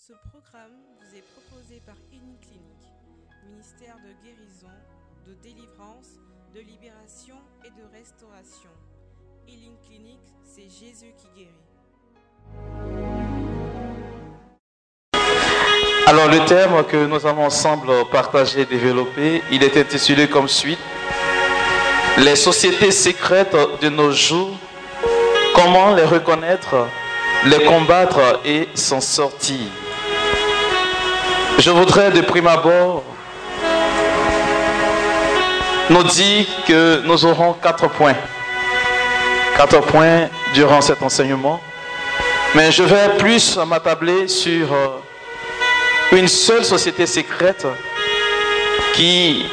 Ce programme vous est proposé par Clinique, ministère de guérison, de délivrance, de libération et de restauration. Healing Clinic, c'est Jésus qui guérit. Alors le thème que nous allons ensemble partager et développer, il est intitulé comme suit Les sociétés secrètes de nos jours, comment les reconnaître, les combattre et s'en sortir? Je voudrais de prime abord nous dire que nous aurons quatre points. Quatre points durant cet enseignement. Mais je vais plus m'attabler sur euh, une seule société secrète qui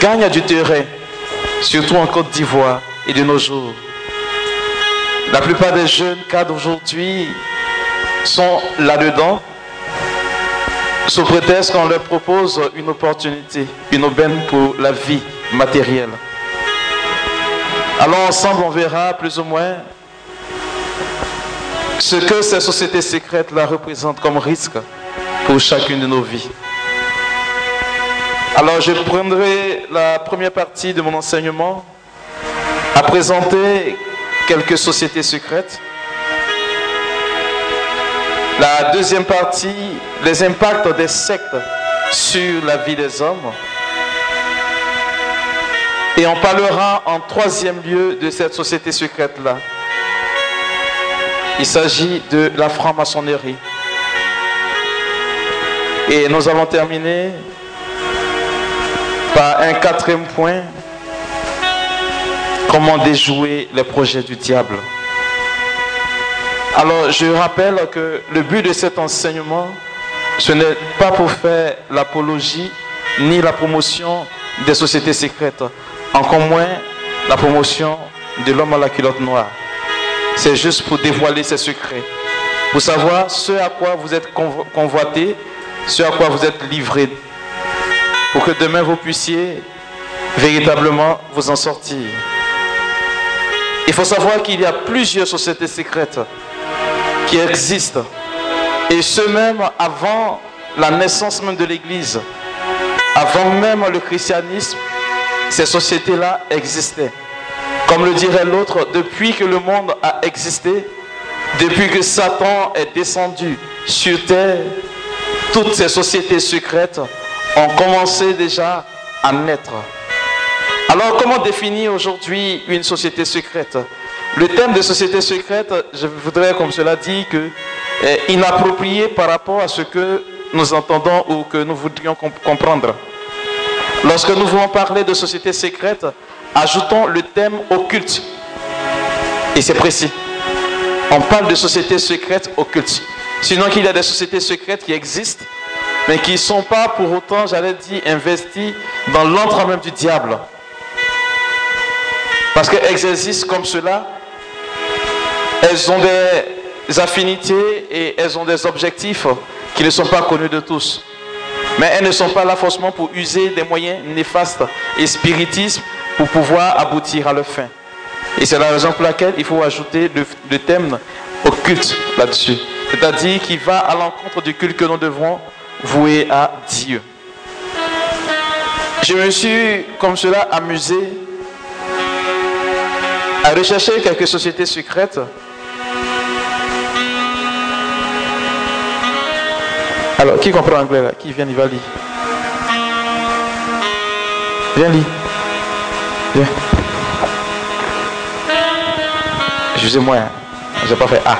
gagne du terrain, surtout en Côte d'Ivoire et de nos jours. La plupart des jeunes cas d'aujourd'hui sont là-dedans, sous prétexte qu'on leur propose une opportunité, une aubaine pour la vie matérielle. Alors ensemble, on verra plus ou moins ce que ces sociétés secrètes-là représentent comme risque pour chacune de nos vies. Alors je prendrai la première partie de mon enseignement à présenter quelques sociétés secrètes. La deuxième partie, les impacts des sectes sur la vie des hommes. Et on parlera en troisième lieu de cette société secrète-là. Il s'agit de la franc-maçonnerie. Et nous allons terminer par un quatrième point. Comment déjouer les projets du diable? Alors je rappelle que le but de cet enseignement, ce n'est pas pour faire l'apologie ni la promotion des sociétés secrètes, encore moins la promotion de l'homme à la culotte noire. C'est juste pour dévoiler ses secrets, pour savoir ce à quoi vous êtes convoité ce à quoi vous êtes livrés, pour que demain vous puissiez véritablement vous en sortir. Il faut savoir qu'il y a plusieurs sociétés secrètes qui existent, et ce même avant la naissance même de l'Église, avant même le christianisme, ces sociétés-là existaient. Comme le dirait l'autre, depuis que le monde a existé, depuis que Satan est descendu sur terre, toutes ces sociétés secrètes ont commencé déjà à naître. Alors comment définir aujourd'hui une société secrète? Le thème de société secrète, je voudrais comme cela dit que est inapproprié par rapport à ce que nous entendons ou que nous voudrions comprendre. Lorsque nous voulons parler de société secrète, ajoutons le thème occulte. Et c'est précis. On parle de société secrète occulte. Sinon qu'il y a des sociétés secrètes qui existent, mais qui ne sont pas pour autant, j'allais dire, investies dans l'entre même du diable. Parce qu'elles existent comme cela. Elles ont des affinités et elles ont des objectifs qui ne sont pas connus de tous. Mais elles ne sont pas là forcément pour user des moyens néfastes et spiritisme pour pouvoir aboutir à leur fin. Et c'est la raison pour laquelle il faut ajouter le, le thème occulte là-dessus. C'est-à-dire qui va à l'encontre du culte que nous devrons vouer à Dieu. Je me suis comme cela amusé à rechercher quelques sociétés secrètes. Alors, qui comprend anglais là? Qui vient, il va lire. Viens lire. Viens. Excusez-moi, hein. je n'ai pas fait A.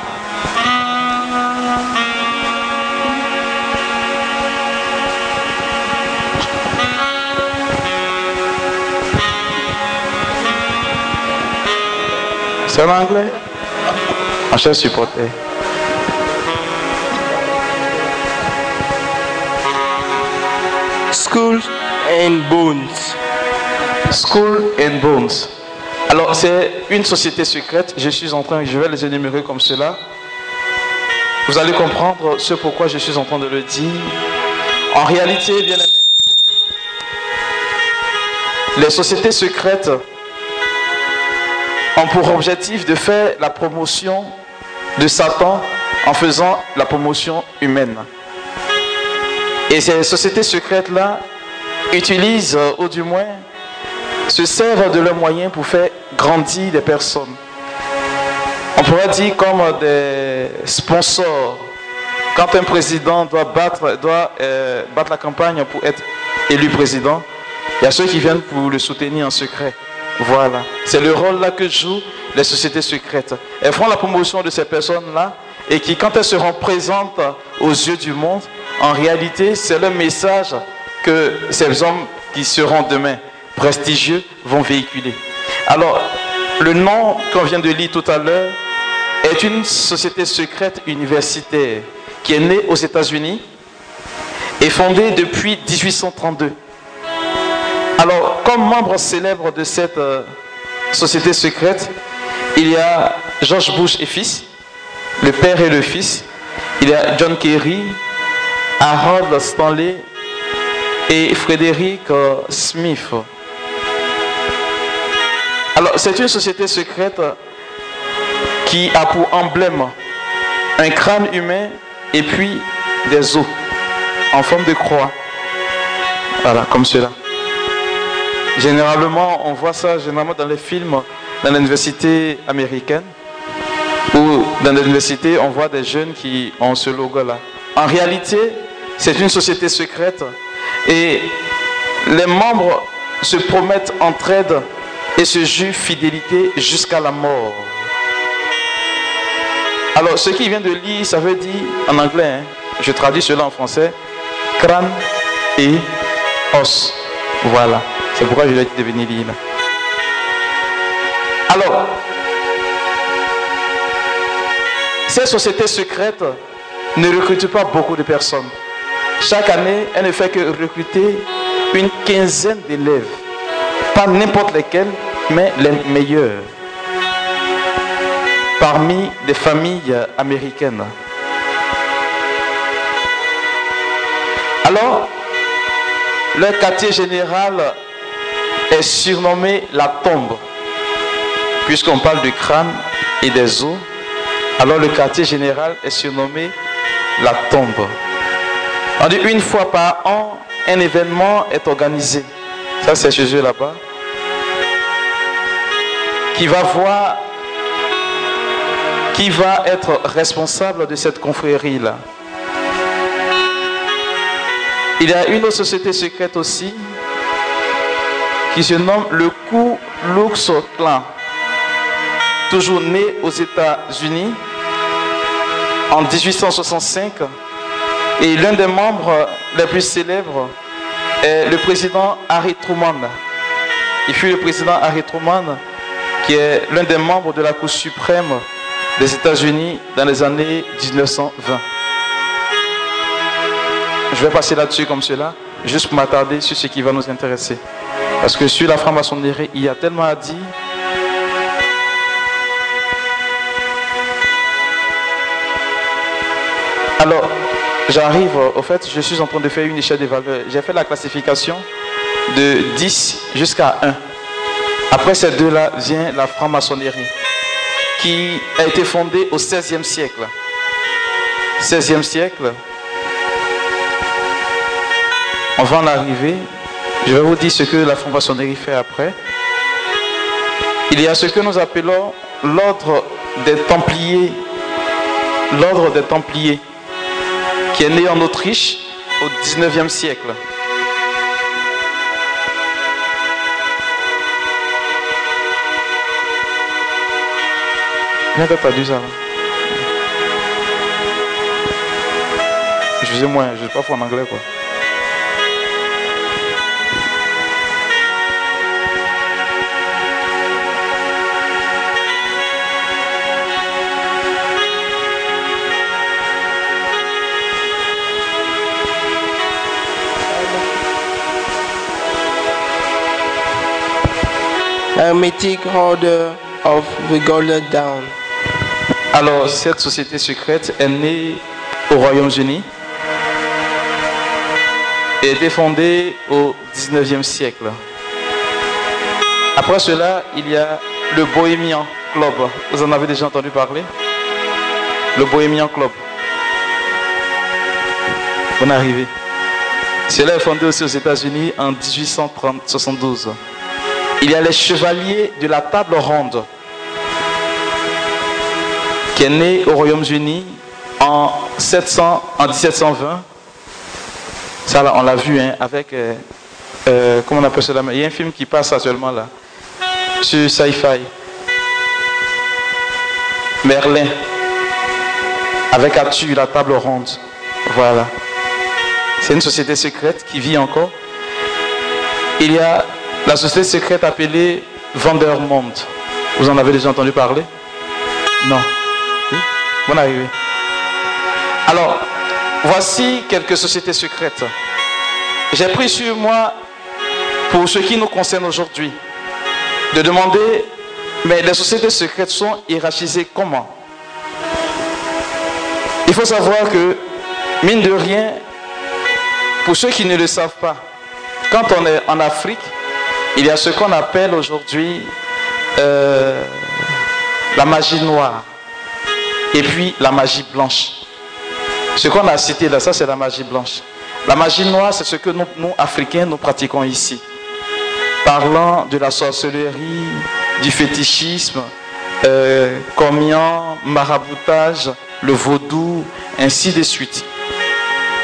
C'est en anglais? En cher supporter. School and Bones. School and Bones. Alors, c'est une société secrète. Je suis en train, je vais les énumérer comme cela. Vous allez comprendre ce pourquoi je suis en train de le dire. En réalité, bien aimé, les sociétés secrètes ont pour objectif de faire la promotion de Satan en faisant la promotion humaine. Et ces sociétés secrètes-là utilisent, ou du moins, se servent de leurs moyens pour faire grandir des personnes. On pourrait dire comme des sponsors. Quand un président doit battre, doit, euh, battre la campagne pour être élu président, il y a ceux qui viennent pour le soutenir en secret. Voilà. C'est le rôle là que jouent les sociétés secrètes. Elles font la promotion de ces personnes-là et qui, quand elles seront présentes aux yeux du monde, en réalité, c'est le message que ces hommes qui seront demain prestigieux vont véhiculer. Alors, le nom qu'on vient de lire tout à l'heure est une société secrète universitaire qui est née aux États-Unis et fondée depuis 1832. Alors, comme membre célèbre de cette euh, société secrète, il y a George Bush et fils, le père et le fils. Il y a John Kerry, Harold Stanley et Frédéric euh, Smith. Alors, c'est une société secrète qui a pour emblème un crâne humain et puis des os en forme de croix. Voilà, comme cela. Généralement, on voit ça généralement dans les films dans l'université américaine ou dans l'université, on voit des jeunes qui ont ce logo-là. En réalité, c'est une société secrète et les membres se promettent entraide et se jurent fidélité jusqu'à la mort. Alors, ce qui vient de lire, ça veut dire en anglais, hein, je traduis cela en français, crâne et os. Voilà. C'est pourquoi je l'ai dit de venir lire. Alors, ces sociétés secrètes ne recrutent pas beaucoup de personnes. Chaque année, elle ne fait que recruter une quinzaine d'élèves. Pas n'importe lesquels, mais les meilleurs. Parmi des familles américaines. Alors, le quartier général est surnommé la tombe. Puisqu'on parle du crâne et des os, alors le quartier général est surnommé la tombe. Dit une fois par an, un événement est organisé. Ça, c'est eux là-bas. Qui va voir qui va être responsable de cette confrérie-là. Il y a une société secrète aussi qui se nomme le Ku Klux Klan, toujours né aux États-Unis en 1865. Et l'un des membres les plus célèbres est le président Harry Truman. Il fut le président Harry Truman, qui est l'un des membres de la Cour suprême des États-Unis dans les années 1920. Je vais passer là-dessus comme cela, juste pour m'attarder sur ce qui va nous intéresser. Parce que sur la franc-maçonnerie, il y a tellement à dire. J'arrive, au fait, je suis en train de faire une échelle des valeurs. J'ai fait la classification de 10 jusqu'à 1. Après ces deux-là vient la franc-maçonnerie, qui a été fondée au 16e siècle. 16e siècle. On va en arriver je vais vous dire ce que la franc-maçonnerie fait après. Il y a ce que nous appelons l'ordre des Templiers. L'ordre des Templiers, est né en Autriche au 19e siècle. Viens pas traduire ça. Je sais moins, je sais pas en anglais quoi. Hermetic Order of the Golden Dawn. Alors, cette société secrète est née au Royaume-Uni et été fondée au 19e siècle. Après cela, il y a le Bohemian Club. Vous en avez déjà entendu parler? Le Bohemian Club. On est arrivé. Cela est fondé aussi aux États-Unis en 1872. Il y a les chevaliers de la table ronde qui est né au Royaume-Uni en, 700, en 1720. Ça, là, on l'a vu hein, avec. Euh, euh, comment on appelle cela? Il y a un film qui passe actuellement là, sur Sci-Fi. Merlin. Avec Arthur, la table ronde. Voilà. C'est une société secrète qui vit encore. Il y a la société secrète appelée Vandermond. Vous en avez déjà entendu parler? Non. Oui? Bon arrivé. Alors, voici quelques sociétés secrètes. J'ai pris sur moi, pour ce qui nous concerne aujourd'hui, de demander, mais les sociétés secrètes sont hiérarchisées comment? Il faut savoir que, mine de rien, pour ceux qui ne le savent pas, quand on est en Afrique, il y a ce qu'on appelle aujourd'hui euh, la magie noire et puis la magie blanche. Ce qu'on a cité là, ça c'est la magie blanche. La magie noire, c'est ce que nous, Africains, nous pratiquons ici. Parlant de la sorcellerie, du fétichisme, euh, maraboutage, le vaudou, ainsi de suite.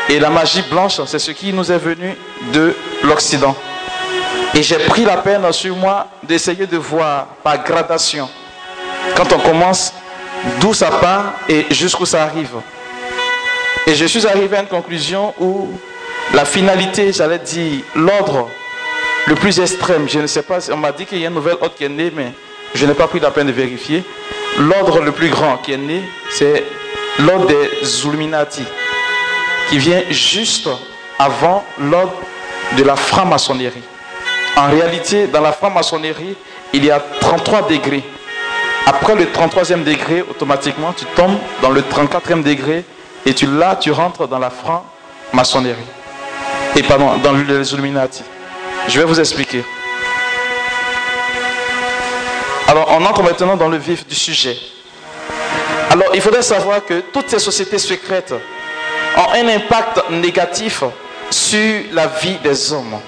Et la magie blanche, c'est ce qui nous est venu de l'Occident. Et j'ai pris la peine sur moi d'essayer de voir par gradation, quand on commence, d'où ça part et jusqu'où ça arrive. Et je suis arrivé à une conclusion où la finalité, j'allais dire, l'ordre le plus extrême, je ne sais pas, on m'a dit qu'il y a une nouvelle ordre qui est née, mais je n'ai pas pris la peine de vérifier. L'ordre le plus grand qui est né, c'est l'ordre des Illuminati qui vient juste avant l'ordre de la franc-maçonnerie. En réalité, dans la franc-maçonnerie, il y a 33 degrés. Après le 33e degré, automatiquement, tu tombes dans le 34e degré et tu, là, tu rentres dans la franc-maçonnerie. Et pardon, dans les Illuminati. Je vais vous expliquer. Alors, on entre maintenant dans le vif du sujet. Alors, il faudrait savoir que toutes ces sociétés secrètes ont un impact négatif sur la vie des hommes.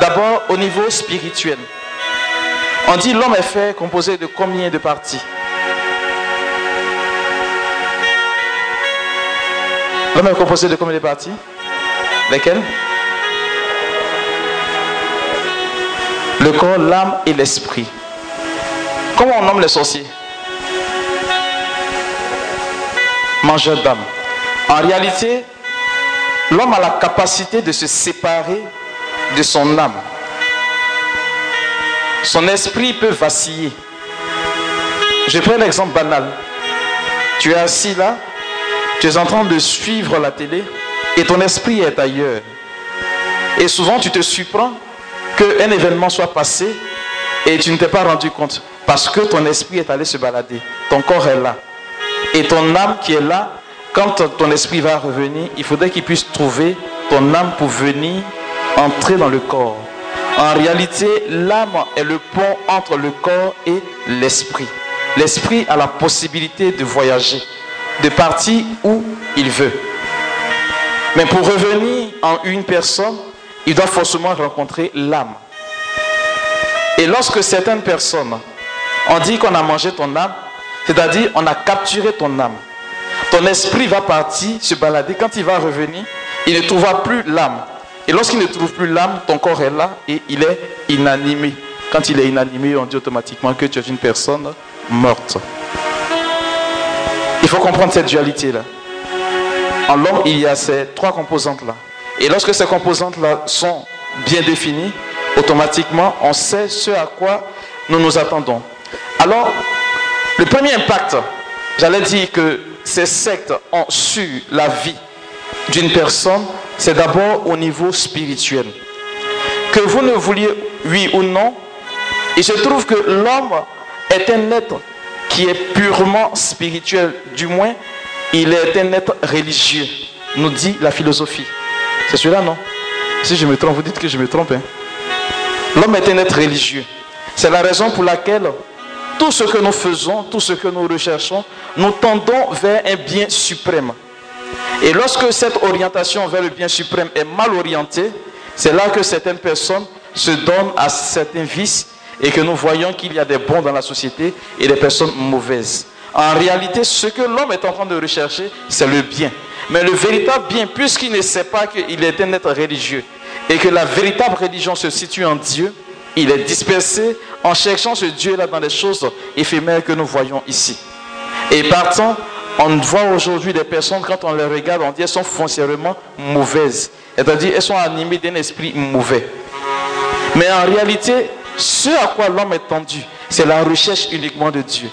D'abord au niveau spirituel. On dit l'homme est fait composé de combien de parties? L'homme est composé de combien de parties? Lesquelles? Le corps, l'âme et l'esprit. Comment on nomme les sorciers? Mangeurs d'âme. En réalité, l'homme a la capacité de se séparer de son âme. Son esprit peut vaciller. Je prends un exemple banal. Tu es assis là, tu es en train de suivre la télé et ton esprit est ailleurs. Et souvent tu te surprends qu'un événement soit passé et tu ne t'es pas rendu compte parce que ton esprit est allé se balader. Ton corps est là. Et ton âme qui est là quand ton esprit va revenir, il faudrait qu'il puisse trouver ton âme pour venir entrer dans le corps. En réalité, l'âme est le pont entre le corps et l'esprit. L'esprit a la possibilité de voyager, de partir où il veut. Mais pour revenir en une personne, il doit forcément rencontrer l'âme. Et lorsque certaines personnes ont dit qu'on a mangé ton âme, c'est-à-dire on a capturé ton âme, ton esprit va partir, se balader. Quand il va revenir, il ne trouvera plus l'âme. Et lorsqu'il ne trouve plus l'âme, ton corps est là et il est inanimé. Quand il est inanimé, on dit automatiquement que tu es une personne morte. Il faut comprendre cette dualité-là. En l'homme, il y a ces trois composantes-là. Et lorsque ces composantes-là sont bien définies, automatiquement, on sait ce à quoi nous nous attendons. Alors, le premier impact, j'allais dire que ces sectes ont su la vie d'une personne, c'est d'abord au niveau spirituel. Que vous ne vouliez, oui ou non, il se trouve que l'homme est un être qui est purement spirituel, du moins, il est un être religieux, nous dit la philosophie. C'est celui-là, non? Si je me trompe, vous dites que je me trompe. Hein? L'homme est un être religieux. C'est la raison pour laquelle tout ce que nous faisons, tout ce que nous recherchons, nous tendons vers un bien suprême. Et lorsque cette orientation vers le bien suprême est mal orientée, c'est là que certaines personnes se donnent à certains vices et que nous voyons qu'il y a des bons dans la société et des personnes mauvaises. En réalité, ce que l'homme est en train de rechercher, c'est le bien. Mais le véritable bien, puisqu'il ne sait pas qu'il est un être religieux et que la véritable religion se situe en Dieu, il est dispersé en cherchant ce Dieu-là dans les choses éphémères que nous voyons ici. Et partant, on voit aujourd'hui des personnes, quand on les regarde, on dit qu'elles sont foncièrement mauvaises. C'est-à-dire elles sont animées d'un esprit mauvais. Mais en réalité, ce à quoi l'homme est tendu, c'est la recherche uniquement de Dieu.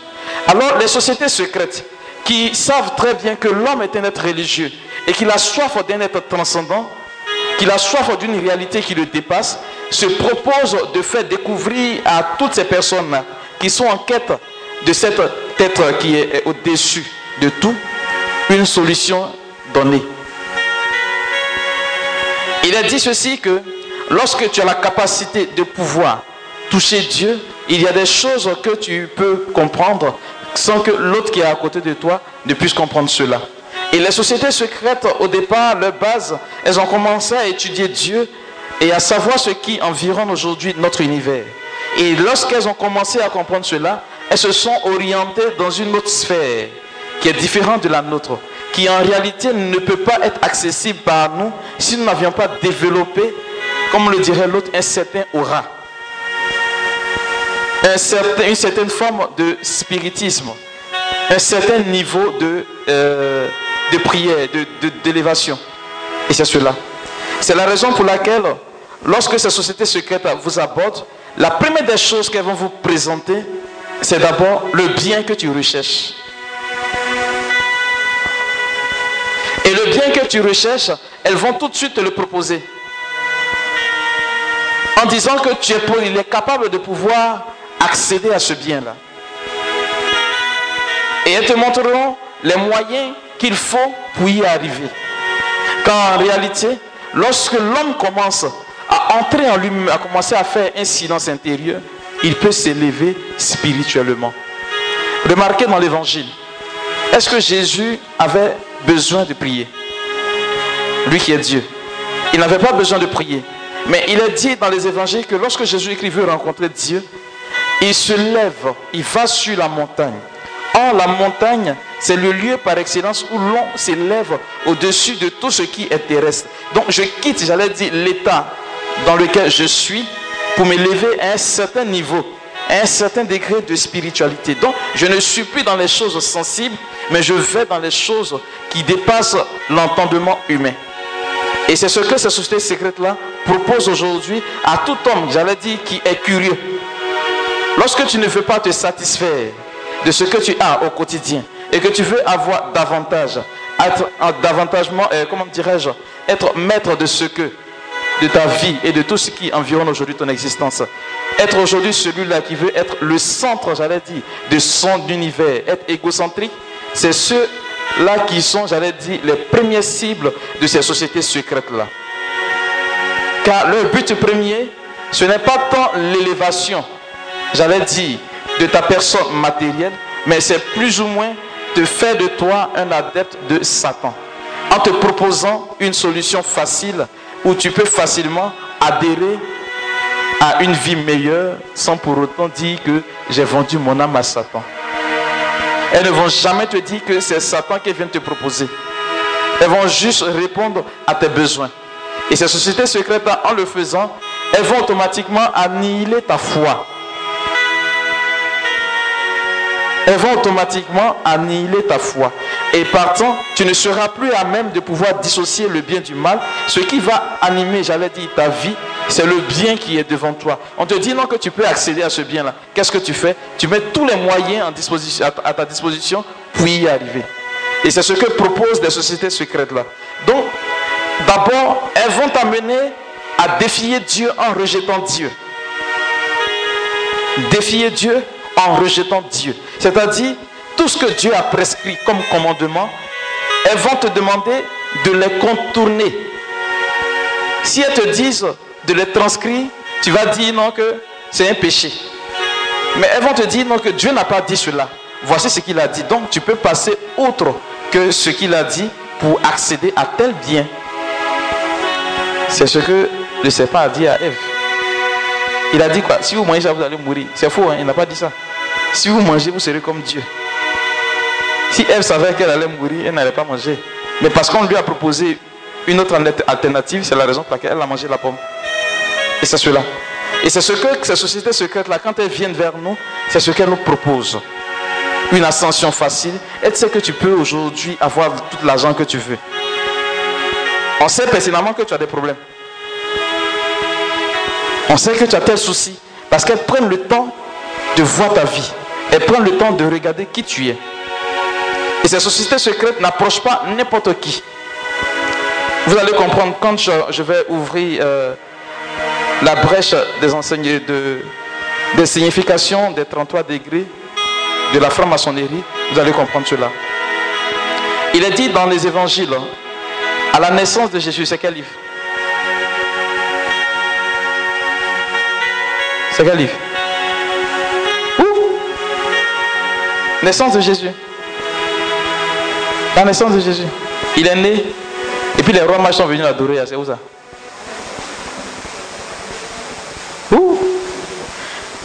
Alors les sociétés secrètes qui savent très bien que l'homme est un être religieux et qu'il a soif d'un être transcendant, qu'il a soif d'une réalité qui le dépasse, se propose de faire découvrir à toutes ces personnes qui sont en quête de cet être qui est au-dessus de tout, une solution donnée. Il a dit ceci que lorsque tu as la capacité de pouvoir toucher Dieu, il y a des choses que tu peux comprendre sans que l'autre qui est à côté de toi ne puisse comprendre cela. Et les sociétés secrètes, au départ, leur base, elles ont commencé à étudier Dieu et à savoir ce qui environne aujourd'hui notre univers. Et lorsqu'elles ont commencé à comprendre cela, elles se sont orientées dans une autre sphère qui est différente de la nôtre, qui en réalité ne peut pas être accessible par nous si nous n'avions pas développé, comme le dirait l'autre, un certain aura. Une certaine forme de spiritisme, un certain niveau de, euh, de prière, d'élévation. Et c'est cela. C'est la raison pour laquelle, lorsque ces sociétés secrètes vous abordent, la première des choses qu'elles vont vous présenter, c'est d'abord le bien que tu recherches. Et le bien que tu recherches, elles vont tout de suite te le proposer. En disant que tu es, il est capable de pouvoir accéder à ce bien-là. Et elles te montreront les moyens qu'il faut pour y arriver. Quand en réalité, lorsque l'homme commence à entrer en lui, à commencer à faire un silence intérieur, il peut s'élever spirituellement. Remarquez dans l'évangile, est-ce que Jésus avait besoin de prier Lui qui est Dieu. Il n'avait pas besoin de prier. Mais il est dit dans les évangiles que lorsque Jésus écrit veut rencontrer Dieu, il se lève, il va sur la montagne. Or, la montagne, c'est le lieu par excellence où l'on s'élève au-dessus de tout ce qui est terrestre. Donc, je quitte, j'allais dire, l'état dans lequel je suis pour m'élever à un certain niveau, un certain degré de spiritualité. Donc, je ne suis plus dans les choses sensibles, mais je vais dans les choses qui dépassent l'entendement humain. Et c'est ce que cette société secrète-là propose aujourd'hui à tout homme, j'allais dire, qui est curieux. Lorsque tu ne veux pas te satisfaire de ce que tu as au quotidien et que tu veux avoir davantage, être davantage, euh, comment dirais-je, être maître de ce que, de ta vie et de tout ce qui environne aujourd'hui ton existence. Être aujourd'hui celui-là qui veut être le centre, j'allais dire, de son univers, être égocentrique, c'est ceux-là qui sont, j'allais dire, les premières cibles de ces sociétés secrètes-là. Car leur but premier, ce n'est pas tant l'élévation, j'allais dire, de ta personne matérielle, mais c'est plus ou moins de faire de toi un adepte de Satan. En te proposant une solution facile où tu peux facilement adhérer à une vie meilleure sans pour autant dire que j'ai vendu mon âme à Satan. Elles ne vont jamais te dire que c'est Satan qui vient te proposer. Elles vont juste répondre à tes besoins. Et ces sociétés secrètes, en le faisant, elles vont automatiquement annihiler ta foi. Elles vont automatiquement annihiler ta foi. Et partant, tu ne seras plus à même de pouvoir dissocier le bien du mal. Ce qui va animer, j'allais dire, ta vie, c'est le bien qui est devant toi. On te dit non que tu peux accéder à ce bien-là. Qu'est-ce que tu fais? Tu mets tous les moyens à ta disposition pour y arriver. Et c'est ce que proposent les sociétés secrètes-là. Donc, d'abord, elles vont t'amener à défier Dieu en rejetant Dieu. Défier Dieu en rejetant Dieu. C'est-à-dire, tout ce que Dieu a prescrit comme commandement, elles vont te demander de les contourner. Si elles te disent de les transcrire, tu vas dire non que c'est un péché. Mais elles vont te dire non que Dieu n'a pas dit cela. Voici ce qu'il a dit. Donc tu peux passer autre que ce qu'il a dit pour accéder à tel bien. C'est ce que le serpent a dit à Ève. Il a dit quoi? Si vous mangez ça, vous allez mourir. C'est faux, hein? il n'a pas dit ça. Si vous mangez, vous serez comme Dieu. Si Ève savait qu'elle allait mourir, elle n'allait pas manger. Mais parce qu'on lui a proposé une autre alternative, c'est la raison pour laquelle elle a mangé la pomme. Et c'est cela. Et c'est ce que ces sociétés secrètes-là, quand elles viennent vers nous, c'est ce qu'elles nous proposent. Une ascension facile. Et tu sais que tu peux aujourd'hui avoir tout l'argent que tu veux. On sait pertinemment que tu as des problèmes. On sait que tu as tel souci. Parce qu'elles prennent le temps de voir ta vie. Elles prennent le temps de regarder qui tu es. Et ces sociétés secrètes n'approchent pas n'importe qui. Vous allez comprendre quand je, vais ouvrir euh, la brèche des enseignements, de, des significations des 33 degrés de la franc-maçonnerie, vous allez comprendre cela. Il est dit dans les évangiles, à la naissance de Jésus, c'est quel livre? C'est quel livre? Naissance de Jésus. La naissance de Jésus. Il est né. Et puis les rois mages sont venus l'adorer. C'est où ça Où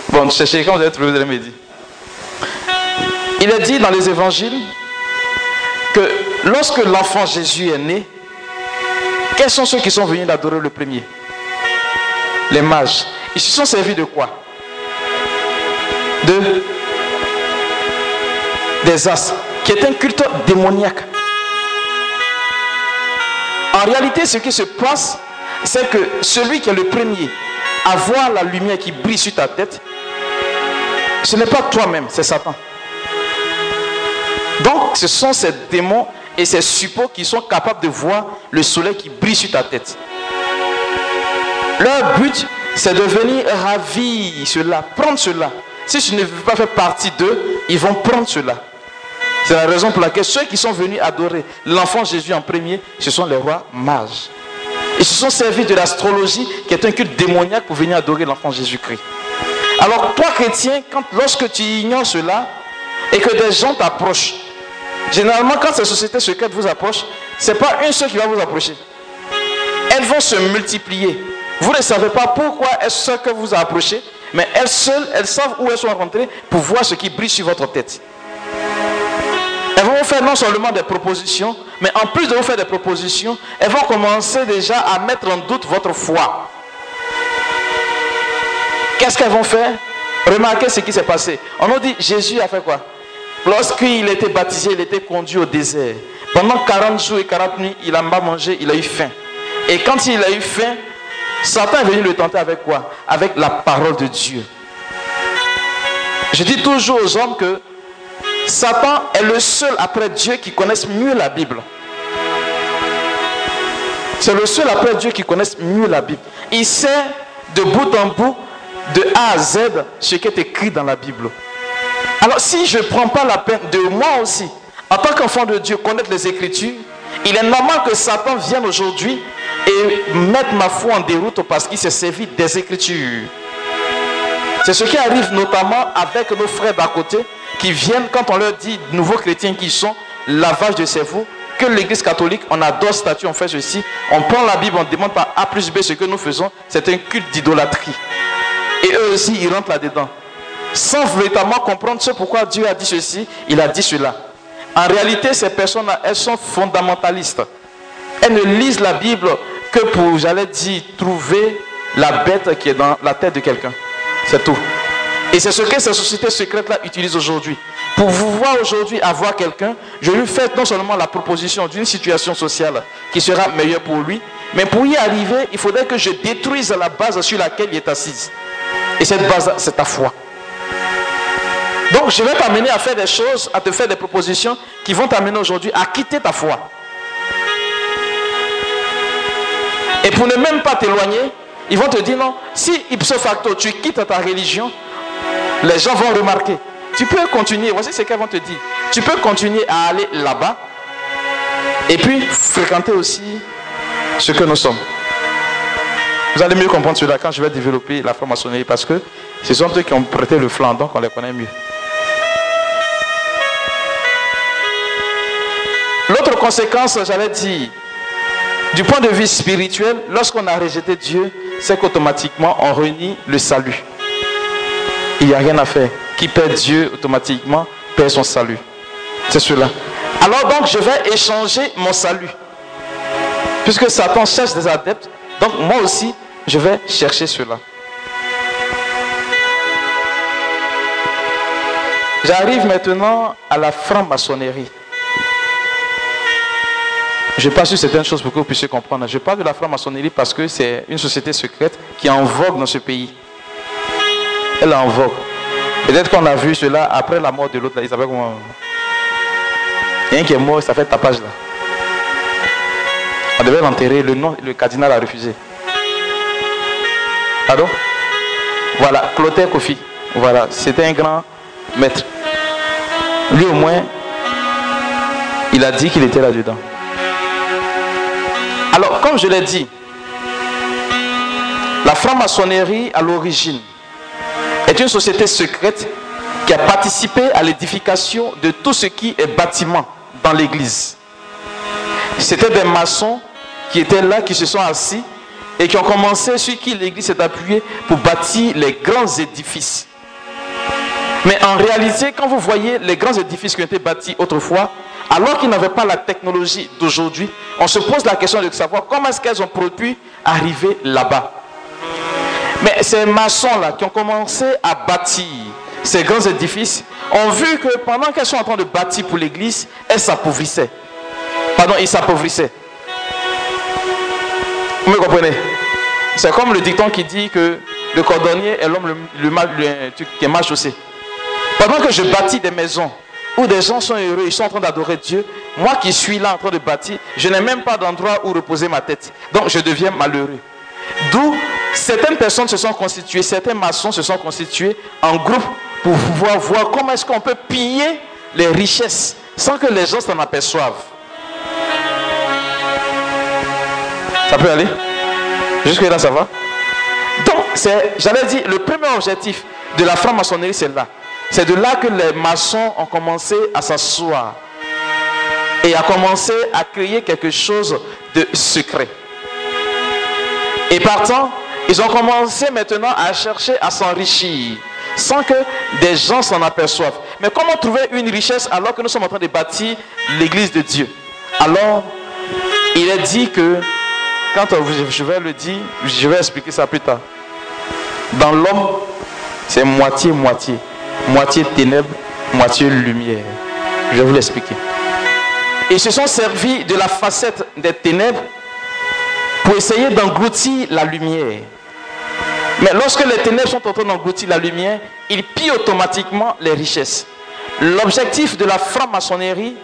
Bon, cherchez quand vous allez trouver, vous allez me dire. Il est dit dans les évangiles que lorsque l'enfant Jésus est né, quels sont ceux qui sont venus l'adorer le premier? Les mages. Ils se sont servis de quoi? De des as, qui est un culte démoniaque. En réalité, ce qui se passe, c'est que celui qui est le premier à voir la lumière qui brille sur ta tête, ce n'est pas toi-même, c'est Satan. Donc, ce sont ces démons et ces suppôts qui sont capables de voir le soleil qui brille sur ta tête. Leur but, c'est de venir ravir cela, prendre cela. Si tu ne veux pas faire partie d'eux, ils vont prendre cela. C'est la raison pour laquelle ceux qui sont venus adorer l'enfant Jésus en premier, ce sont les rois mages. Ils se sont servis de l'astrologie, qui est un culte démoniaque, pour venir adorer l'enfant Jésus-Christ. Alors, toi, chrétien, lorsque tu ignores cela, et que des gens t'approchent, généralement, quand ces sociétés secrètes vous approchent, ce n'est pas une seule qui va vous approcher. Elles vont se multiplier. Vous ne savez pas pourquoi est-ce que vous approchez, mais elles seules, elles savent où elles sont rentrées pour voir ce qui brille sur votre tête. Faire non seulement des propositions, mais en plus de vous faire des propositions, elles vont commencer déjà à mettre en doute votre foi. Qu'est-ce qu'elles vont faire? Remarquez ce qui s'est passé. On nous dit, Jésus a fait quoi? Lorsqu'il était baptisé, il était conduit au désert. Pendant 40 jours et 40 nuits, il n'a pas mangé, il a eu faim. Et quand il a eu faim, Satan est venu le tenter avec quoi? Avec la parole de Dieu. Je dis toujours aux hommes que Satan est le seul après Dieu qui connaisse mieux la Bible. C'est le seul après Dieu qui connaisse mieux la Bible. Il sait de bout en bout, de A à Z, ce qui est écrit dans la Bible. Alors si je ne prends pas la peine de moi aussi, en tant qu'enfant de Dieu, connaître les Écritures, il est normal que Satan vienne aujourd'hui et mette ma foi en déroute parce qu'il s'est servi des Écritures. C'est ce qui arrive notamment avec nos frères d'à côté qui viennent, quand on leur dit, nouveaux chrétiens qui sont, lavage de cerveau, que l'église catholique, on adore statut, on fait ceci, on prend la Bible, on demande par A plus B ce que nous faisons, c'est un culte d'idolâtrie. Et eux aussi, ils rentrent là-dedans. Sans véritablement comprendre ce pourquoi Dieu a dit ceci, il a dit cela. En réalité, ces personnes-là, elles sont fondamentalistes. Elles ne lisent la Bible que pour, j'allais dire, trouver la bête qui est dans la tête de quelqu'un. C'est tout. Et c'est ce que ces sociétés secrètes-là utilisent aujourd'hui. Pour vous voir aujourd'hui avoir quelqu'un, je lui fais non seulement la proposition d'une situation sociale qui sera meilleure pour lui, mais pour y arriver, il faudrait que je détruise la base sur laquelle il est assise. Et cette base, c'est ta foi. Donc, je vais t'amener à faire des choses, à te faire des propositions qui vont t'amener aujourd'hui à quitter ta foi. Et pour ne même pas t'éloigner, ils vont te dire non, si ipso facto tu quittes ta religion, les gens vont remarquer. Tu peux continuer, voici ce qu'elles vont te dire. Tu peux continuer à aller là-bas et puis fréquenter aussi ce que nous sommes. Vous allez mieux comprendre cela quand je vais développer la franc-maçonnerie parce que ce sont eux qui ont prêté le flanc, donc on les connaît mieux. L'autre conséquence, j'allais dire, du point de vue spirituel, lorsqu'on a rejeté Dieu, c'est qu'automatiquement on renie le salut. Il n'y a rien à faire. Qui perd Dieu automatiquement perd son salut. C'est cela. Alors donc je vais échanger mon salut. Puisque Satan cherche des adeptes, donc moi aussi je vais chercher cela. J'arrive maintenant à la franc-maçonnerie. Je passe sur certaines choses pour que vous puissiez comprendre. Je parle de la franc-maçonnerie parce que c'est une société secrète qui est en vogue dans ce pays. Elle vogue. Peut-être qu'on a vu cela après la mort de l'autre. Il s'appelle comment a un qui est mort, ça fait tapage là. On devait l'enterrer, le nom, le cardinal a refusé. Pardon? Voilà, Clotaire Kofi. Voilà, c'était un grand maître. Lui au moins, il a dit qu'il était là-dedans. Alors, comme je l'ai dit, la franc-maçonnerie à l'origine est une société secrète qui a participé à l'édification de tout ce qui est bâtiment dans l'église. C'était des maçons qui étaient là, qui se sont assis et qui ont commencé sur qui l'église s'est appuyée pour bâtir les grands édifices. Mais en réalité, quand vous voyez les grands édifices qui ont été bâtis autrefois, alors qu'ils n'avaient pas la technologie d'aujourd'hui, on se pose la question de savoir comment est-ce qu'elles ont pu arriver là-bas. Mais ces maçons-là qui ont commencé à bâtir ces grands édifices ont vu que pendant qu'elles sont en train de bâtir pour l'église, elles s'appauvrissaient. Pardon, ils s'appauvrissaient. Vous me comprenez? C'est comme le dicton qui dit que le cordonnier est l'homme le, qui est mal chaussé. Pendant que je bâtis des maisons où des gens sont heureux, ils sont en train d'adorer Dieu, moi qui suis là en train de bâtir, je n'ai même pas d'endroit où reposer ma tête. Donc je deviens malheureux. D'où certaines personnes se sont constituées, certains maçons se sont constitués en groupe pour pouvoir voir comment est-ce qu'on peut piller les richesses sans que les gens s'en aperçoivent. Ça peut aller? Jusque là, ça va? Donc, j'allais dire, le premier objectif de la franc-maçonnerie, c'est là. C'est de là que les maçons ont commencé à s'asseoir et à commencer à créer quelque chose de secret. Et partant, ils ont commencé maintenant à chercher à s'enrichir sans que des gens s'en aperçoivent. Mais comment trouver une richesse alors que nous sommes en train de bâtir l'église de Dieu? Alors, il est dit que, quand je vais le dire, je vais expliquer ça plus tard. Dans l'homme, c'est moitié-moitié moitié ténèbres, moitié lumière. Je vais vous l'expliquer. Ils se sont servis de la facette des ténèbres pour essayer d'engloutir la lumière. Mais lorsque les ténèbres sont en train d'engloutir la lumière, ils pillent automatiquement les richesses. L'objectif de la franc-maçonnerie,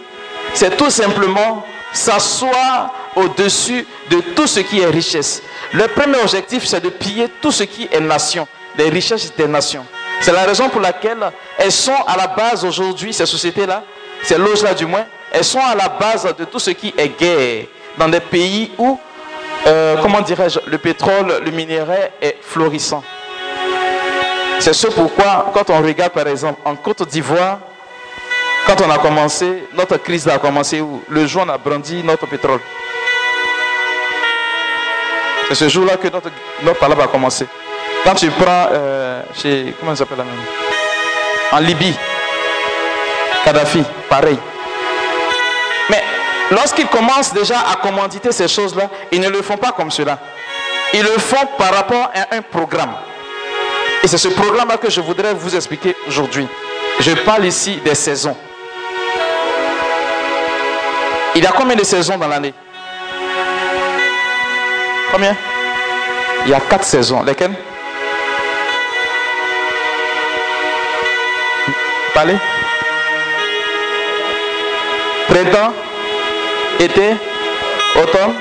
c'est tout simplement s'asseoir au-dessus de tout ce qui est richesse. Le premier objectif, c'est de piller tout ce qui est nation, les richesses des nations. C'est la raison pour laquelle elles sont à la base aujourd'hui, ces sociétés-là, ces loges-là du moins, elles sont à la base de tout ce qui est guerre dans des pays où, euh, comment dirais-je, le pétrole, le minerai est florissant. C'est ce pourquoi, quand on regarde par exemple en Côte d'Ivoire, quand on a commencé, notre crise a commencé où le jour on a brandi notre pétrole. C'est ce jour-là que notre, notre a commencé. Quand tu prends euh, chez. Comment s'appelle la En Libye, Kadhafi, pareil. Lorsqu'ils commencent déjà à commanditer ces choses-là, ils ne le font pas comme cela. Ils le font par rapport à un programme. Et c'est ce programme-là que je voudrais vous expliquer aujourd'hui. Je parle ici des saisons. Il y a combien de saisons dans l'année? Combien? Il y a quatre saisons. Lesquelles? Parlez. Printemps, été, automne,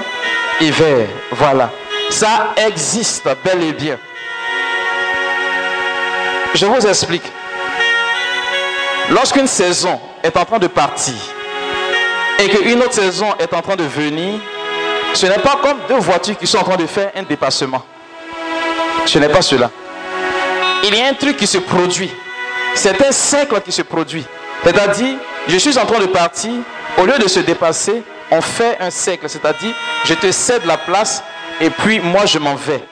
hiver. Voilà. Ça existe bel et bien. Je vous explique. Lorsqu'une saison est en train de partir et qu'une autre saison est en train de venir, ce n'est pas comme deux voitures qui sont en train de faire un dépassement. Ce n'est pas cela. Il y a un truc qui se produit c'est un cercle qui se produit. C'est-à-dire, je suis en train de partir, au lieu de se dépasser, on fait un cercle, c'est-à-dire je te cède la place et puis moi je m'en vais.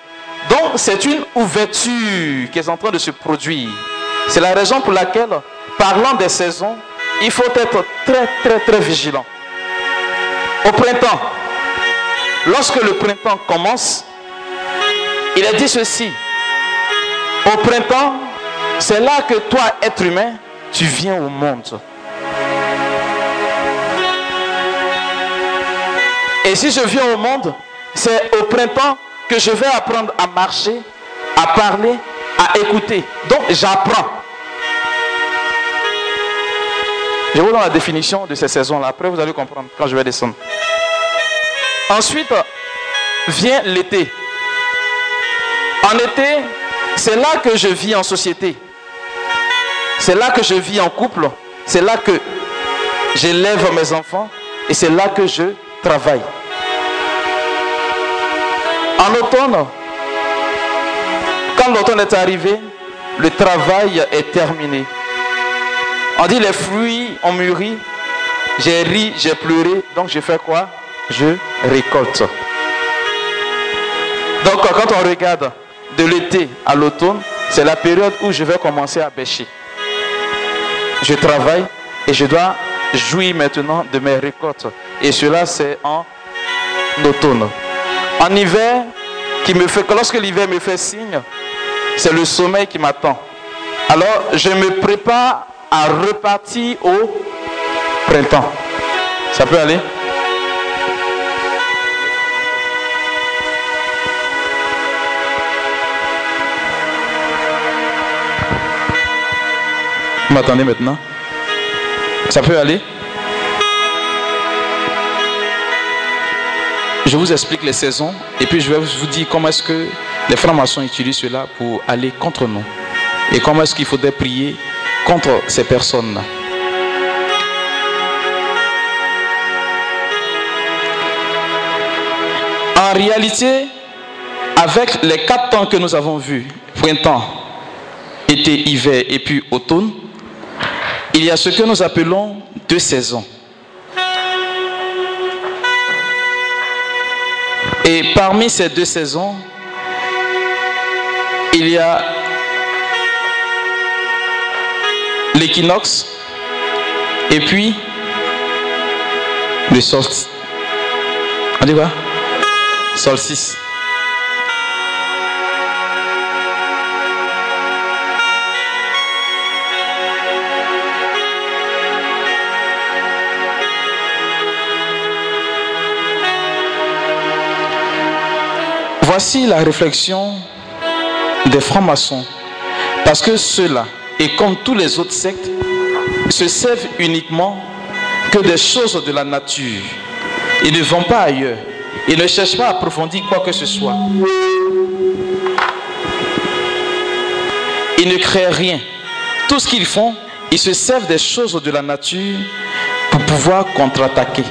Donc c'est une ouverture qui est en train de se produire. C'est la raison pour laquelle, parlant des saisons, il faut être très très très vigilant. Au printemps, lorsque le printemps commence, il a dit ceci. Au printemps, c'est là que toi, être humain, tu viens au monde. Et si je viens au monde, c'est au printemps que je vais apprendre à marcher, à parler, à écouter. Donc j'apprends. Je vous donne la définition de ces saisons-là. Après, vous allez comprendre quand je vais descendre. Ensuite, vient l'été. En été, c'est là que je vis en société. C'est là que je vis en couple. C'est là que j'élève mes enfants. Et c'est là que je En automne, quand l'automne est arrivé, le travail est terminé. On dit les fruits ont mûri, j'ai ri, j'ai pleuré, donc je fais quoi? Je récolte. Donc quand on regarde de l'été à l'automne, c'est la période où je vais commencer à bêcher. Je travaille et je dois jouir maintenant de mes récoltes. Et cela, c'est en automne. En hiver, qui me fait, lorsque l'hiver me fait signe, c'est le sommeil qui m'attend. Alors, je me prépare à repartir au printemps. Ça peut aller? Vous m'attendez maintenant? Ça peut aller Je vous explique les saisons et puis je vais vous dire comment est-ce que les francs-maçons utilisent cela pour aller contre nous. Et comment est-ce qu'il faudrait prier contre ces personnes-là. En réalité, avec les quatre temps que nous avons vus, printemps, été, hiver et puis automne, il y a ce que nous appelons deux saisons. Et parmi ces deux saisons, il y a l'équinoxe et puis le solstice. On dit quoi? Solstice. Voici la réflexion des francs-maçons. Parce que ceux-là, et comme tous les autres sectes, se servent uniquement que des choses de la nature. Ils ne vont pas ailleurs. Ils ne cherchent pas à approfondir quoi que ce soit. Ils ne créent rien. Tout ce qu'ils font, ils se servent des choses de la nature pour pouvoir contre-attaquer.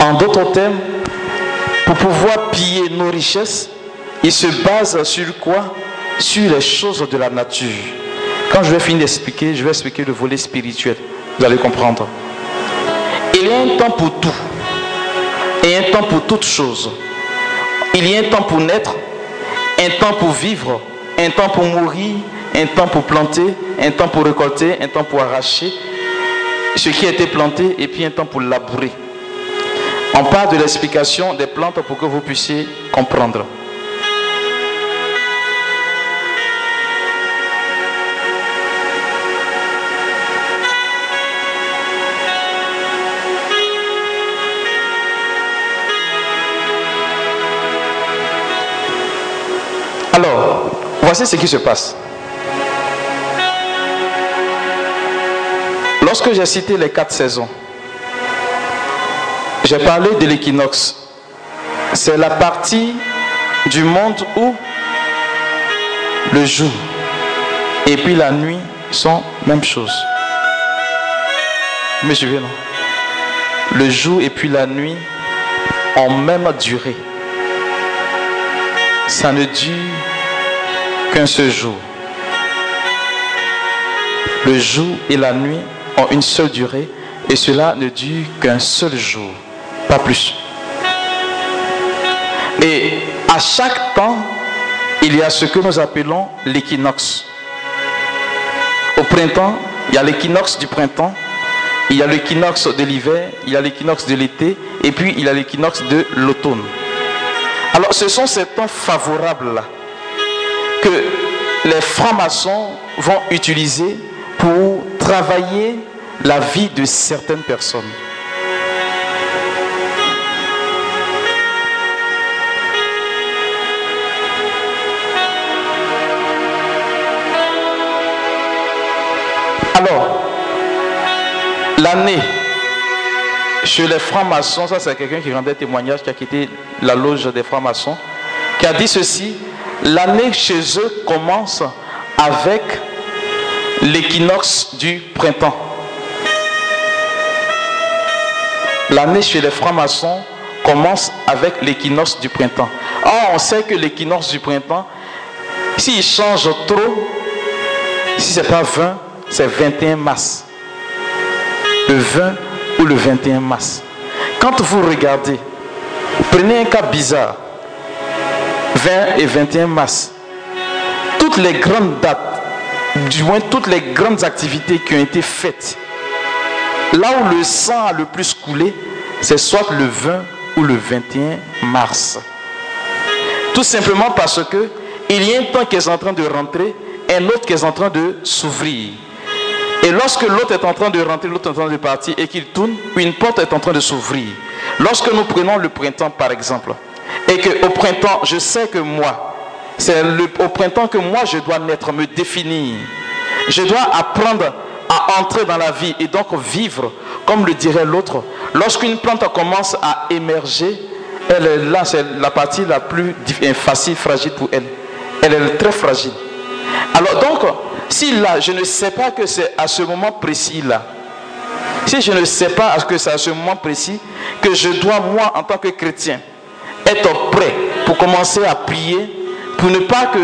En d'autres termes, pour pouvoir piller nos richesses, ils se basent sur quoi? Sur les choses de la nature. Quand je vais finir d'expliquer, je vais expliquer le volet spirituel. Vous allez comprendre. Il y a un temps pour tout. Et un temps pour toutes choses. Il y a un temps pour naître, un temps pour vivre, un temps pour mourir, un temps pour planter, un temps pour récolter, un temps pour arracher ce qui a été planté et puis un temps pour labourer. On parle de l'explication des plantes pour que vous puissiez comprendre. Alors, voici ce qui se passe. Lorsque j'ai cité les quatre saisons, j'ai parlé de l'équinoxe. C'est la partie du monde où le jour et puis la nuit sont même chose. Vous me suivez, non Le jour et puis la nuit ont même durée. Ça ne dure qu'un seul jour. Le jour et la nuit ont une seule durée et cela ne dure qu'un seul jour, pas plus. Et à chaque temps, il y a ce que nous appelons l'équinoxe. Au printemps, il y a l'équinoxe du printemps, il y a l'équinoxe de l'hiver, il y a l'équinoxe de l'été, et puis il y a l'équinoxe de l'automne. Alors ce sont ces temps favorables-là que les francs-maçons vont utiliser pour travailler la vie de certaines personnes. L'année chez les francs-maçons, ça c'est quelqu'un qui rendait témoignage, qui a quitté la loge des francs-maçons, qui a dit ceci, l'année chez eux commence avec l'équinoxe du printemps. L'année chez les francs-maçons commence avec l'équinoxe du printemps. Or, on sait que l'équinoxe du printemps, s'il change trop, si ce n'est pas 20, c'est 21 mars. Le 20 ou le 21 mars. Quand vous regardez, prenez un cas bizarre, 20 et 21 mars, toutes les grandes dates, du moins toutes les grandes activités qui ont été faites, là où le sang a le plus coulé, c'est soit le 20 ou le 21 mars. Tout simplement parce que il y a un temps qui est en train de rentrer, un autre qui est en train de s'ouvrir. Et lorsque l'autre est en train de rentrer, l'autre est en train de partir et qu'il tourne, une porte est en train de s'ouvrir. Lorsque nous prenons le printemps par exemple, et qu'au printemps, je sais que moi, c'est au printemps que moi je dois naître, me définir. Je dois apprendre à entrer dans la vie et donc vivre, comme le dirait l'autre. Lorsqu'une plante commence à émerger, elle est là, c'est la partie la plus facile, fragile pour elle. Elle est très fragile. Alors donc, si là, je ne sais pas que c'est à ce moment précis-là, si je ne sais pas que c'est à ce moment précis que je dois, moi, en tant que chrétien, être prêt pour commencer à prier, pour ne pas que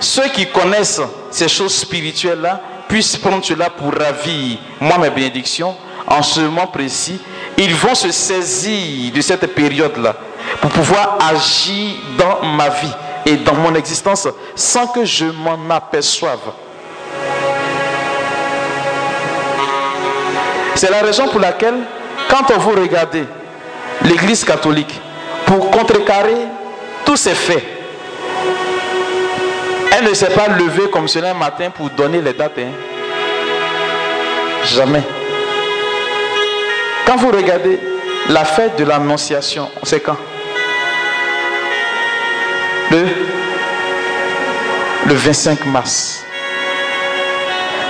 ceux qui connaissent ces choses spirituelles-là puissent prendre cela pour ravir, moi, mes bénédictions, en ce moment précis, ils vont se saisir de cette période-là pour pouvoir agir dans ma vie et dans mon existence sans que je m'en aperçoive. C'est la raison pour laquelle, quand vous regardez l'Église catholique, pour contrecarrer tous ces faits, elle ne s'est pas levée comme cela un matin pour donner les dates. Hein. Jamais. Quand vous regardez la fête de l'Annonciation, c'est quand? Le, le 25 mars.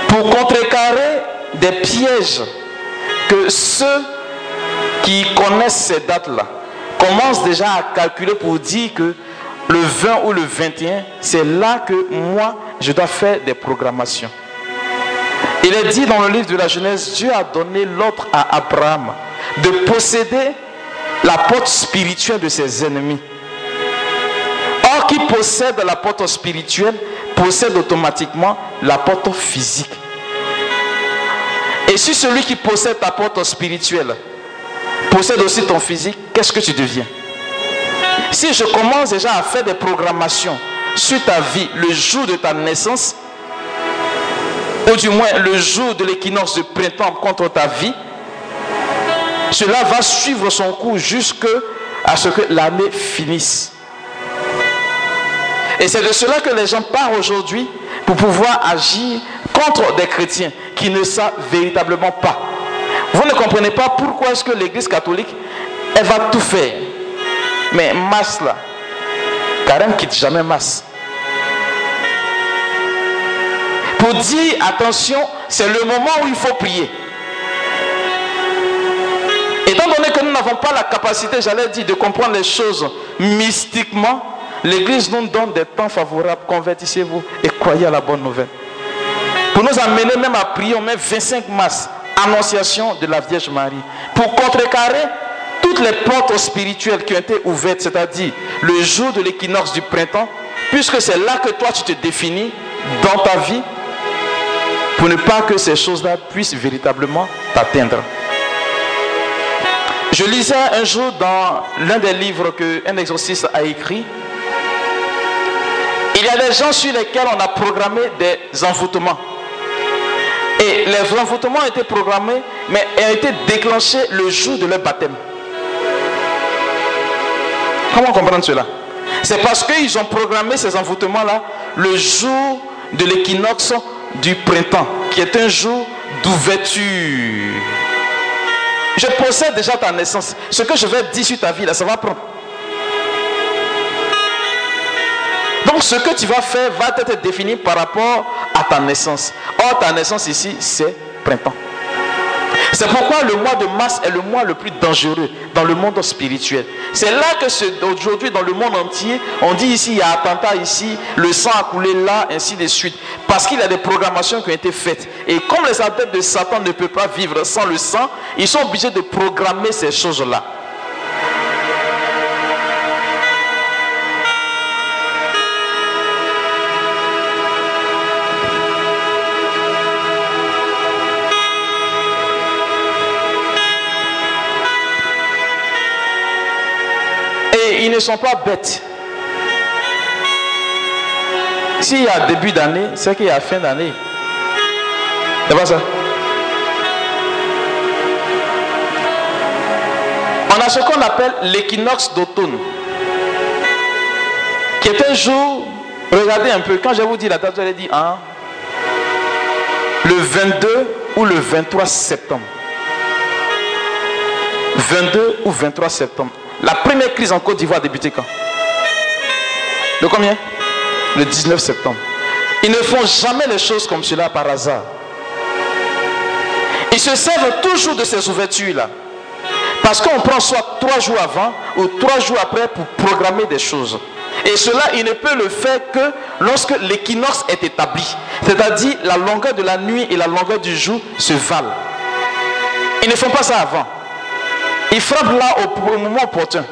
Pour contrecarrer des pièges que ceux qui connaissent ces dates-là commencent déjà à calculer pour dire que le 20 ou le 21, c'est là que moi, je dois faire des programmations. Il est dit dans le livre de la Genèse, Dieu a donné l'ordre à Abraham de posséder la porte spirituelle de ses ennemis. Or, qui possède la porte spirituelle possède automatiquement la porte physique. Et si celui qui possède ta porte spirituelle possède aussi ton physique, qu'est-ce que tu deviens? Si je commence déjà à faire des programmations sur ta vie le jour de ta naissance, ou du moins le jour de l'équinoxe de printemps contre ta vie, cela va suivre son cours jusqu'à ce que l'année finisse. Et c'est de cela que les gens parlent aujourd'hui pour pouvoir agir contre des chrétiens qui ne savent véritablement pas. Vous ne comprenez pas pourquoi est-ce que l'Église catholique, elle va tout faire. Mais masse là, carême quitte jamais masse. Pour dire attention, c'est le moment où il faut prier. Étant donné que nous n'avons pas la capacité, j'allais dire, de comprendre les choses mystiquement, l'Église nous donne des temps favorables. Convertissez-vous et croyez à la bonne nouvelle. Pour nous amener même à prier, on met 25 mars, annonciation de la Vierge Marie. Pour contrecarrer toutes les portes spirituelles qui ont été ouvertes, c'est-à-dire le jour de l'équinoxe du printemps, puisque c'est là que toi tu te définis dans ta vie, pour ne pas que ces choses-là puissent véritablement t'atteindre. Je lisais un jour dans l'un des livres qu'un exorciste a écrit, il y a des gens sur lesquels on a programmé des envoûtements. Et les envoûtements ont été programmés, mais ont été déclenchés le jour de leur baptême. Comment comprendre cela? C'est parce qu'ils ont programmé ces envoûtements-là le jour de l'équinoxe du printemps, qui est un jour d'ouverture. Je possède déjà ta naissance. Ce que je vais dire sur ta vie, là, ça va prendre. Donc ce que tu vas faire va être défini par rapport à ta naissance. Or, ta naissance ici, c'est printemps. C'est pourquoi le mois de mars est le mois le plus dangereux dans le monde spirituel. C'est là que aujourd'hui, dans le monde entier, on dit ici, il y a attentat ici, le sang a coulé là, ainsi de suite. Parce qu'il y a des programmations qui ont été faites. Et comme les adeptes de Satan ne peuvent pas vivre sans le sang, ils sont obligés de programmer ces choses-là. Ils ne sont pas bêtes. S'il y a début d'année, c'est qu'il y a fin d'année. C'est ça. On a ce qu'on appelle l'équinoxe d'automne, qui est un jour, regardez un peu, quand je vous dis la date, vous dire, hein, le 22 ou le 23 septembre. 22 ou 23 septembre. La première crise en Côte d'Ivoire a débuté quand? Le combien? Le 19 septembre. Ils ne font jamais les choses comme cela par hasard. Ils se servent toujours de ces ouvertures-là. Parce qu'on prend soit trois jours avant ou trois jours après pour programmer des choses. Et cela, il ne peut le faire que lorsque l'équinoxe est établi. C'est-à-dire la longueur de la nuit et la longueur du jour se valent. Ils ne font pas ça avant. Ils frappent là au, moment opportun.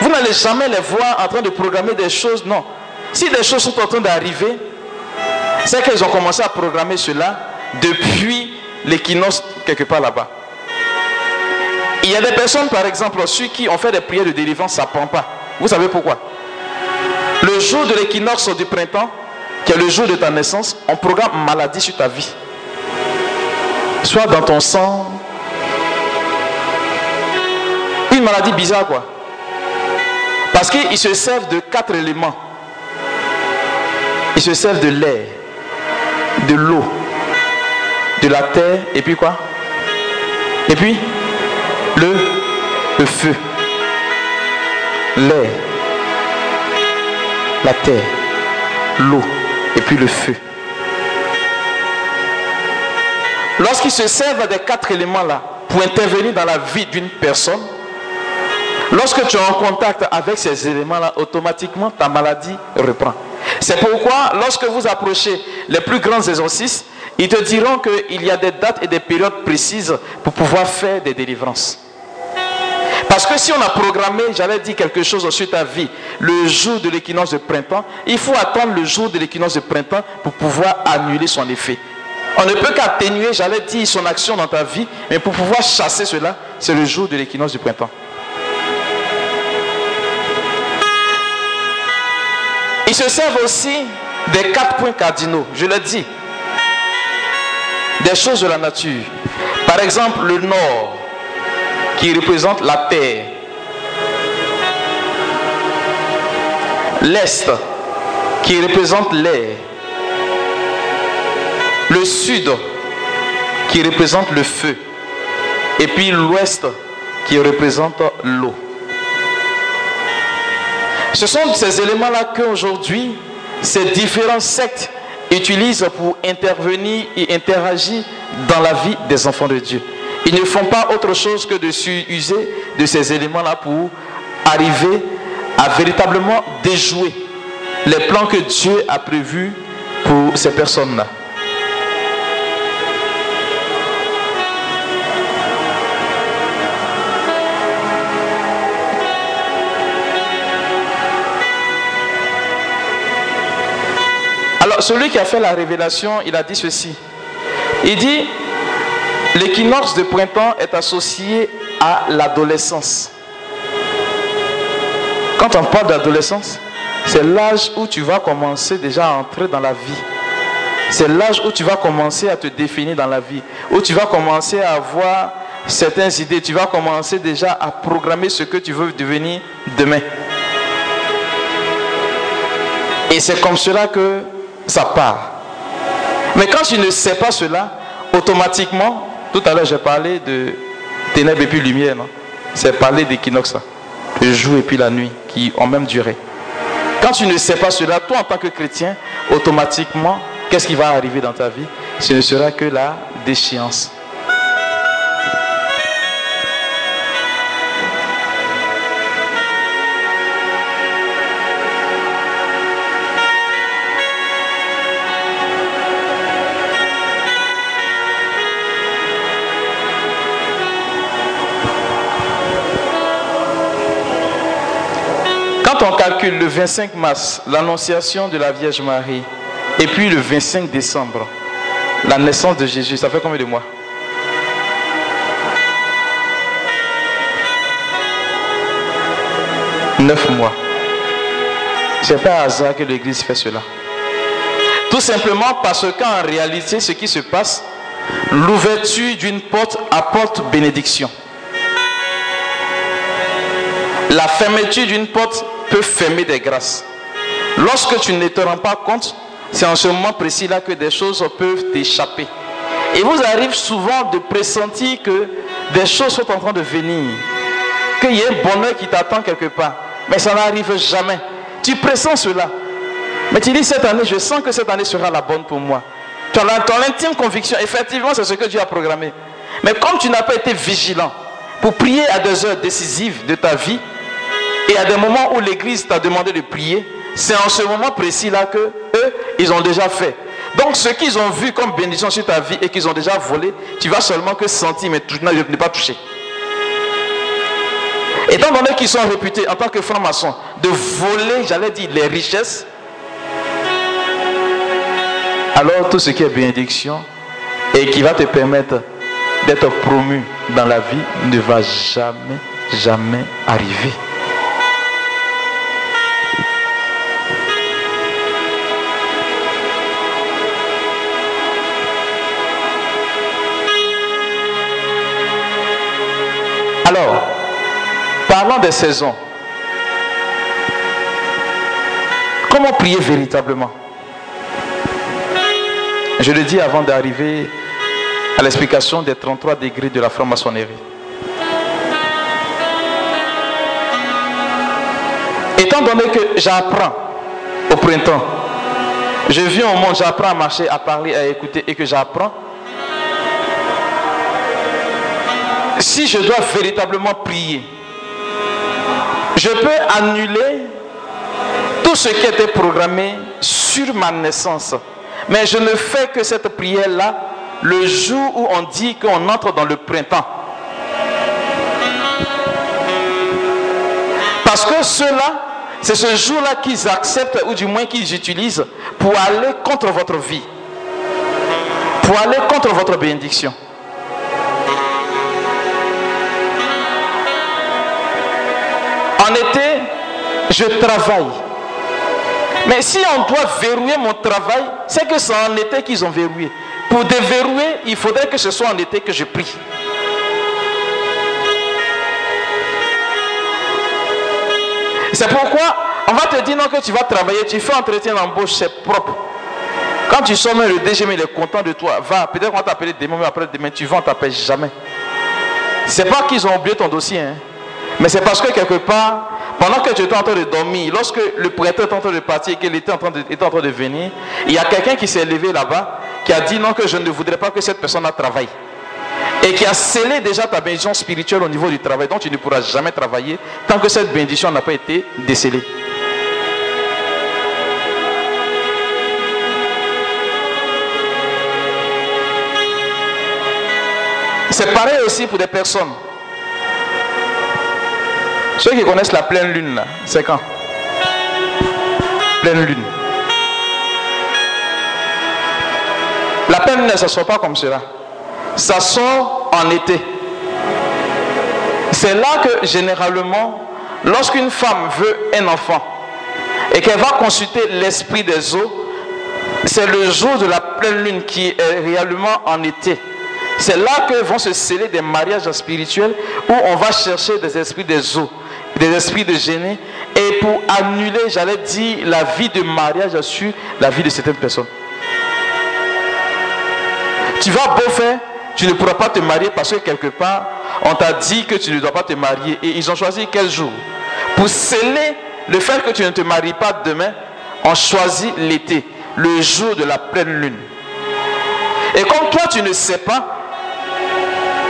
Vous n'allez jamais les voir en train de programmer des choses. Non. Si des choses sont en train d'arriver, c'est qu'ils ont commencé à programmer cela depuis l'équinoxe quelque part là-bas. Il y a des personnes, par exemple, ceux qui ont fait des prières de délivrance, ça ne prend pas. Vous savez pourquoi? Le jour de l'équinoxe du printemps, qui est le jour de ta naissance, on programme maladie sur ta vie. Soit dans ton sang, maladie bizarre, quoi. Parce qu'ils se servent de quatre éléments. Ils se servent de l'air, de l'eau, de la terre, et puis quoi? Et puis le, le feu. L'air, la terre, l'eau, et puis le feu. Lorsqu'ils se servent des quatre éléments-là pour intervenir dans la vie d'une personne, Lorsque tu es en contact avec ces éléments-là, automatiquement ta maladie reprend. C'est pourquoi lorsque vous approchez les plus grands exorcistes, ils te diront qu'il y a des dates et des périodes précises pour pouvoir faire des délivrances. Parce que si on a programmé, j'allais dire quelque chose sur ta vie, le jour de l'équinoxe de printemps, il faut attendre le jour de l'équinoxe de printemps pour pouvoir annuler son effet. On ne peut qu'atténuer, j'allais dire, son action dans ta vie, mais pour pouvoir chasser cela, c'est le jour de l'équinoxe du printemps. Ils se servent aussi des quatre points cardinaux, je le dis, des choses de la nature. Par exemple, le nord, qui représente la terre. L'est, qui représente l'air. Le sud, qui représente le feu. Et puis l'ouest, qui représente l'eau. Ce sont ces éléments-là qu'aujourd'hui, ces différents sectes utilisent pour intervenir et interagir dans la vie des enfants de Dieu. Ils ne font pas autre chose que de s'user de ces éléments-là pour arriver à véritablement déjouer les plans que Dieu a prévus pour ces personnes-là. Celui qui a fait la révélation, il a dit ceci. Il dit, L'équinoxe de printemps est associé à l'adolescence. Quand on parle d'adolescence, c'est l'âge où tu vas commencer déjà à entrer dans la vie. C'est l'âge où tu vas commencer à te définir dans la vie, où tu vas commencer à avoir certaines idées, tu vas commencer déjà à programmer ce que tu veux devenir demain. Et c'est comme cela que ça part. Mais quand tu ne sais pas cela, automatiquement, tout à l'heure j'ai parlé de ténèbres et puis lumière, non? C'est parler d'équinoxe, le jour et puis la nuit, qui ont même duré. Quand tu ne sais pas cela, toi en tant que chrétien, automatiquement, qu'est-ce qui va arriver dans ta vie? Ce ne sera que la déchéance. On calcule le 25 mars, l'annonciation de la Vierge Marie, et puis le 25 décembre, la naissance de Jésus, ça fait combien de mois? Neuf mois. C'est pas hasard que l'Église fait cela. Tout simplement parce qu'en réalité, ce qui se passe, l'ouverture d'une porte apporte bénédiction. La fermeture d'une porte peut fermer des grâces. Lorsque tu ne te rends pas compte, c'est en ce moment précis-là que des choses peuvent t'échapper. Et vous arrive souvent de pressentir que des choses sont en train de venir, qu'il y a un bonheur qui t'attend quelque part. Mais ça n'arrive jamais. Tu pressens cela. Mais tu dis cette année, je sens que cette année sera la bonne pour moi. Tu as ton intime conviction, effectivement, c'est ce que Dieu a programmé. Mais comme tu n'as pas été vigilant pour prier à des heures décisives de ta vie, et à des moments où l'église t'a demandé de prier, c'est en ce moment précis-là que eux, ils ont déjà fait. Donc ce qu'ils ont vu comme bénédiction sur ta vie et qu'ils ont déjà volé, tu vas seulement que sentir, mais tu n'es pas touché. Étant donné qu'ils sont réputés en tant que francs-maçons de voler, j'allais dire, les richesses, alors tout ce qui est bénédiction et qui va te permettre d'être promu dans la vie ne va jamais, jamais arriver. Alors, parlons des saisons. Comment prier véritablement? Je le dis avant d'arriver à l'explication des 33 degrés de la franc-maçonnerie. Étant donné que j'apprends au printemps, je viens au monde, j'apprends à marcher, à parler, à écouter et que j'apprends si je dois véritablement prier, je peux annuler tout ce qui était programmé sur ma naissance. Mais je ne fais que cette prière-là le jour où on dit qu'on entre dans le printemps. Parce que cela, c'est ce jour-là qu'ils acceptent, ou du moins qu'ils utilisent, pour aller contre votre vie, pour aller contre votre bénédiction. Je travaille. Mais si on doit verrouiller mon travail, c'est que c'est en été qu'ils ont verrouillé. Pour déverrouiller, il faudrait que ce soit en été que je prie. C'est pourquoi on va te dire non que tu vas travailler, tu fais entretien d'embauche, c'est propre. Quand tu sors, le DG, il est content de toi. Va, peut-être qu'on va t'appeler demain, mais après demain, tu vas, on t'appelle jamais. C'est pas qu'ils ont oublié ton dossier. Hein. Mais c'est parce que quelque part, pendant que tu étais en train de dormir, lorsque le prêtre est en train de partir et qu'il était en train de, en train de venir, il y a quelqu'un qui s'est levé là-bas, qui a dit non que je ne voudrais pas que cette personne travaille. Et qui a scellé déjà ta bénédiction spirituelle au niveau du travail. Donc tu ne pourras jamais travailler tant que cette bénédiction n'a pas été décelée. C'est pareil aussi pour des personnes ceux qui connaissent la pleine lune, c'est quand? Pleine lune. La pleine lune ne se sort pas comme cela. ça sort en été. C'est là que généralement, lorsqu'une femme veut un enfant et qu'elle va consulter l'esprit des eaux, c'est le jour de la pleine lune qui est réellement en été. C'est là que vont se sceller des mariages spirituels où on va chercher des esprits des eaux, des esprits de génie, et pour annuler, j'allais dire, la vie de mariage sur la vie de certaines personnes. Tu vas beau faire, tu ne pourras pas te marier parce que quelque part, on t'a dit que tu ne dois pas te marier. Et ils ont choisi quel jour? Pour sceller le fait que tu ne te maries pas demain, on choisit l'été, le jour de la pleine lune. Et comme toi, tu ne sais pas,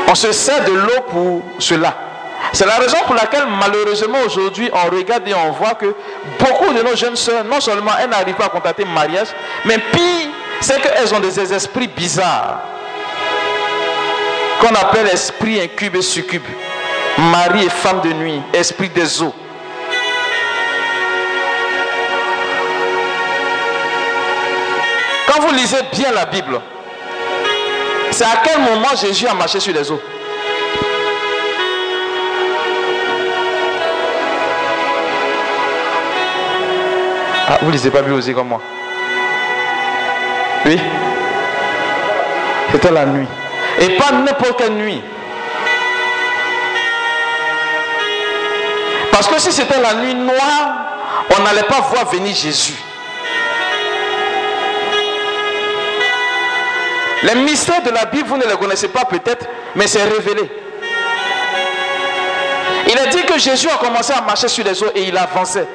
on se sert de l'eau pour cela. C'est la raison pour laquelle malheureusement aujourd'hui on regarde et on voit que beaucoup de nos jeunes soeurs, non seulement elles n'arrivent pas à contacter mariage, mais pire, c'est qu'elles ont des esprits bizarres qu'on appelle esprit incube et succube. Mari et femme de nuit, esprit des eaux. Quand vous lisez bien la Bible, c'est à quel moment Jésus a marché sur les eaux? Ah, vous lisez pas Bible aussi comme moi Oui C'était la nuit. Et pas n'importe quelle nuit. Parce que si c'était la nuit noire, on n'allait pas voir venir Jésus. Les mystères de la Bible, vous ne les connaissez pas peut-être, mais c'est révélé. Il a dit que Jésus a commencé à marcher sur les eaux et il avançait.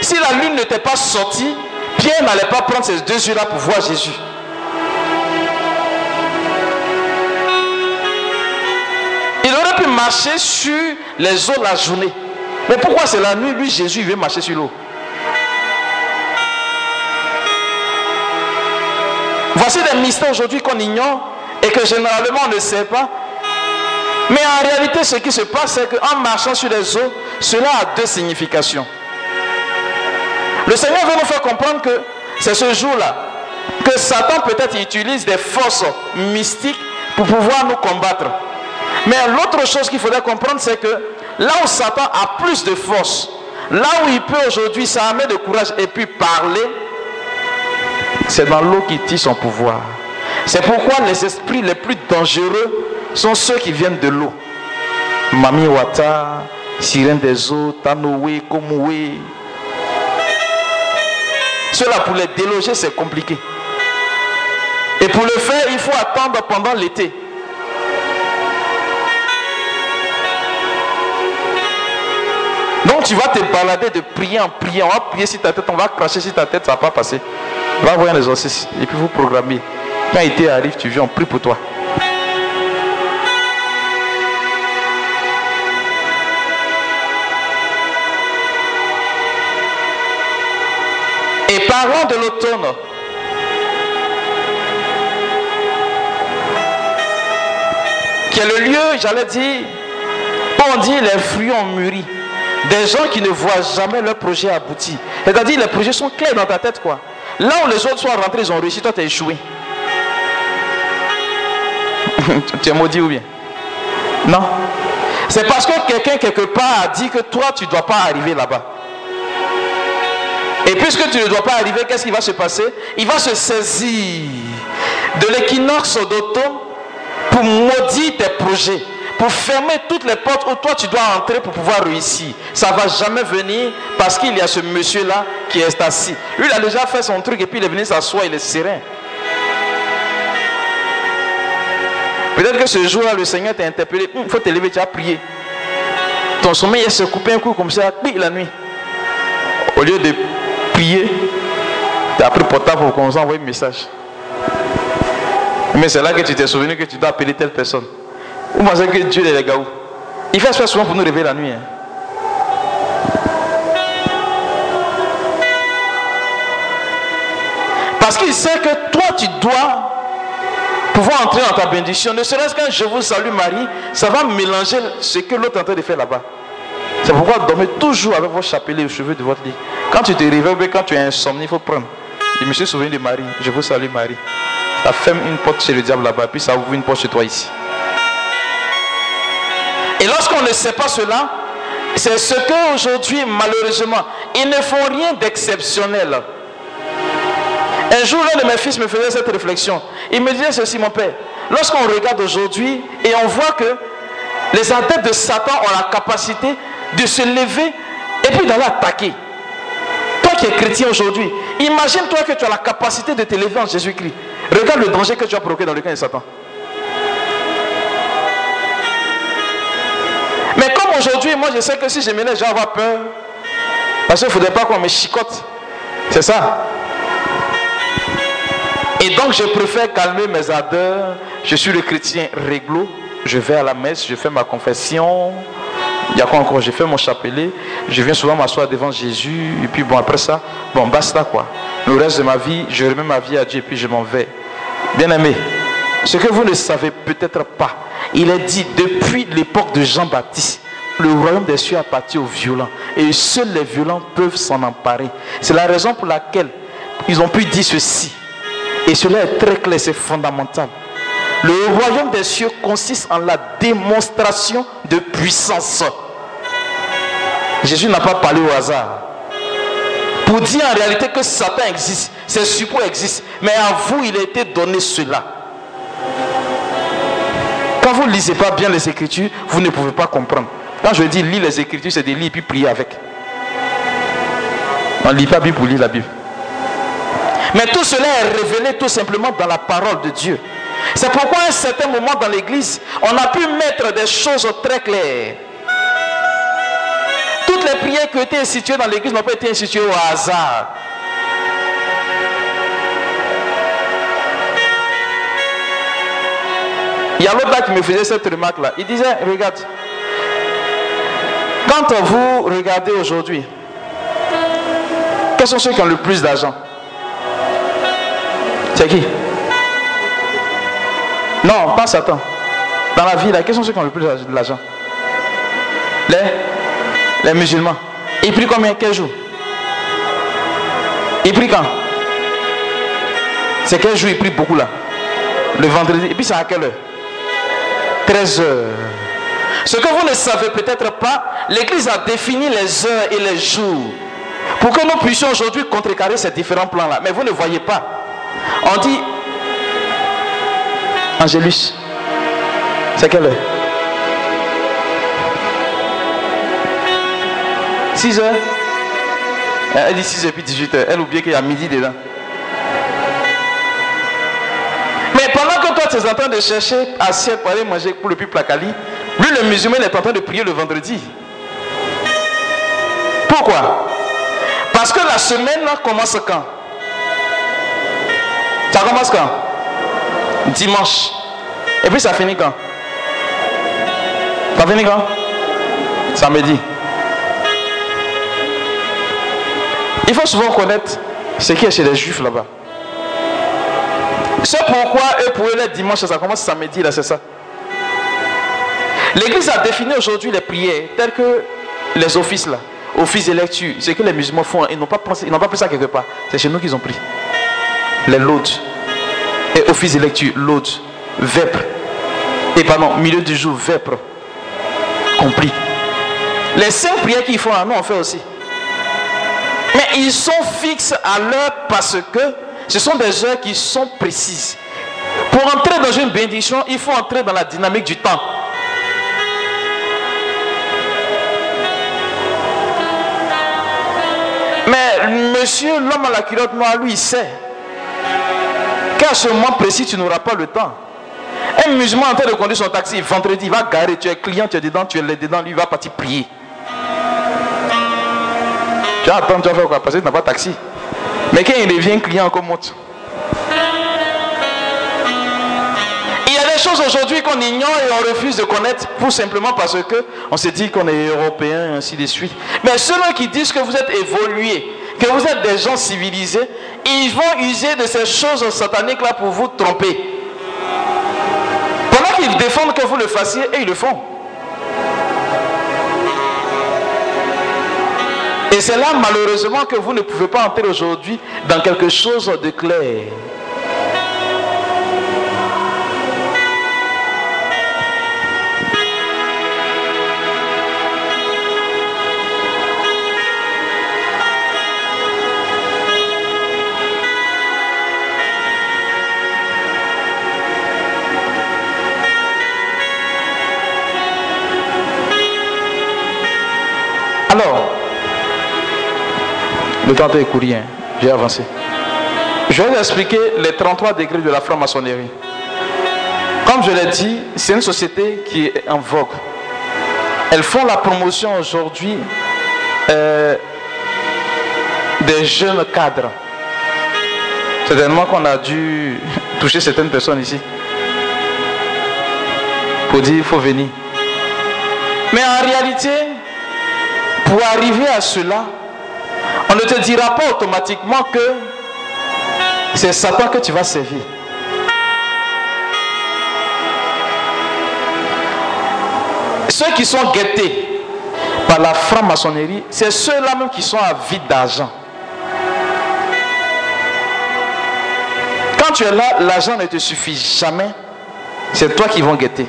Si la lune n'était pas sortie, Pierre n'allait pas prendre ces deux yeux-là pour voir Jésus. Il aurait pu marcher sur les eaux la journée. Mais pourquoi c'est la nuit, lui, Jésus, il veut marcher sur l'eau? Voici des mystères aujourd'hui qu'on ignore et que généralement on ne sait pas. Mais en réalité, ce qui se passe, c'est qu'en marchant sur les eaux, cela a deux significations. Le Seigneur veut nous faire comprendre que c'est ce jour-là que Satan peut-être utilise des forces mystiques pour pouvoir nous combattre. Mais l'autre chose qu'il faudrait comprendre, c'est que là où Satan a plus de force, là où il peut aujourd'hui s'armer de courage et puis parler, c'est dans l'eau qu'il tire son pouvoir. C'est pourquoi les esprits les plus dangereux sont ceux qui viennent de l'eau. Mami Wata, sirène des eaux, Tanoé, Komoué. Cela pour les déloger, c'est compliqué. Et pour le faire, il faut attendre pendant l'été. Donc tu vas te balader de prier en priant. On va prier sur ta tête, on va cracher sur ta tête, ça va pas passer. Va voir un exorcisme et puis vous programmez. Quand l'été arrive, tu viens, on prie pour toi. Et parlons de l'automne. Qui est le lieu, j'allais dire, où on dit les fruits ont mûri. Des gens qui ne voient jamais leur projet aboutir. C'est-à-dire les projets sont clairs dans ta tête, quoi. Là où les autres sont rentrés, ils ont réussi, toi tu as échoué. tu es maudit ou bien? Non. C'est parce que quelqu'un quelque part a dit que toi tu ne dois pas arriver là-bas. Et puisque tu ne dois pas arriver, qu'est-ce qui va se passer? Il va se saisir de l'équinoxe d'automne pour maudire tes projets, pour fermer toutes les portes où toi tu dois entrer pour pouvoir réussir. Ça ne va jamais venir parce qu'il y a ce monsieur-là qui est assis. Lui, il a déjà fait son truc et puis il est venu s'asseoir, il est serein. Peut-être que ce jour-là, le Seigneur t'a interpellé. Il faut te lever, tu as prié. Ton sommeil il se coupé un coup comme ça, la nuit. Au lieu de tu as pris portable pour qu'on envoie un message. Mais c'est là que tu t'es souvenu que tu dois appeler telle personne. Vous pensez que Dieu est les gars Il fait ça souvent pour nous réveiller la nuit. Hein. Parce qu'il sait que toi, tu dois pouvoir entrer dans ta bénédiction. Ne serait-ce qu'un je vous salue Marie, ça va mélanger ce que l'autre est en train de faire là-bas. C'est pourquoi dormez toujours avec vos chapelets aux cheveux de votre lit. Quand tu te réveilles, quand tu es insomnie, il faut prendre. Je me suis souvenu de Marie. Je vous salue Marie. Ça ferme une porte chez le diable là-bas, puis ça ouvre une porte chez toi ici. Et lorsqu'on ne sait pas cela, c'est ce qu'aujourd'hui, malheureusement, ils ne font rien d'exceptionnel. Un jour, l'un de mes fils me faisait cette réflexion. Il me disait ceci, mon père. Lorsqu'on regarde aujourd'hui et on voit que les adeptes de Satan ont la capacité de se lever et puis d'aller attaquer. Toi qui es chrétien aujourd'hui, imagine-toi que tu as la capacité de te lever en Jésus-Christ. Regarde le danger que tu as provoqué dans le camp de Satan. Mais comme aujourd'hui, moi je sais que si je me lève, peur. Parce qu'il ne faudrait pas qu'on me chicote. C'est ça. Et donc je préfère calmer mes ardeurs. Je suis le chrétien réglo. Je vais à la messe, je fais ma confession. Il y a quoi encore? Je fais mon chapelet. Je viens souvent m'asseoir devant Jésus. Et puis bon, après ça, bon, basta quoi. Le reste de ma vie, je remets ma vie à Dieu et puis je m'en vais. Bien aimé, ce que vous ne savez peut-être pas, il est dit depuis l'époque de Jean-Baptiste, le royaume des cieux appartient aux violents. Et seuls les violents peuvent s'en emparer. C'est la raison pour laquelle ils ont pu dire ceci. Et cela est très clair, c'est fondamental. Le royaume des cieux consiste en la démonstration de puissance. Jésus n'a pas parlé au hasard. Pour dire en réalité que Satan existe, ses suppôts existent. Mais à vous, il a été donné cela. Quand vous ne lisez pas bien les Écritures, vous ne pouvez pas comprendre. Quand je dis lire les Écritures, c'est de lire et puis prier avec. On ne lit pas la Bible pour lire la Bible. Mais tout cela est révélé tout simplement dans la parole de Dieu. C'est pourquoi à un certain moment dans l'église, on a pu mettre des choses très claires. Toutes les prières qui ont été instituées dans l'église n'ont pas été instituées au hasard. Il y a l'autre là qui me faisait cette remarque là. Il disait, regarde, quand vous regardez aujourd'hui, quels sont ceux qui ont le plus d'argent? C'est qui? Non, pas Satan. Dans la vie, là, quels sont ceux qui ont le plus d'argent les, les musulmans. Ils prient combien? Quel jour Ils prient quand? C'est quel jour ils prient beaucoup là Le vendredi. Et puis c'est à quelle heure? 13 heures. Ce que vous ne savez peut-être pas, l'Église a défini les heures et les jours pour que nous puissions aujourd'hui contrecarrer ces différents plans-là. Mais vous ne voyez pas. On dit, Angélus, c'est quelle heure? 6 heures Elle dit 6 heures puis 18 heures. Elle oublie qu'il y a midi dedans. Mais pendant que toi tu es en train de chercher assiette pour aller manger pour le plus placali, lui le musulman est en train de prier le vendredi. Pourquoi? Parce que la semaine commence quand? Ça commence quand? Dimanche. Et puis ça finit quand? Ça finit quand? Samedi. Il faut souvent connaître ce qui est chez les juifs là-bas. C'est pourquoi eux, pour eux, les dimanches, ça commence samedi, là, c'est ça. L'église a défini aujourd'hui les prières telles que les offices là, offices et lectures, ce que les musulmans font, ils n'ont pas pensé, ils n'ont pas pris ça quelque part. C'est chez nous qu'ils ont pris. Les laudes et offices et lectures, laudes, vêpres, et pardon, milieu du jour, vêpres, compris. Les cinq prières qu'ils font, nous on fait aussi. Mais ils sont fixes à l'heure parce que ce sont des heures qui sont précises. Pour entrer dans une bénédiction, il faut entrer dans la dynamique du temps. Mais monsieur, l'homme à la culotte noire, lui, il sait qu'à ce moment précis, tu n'auras pas le temps. Un musulman en train de conduire son taxi, vendredi, il va garer, tu es client, tu es dedans, tu es dedans, lui, il va partir prier. Tu vas attendre, tu vas faire quoi? Parce que tu n'as pas de taxi. Mais quand il devient client, comme monte. Il y a des choses aujourd'hui qu'on ignore et on refuse de connaître tout simplement parce que on se dit qu'on est européen et ainsi de suite. Mais ceux-là qui disent que vous êtes évolués, que vous êtes des gens civilisés, ils vont user de ces choses sataniques-là pour vous tromper. Pendant qu'ils défendent que vous le fassiez, et ils le font. Et c'est là malheureusement que vous ne pouvez pas entrer aujourd'hui dans quelque chose de clair. Alors, le temps est couru, hein. j'ai avancé. Je vais vous expliquer les 33 degrés de la franc-maçonnerie. Comme je l'ai dit, c'est une société qui est en vogue. Elles font la promotion aujourd'hui euh, des jeunes cadres. Certainement qu'on a dû toucher certaines personnes ici. Pour dire, il faut venir. Mais en réalité, pour arriver à cela, on ne te dira pas automatiquement que c'est Satan que tu vas servir. Ceux qui sont guettés par la franc-maçonnerie, c'est ceux-là même qui sont à vide d'argent. Quand tu es là, l'argent ne te suffit jamais. C'est toi qui vont guetter.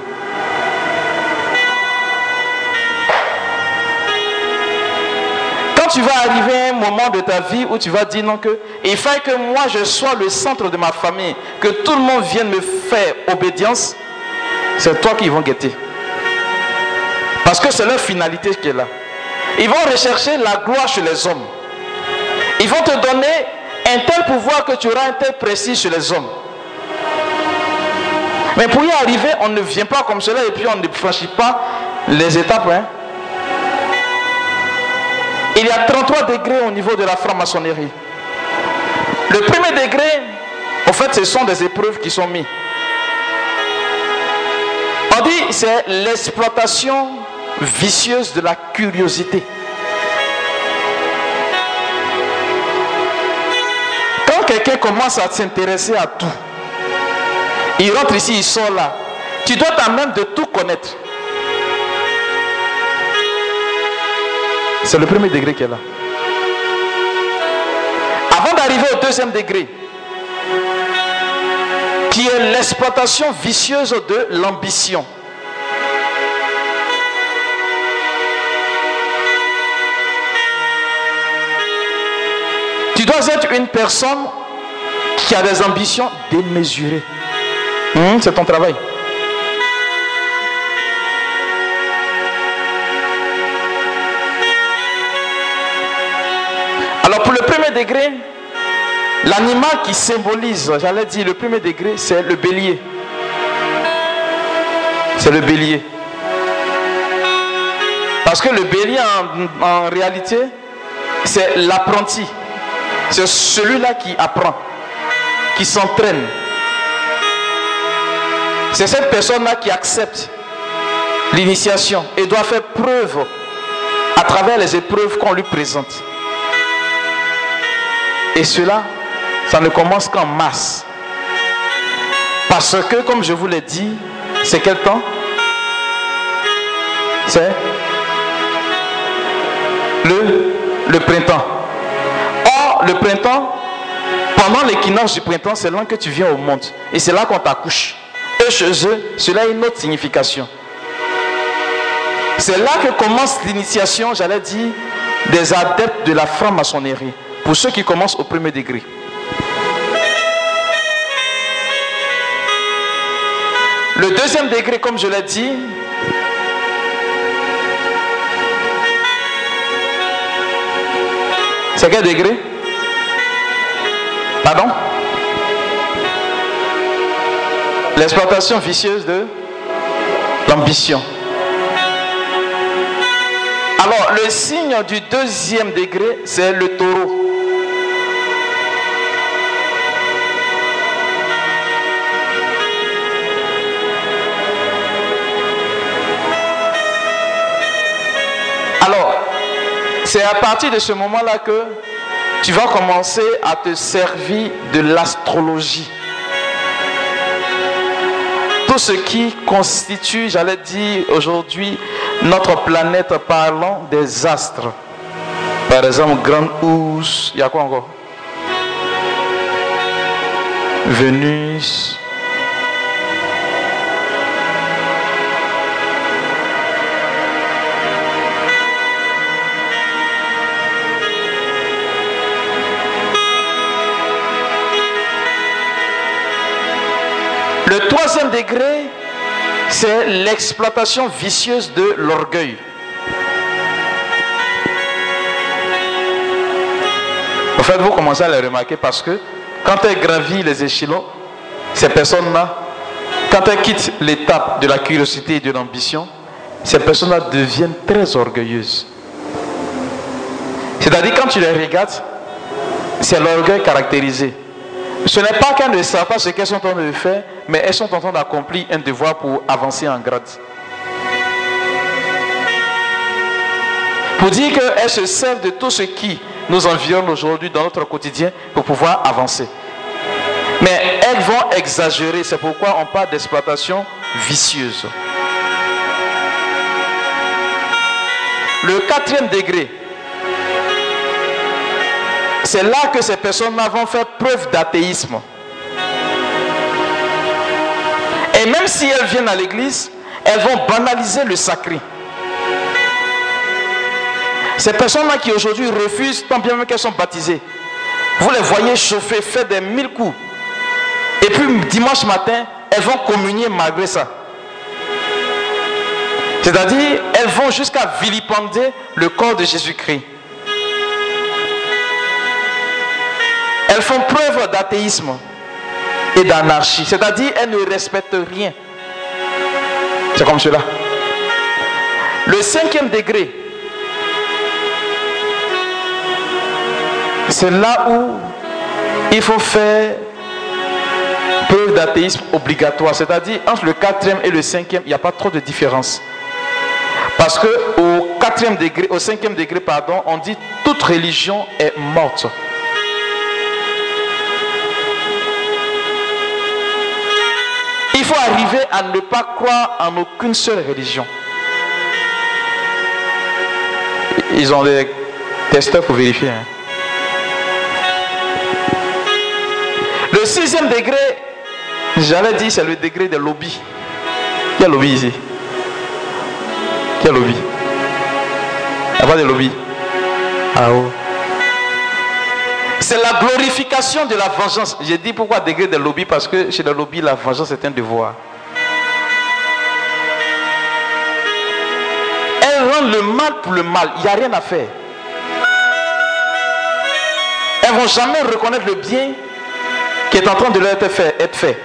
Tu vas arriver à un moment de ta vie où tu vas dire non que il faut que moi je sois le centre de ma famille, que tout le monde vienne me faire obédience, c'est toi qui vont guetter. Parce que c'est leur finalité qui est là. Ils vont rechercher la gloire chez les hommes. Ils vont te donner un tel pouvoir que tu auras un tel précis chez les hommes. Mais pour y arriver, on ne vient pas comme cela et puis on ne franchit pas les étapes. Hein. Il y a 33 degrés au niveau de la franc-maçonnerie. Le premier degré, en fait, ce sont des épreuves qui sont mises. On dit c'est l'exploitation vicieuse de la curiosité. Quand quelqu'un commence à s'intéresser à tout, il rentre ici, il sort là. Tu dois quand même de tout connaître. C'est le premier degré qui est là. Avant d'arriver au deuxième degré, qui est l'exploitation vicieuse de l'ambition. Tu dois être une personne qui a des ambitions démesurées. Hmm, c'est ton travail. Degré, l'animal qui symbolise, j'allais dire le premier degré, c'est le bélier. C'est le bélier. Parce que le bélier, en, en réalité, c'est l'apprenti. C'est celui-là qui apprend, qui s'entraîne. C'est cette personne-là qui accepte l'initiation et doit faire preuve à travers les épreuves qu'on lui présente. Et cela, ça ne commence qu'en masse. Parce que, comme je vous l'ai dit, c'est quel temps? C'est le, le printemps. Or, le printemps, pendant l'équinoxe du printemps, c'est là que tu viens au monde. Et c'est là qu'on t'accouche. Eux, chez eux, cela a une autre signification. C'est là que commence l'initiation, j'allais dire, des adeptes de la franc-maçonnerie pour ceux qui commencent au premier degré. Le deuxième degré, comme je l'ai dit, c'est quel degré? Pardon? L'exploitation vicieuse de l'ambition. Alors, le signe du deuxième degré, c'est le taureau. C'est à partir de ce moment-là que tu vas commencer à te servir de l'astrologie. Tout ce qui constitue, j'allais dire aujourd'hui, notre planète parlant des astres. Par exemple, Grande Ours, il y a quoi encore? Vénus. Le troisième degré, c'est l'exploitation vicieuse de l'orgueil. En fait, vous commencez à le remarquer parce que quand elle gravit les échelons, ces personnes-là, quand elles quittent l'étape de la curiosité et de l'ambition, ces personnes-là deviennent très orgueilleuses. C'est-à-dire quand tu les regardes, c'est l'orgueil caractérisé. Ce n'est pas qu'elles ne savent pas ce qu'elles sont en train de faire, mais elles sont en train d'accomplir un devoir pour avancer en grade. Pour dire qu'elles se servent de tout ce qui nous environne aujourd'hui dans notre quotidien pour pouvoir avancer. Mais elles vont exagérer, c'est pourquoi on parle d'exploitation vicieuse. Le quatrième degré, c'est là que ces personnes-là vont faire preuve d'athéisme. Et même si elles viennent à l'église, elles vont banaliser le sacré. Ces personnes-là qui aujourd'hui refusent, tant bien même qu'elles sont baptisées, vous les voyez chauffer, faire des mille coups. Et puis dimanche matin, elles vont communier malgré ça. C'est-à-dire, elles vont jusqu'à vilipender le corps de Jésus-Christ. Elles font preuve d'athéisme et d'anarchie. C'est-à-dire, elles ne respectent rien. C'est comme cela. Le cinquième degré, c'est là où il faut faire preuve d'athéisme obligatoire. C'est-à-dire, entre le quatrième et le cinquième, il n'y a pas trop de différence. Parce que au quatrième degré, au cinquième degré, pardon, on dit toute religion est morte. Faut arriver à ne pas croire en aucune seule religion. Ils ont des testeurs pour vérifier. Hein. Le sixième degré, j'avais dit, c'est le degré des lobbies. A lobby ici. Quel lobby Il n'y a pas de lobby. Ah oh. C'est la glorification de la vengeance. J'ai dit pourquoi degré de lobby Parce que chez le lobby, la vengeance est un devoir. Elles rendent le mal pour le mal. Il n'y a rien à faire. Elles ne vont jamais reconnaître le bien qui est en train de leur. Être fait.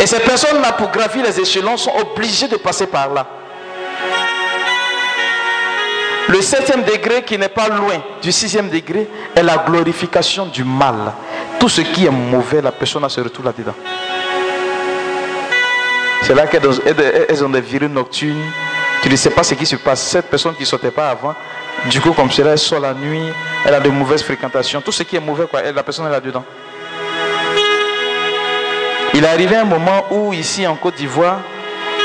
Et ces personnes-là, pour gravir les échelons, sont obligées de passer par là. Le septième degré, qui n'est pas loin du sixième degré, est la glorification du mal. Tout ce qui est mauvais, la personne se retrouve là-dedans. C'est là qu'elles ont des virus nocturnes. Tu ne sais pas ce qui se passe. Cette personne qui ne sortait pas avant, du coup, comme cela, elle sort la nuit, elle a de mauvaises fréquentations. Tout ce qui est mauvais, la personne est là-dedans. Il est arrivé un moment où, ici en Côte d'Ivoire,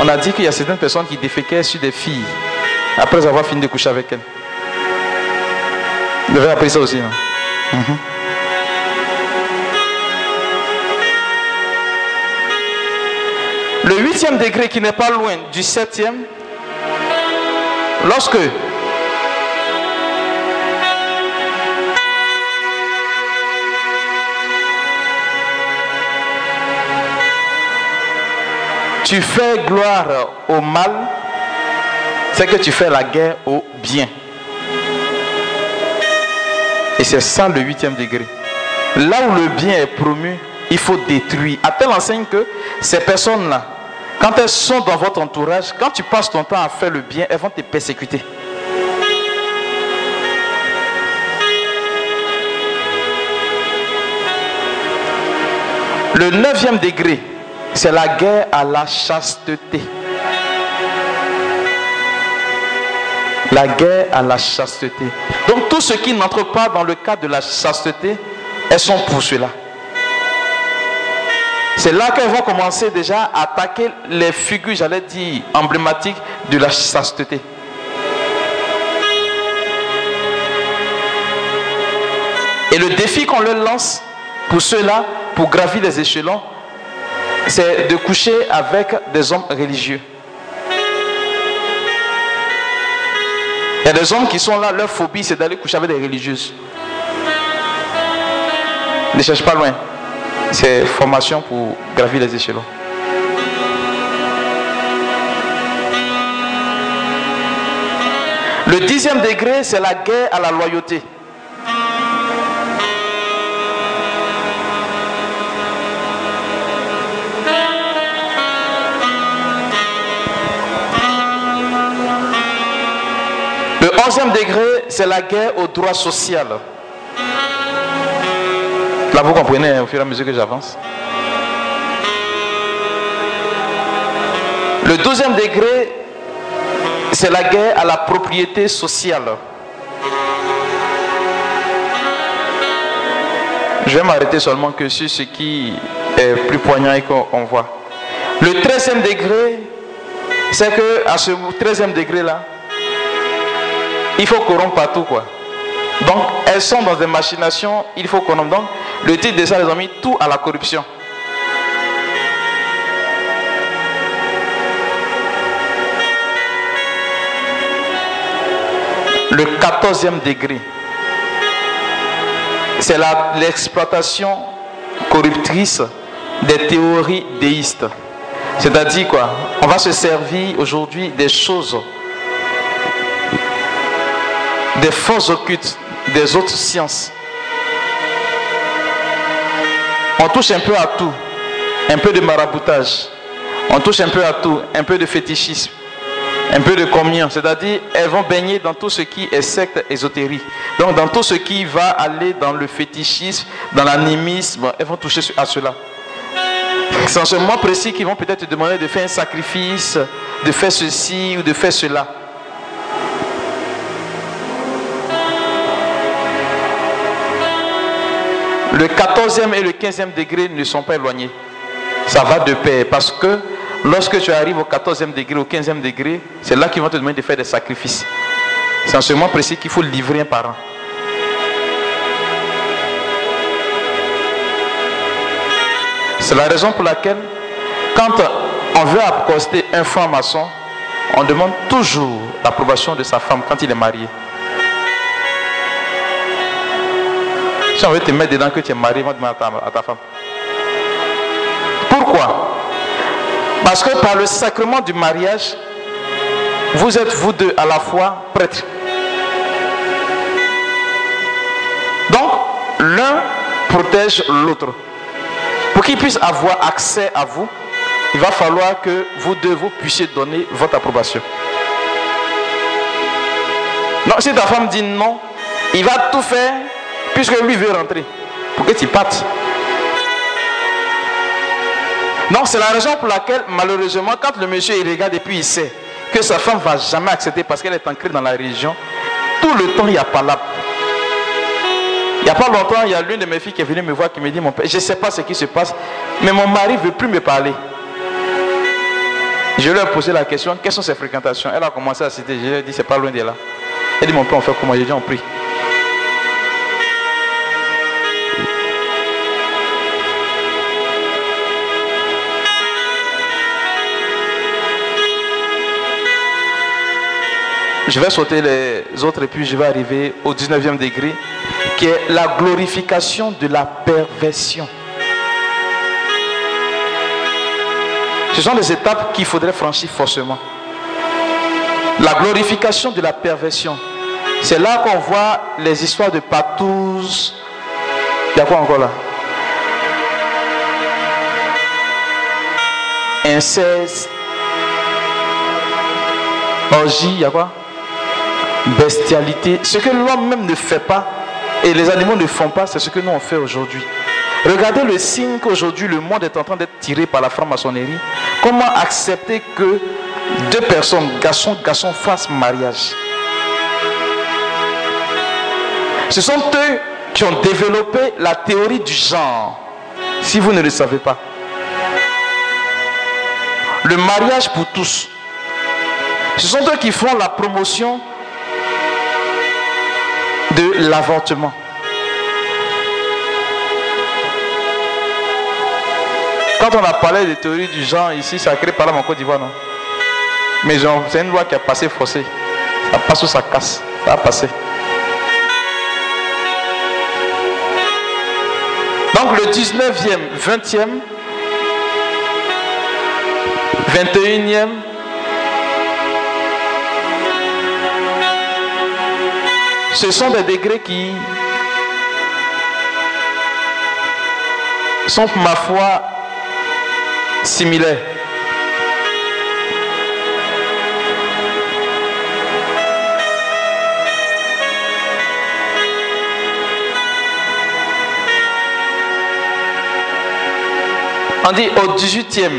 on a dit qu'il y a certaines personnes qui déféquaient sur des filles après avoir fini de coucher avec elles. Vous devez apprendre ça aussi. Hein? Mhm. Le huitième degré qui n'est pas loin du septième, lorsque tu fais gloire au mal, c'est que tu fais la guerre au bien. Et c'est ça le huitième degré. Là où le bien est promu, il faut détruire. À telle enseigne que ces personnes-là, quand elles sont dans votre entourage, quand tu passes ton temps à faire le bien, elles vont te persécuter. Le neuvième degré, c'est la guerre à la chasteté. La guerre à la chasteté. Donc tous ceux qui n'entrent pas dans le cadre de la chasteté, elles sont pour cela. C'est là qu'elles vont commencer déjà à attaquer les figures, j'allais dire, emblématiques de la chasteté. Et le défi qu'on leur lance pour ceux-là, pour gravir les échelons, c'est de coucher avec des hommes religieux. Y a des hommes qui sont là, leur phobie, c'est d'aller coucher avec des religieuses. Ne cherche pas loin. C'est formation pour gravir les échelons. Le dixième degré, c'est la guerre à la loyauté. Onzième degré, c'est la guerre au droit social. Là, vous comprenez hein, au fur et à mesure que j'avance. Le douzième degré, c'est la guerre à la propriété sociale. Je vais m'arrêter seulement que sur ce qui est plus poignant et qu'on voit. Le treizième degré, c'est que à ce treizième degré là, il faut corrompre partout quoi. Donc elles sont dans des machinations, il faut corrompre. Donc le titre de ça, les amis, tout à la corruption. le 14e degré. C'est l'exploitation corruptrice des théories déistes. C'est-à-dire quoi? On va se servir aujourd'hui des choses, des forces occultes des autres sciences. On touche un peu à tout, un peu de maraboutage, on touche un peu à tout, un peu de fétichisme, un peu de communion, c'est-à-dire elles vont baigner dans tout ce qui est secte ésotérique. Donc dans tout ce qui va aller dans le fétichisme, dans l'animisme, elles vont toucher à cela. C'est en ce moment précis qu'ils vont peut-être te demander de faire un sacrifice, de faire ceci ou de faire cela. Le 14e et le 15e degré ne sont pas éloignés. Ça va de pair parce que Lorsque tu arrives au 14e degré, au 15e degré, c'est là qu'ils vont te demander de faire des sacrifices. C'est en ce moment précis qu'il faut livrer un parent. C'est la raison pour laquelle, quand on veut accoster un franc-maçon, on demande toujours l'approbation de sa femme quand il est marié. Si on veut te mettre dedans que tu es marié, demander à ta femme. Pourquoi? Parce que par le sacrement du mariage, vous êtes vous deux à la fois prêtres. Donc, l'un protège l'autre. Pour qu'il puisse avoir accès à vous, il va falloir que vous deux vous puissiez donner votre approbation. Non, si ta femme dit non, il va tout faire puisque lui veut rentrer pour que tu partes. Non, c'est la raison pour laquelle, malheureusement, quand le monsieur il regarde et puis il sait que sa femme ne va jamais accepter parce qu'elle est ancrée dans la religion, tout le temps il n'y a pas là. Il n'y a pas longtemps, il y a l'une de mes filles qui est venue me voir qui me dit Mon père, je ne sais pas ce qui se passe, mais mon mari ne veut plus me parler. Je lui ai posé la question Quelles sont ses fréquentations? Elle a commencé à citer. Je lui ai dit C'est pas loin de là. Elle dit Mon père, on fait comment? J'ai dit On prie. Je vais sauter les autres et puis je vais arriver au 19e degré, qui est la glorification de la perversion. Ce sont des étapes qu'il faudrait franchir forcément. La glorification de la perversion. C'est là qu'on voit les histoires de patous. Il y a quoi encore là? Inceste. Orgie, il y a quoi? Bestialité, ce que l'homme même ne fait pas et les animaux ne font pas, c'est ce que nous on fait aujourd'hui. Regardez le signe qu'aujourd'hui le monde est en train d'être tiré par la franc-maçonnerie. Comment accepter que deux personnes, garçon, garçon, fassent mariage? Ce sont eux qui ont développé la théorie du genre, si vous ne le savez pas. Le mariage pour tous. Ce sont eux qui font la promotion de l'avortement. Quand on a parlé des théories du genre ici, ça a créé par là en Côte d'Ivoire, non? Mais c'est une loi qui a passé forcée. Ça passe ou ça casse? Ça a passé. Donc le 19e, 20e, 21e, Ce sont des degrés qui sont, ma foi, similaires. On dit au 18e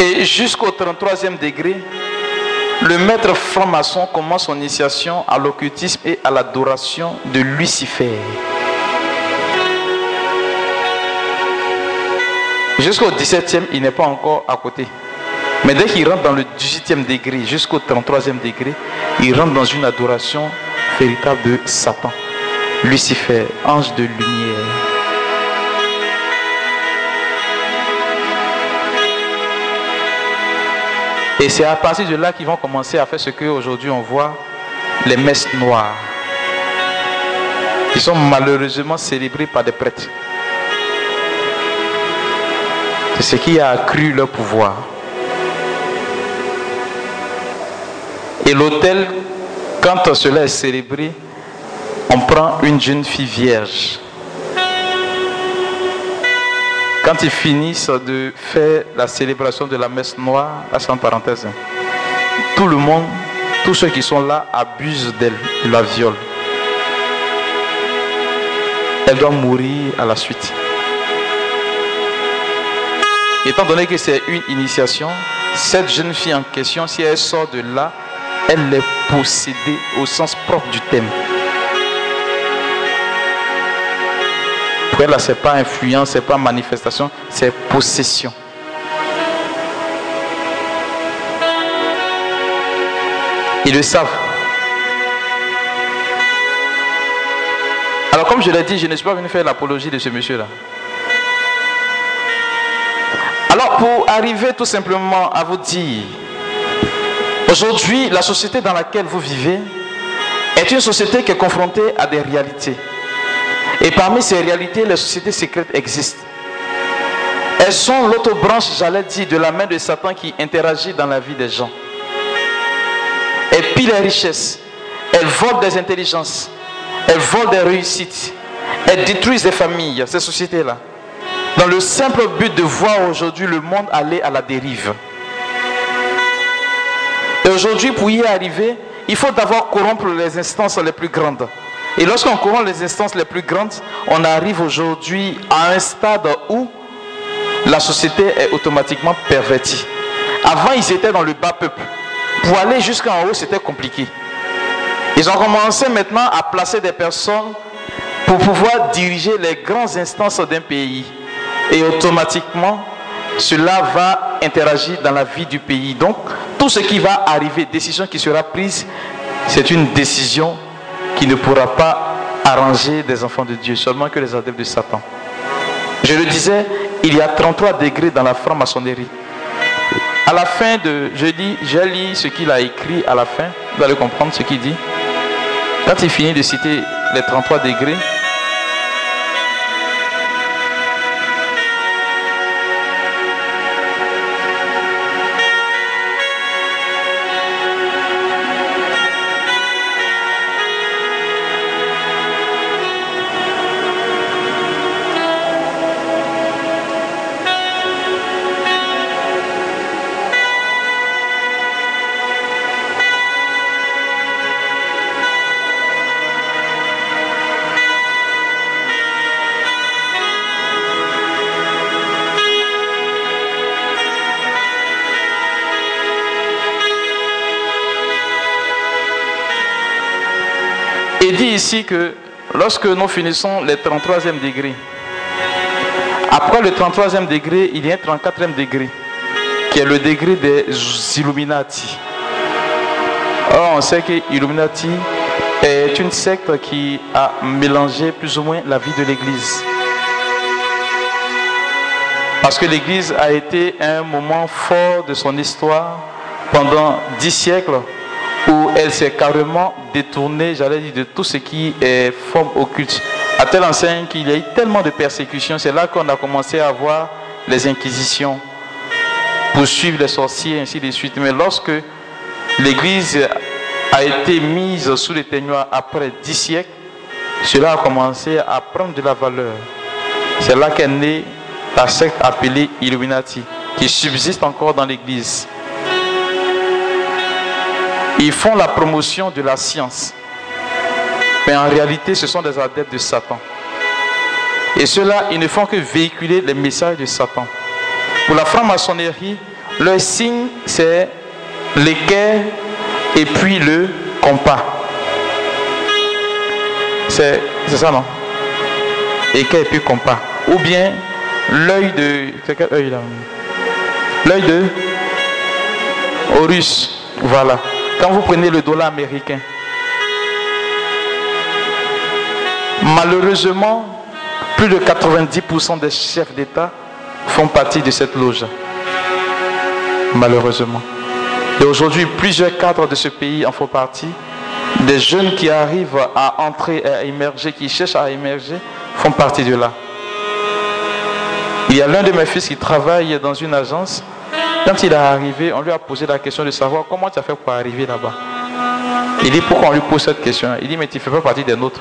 et jusqu'au 33e degré, le maître franc-maçon commence son initiation à l'occultisme et à l'adoration de Lucifer. Jusqu'au 17e, il n'est pas encore à côté. Mais dès qu'il rentre dans le 18e degré jusqu'au 33e degré, il rentre dans une adoration véritable de Satan. Lucifer, ange de lumière. Et c'est à partir de là qu'ils vont commencer à faire ce qu'aujourd'hui on voit, les messes noires, qui sont malheureusement célébrées par des prêtres. C'est ce qui a accru leur pouvoir. Et l'autel, quand cela est célébré, on prend une jeune fille vierge. Quand ils finissent de faire la célébration de la messe noire, là c'est en parenthèse, hein, tout le monde, tous ceux qui sont là abusent d'elle, la violent. Elle doit mourir à la suite. Étant donné que c'est une initiation, cette jeune fille en question, si elle sort de là, elle est possédée au sens propre du thème. Elle, ce n'est pas influence, ce n'est pas manifestation, c'est possession. Ils le savent. Alors comme je l'ai dit, je ne suis pas venu faire l'apologie de ce monsieur-là. Alors pour arriver tout simplement à vous dire, aujourd'hui, la société dans laquelle vous vivez est une société qui est confrontée à des réalités. Et parmi ces réalités, les sociétés secrètes existent. Elles sont l'autre branche, j'allais dire, de la main de Satan qui interagit dans la vie des gens. Elles pillent les richesses. Elles volent des intelligences. Elles volent des réussites. Elles détruisent des familles, ces sociétés-là. Dans le simple but de voir aujourd'hui le monde aller à la dérive. Et aujourd'hui, pour y arriver, il faut d'abord corrompre les instances les plus grandes. Et lorsqu'on corrompt les instances les plus grandes, on arrive aujourd'hui à un stade où la société est automatiquement pervertie. Avant, ils étaient dans le bas peuple. Pour aller jusqu'en haut, c'était compliqué. Ils ont commencé maintenant à placer des personnes pour pouvoir diriger les grandes instances d'un pays. Et automatiquement, cela va interagir dans la vie du pays. Donc, tout ce qui va arriver, décision qui sera prise, c'est une décision qui ne pourra pas arranger des enfants de Dieu, seulement que les adeptes de Satan. Je le disais, il y a 33 degrés dans la franc-maçonnerie. À la fin de jeudi, j'ai lu ce qu'il a écrit à la fin. Vous allez comprendre ce qu'il dit. Quand il finit de citer les 33 degrés, ici que lorsque nous finissons les 33e degrés, après le 33e degré, il y a un 34e degré, qui est le degré des Illuminati. Or, on sait que Illuminati est une secte qui a mélangé plus ou moins la vie de l'Église. Parce que l'Église a été un moment fort de son histoire pendant dix siècles où elle s'est carrément détournée, j'allais dire, de tout ce qui est forme occulte. À telle enseigne qu'il y a eu tellement de persécutions, c'est là qu'on a commencé à voir les inquisitions, poursuivre les sorciers, ainsi de suite. Mais lorsque l'Église a été mise sous les ténoirs après dix siècles, cela a commencé à prendre de la valeur. C'est là qu'est née la secte appelée Illuminati, qui subsiste encore dans l'Église. Ils font la promotion de la science. Mais en réalité, ce sont des adeptes de Satan. Et ceux-là, ils ne font que véhiculer les messages de Satan. Pour la franc-maçonnerie, leur signe, c'est l'équerre et puis le compas. C'est ça, non? Équerre et puis compas. Ou bien l'œil de. C'est quel œil là? L'œil de Horus. Voilà. Quand vous prenez le dollar américain, malheureusement, plus de 90% des chefs d'État font partie de cette loge. Malheureusement. Et aujourd'hui, plusieurs cadres de ce pays en font partie. Des jeunes qui arrivent à entrer et à émerger, qui cherchent à émerger, font partie de là. Il y a l'un de mes fils qui travaille dans une agence. Quand il est arrivé, on lui a posé la question de savoir comment tu as fait pour arriver là-bas. Il dit pourquoi on lui pose cette question? Il dit mais tu ne fais pas partie des nôtres.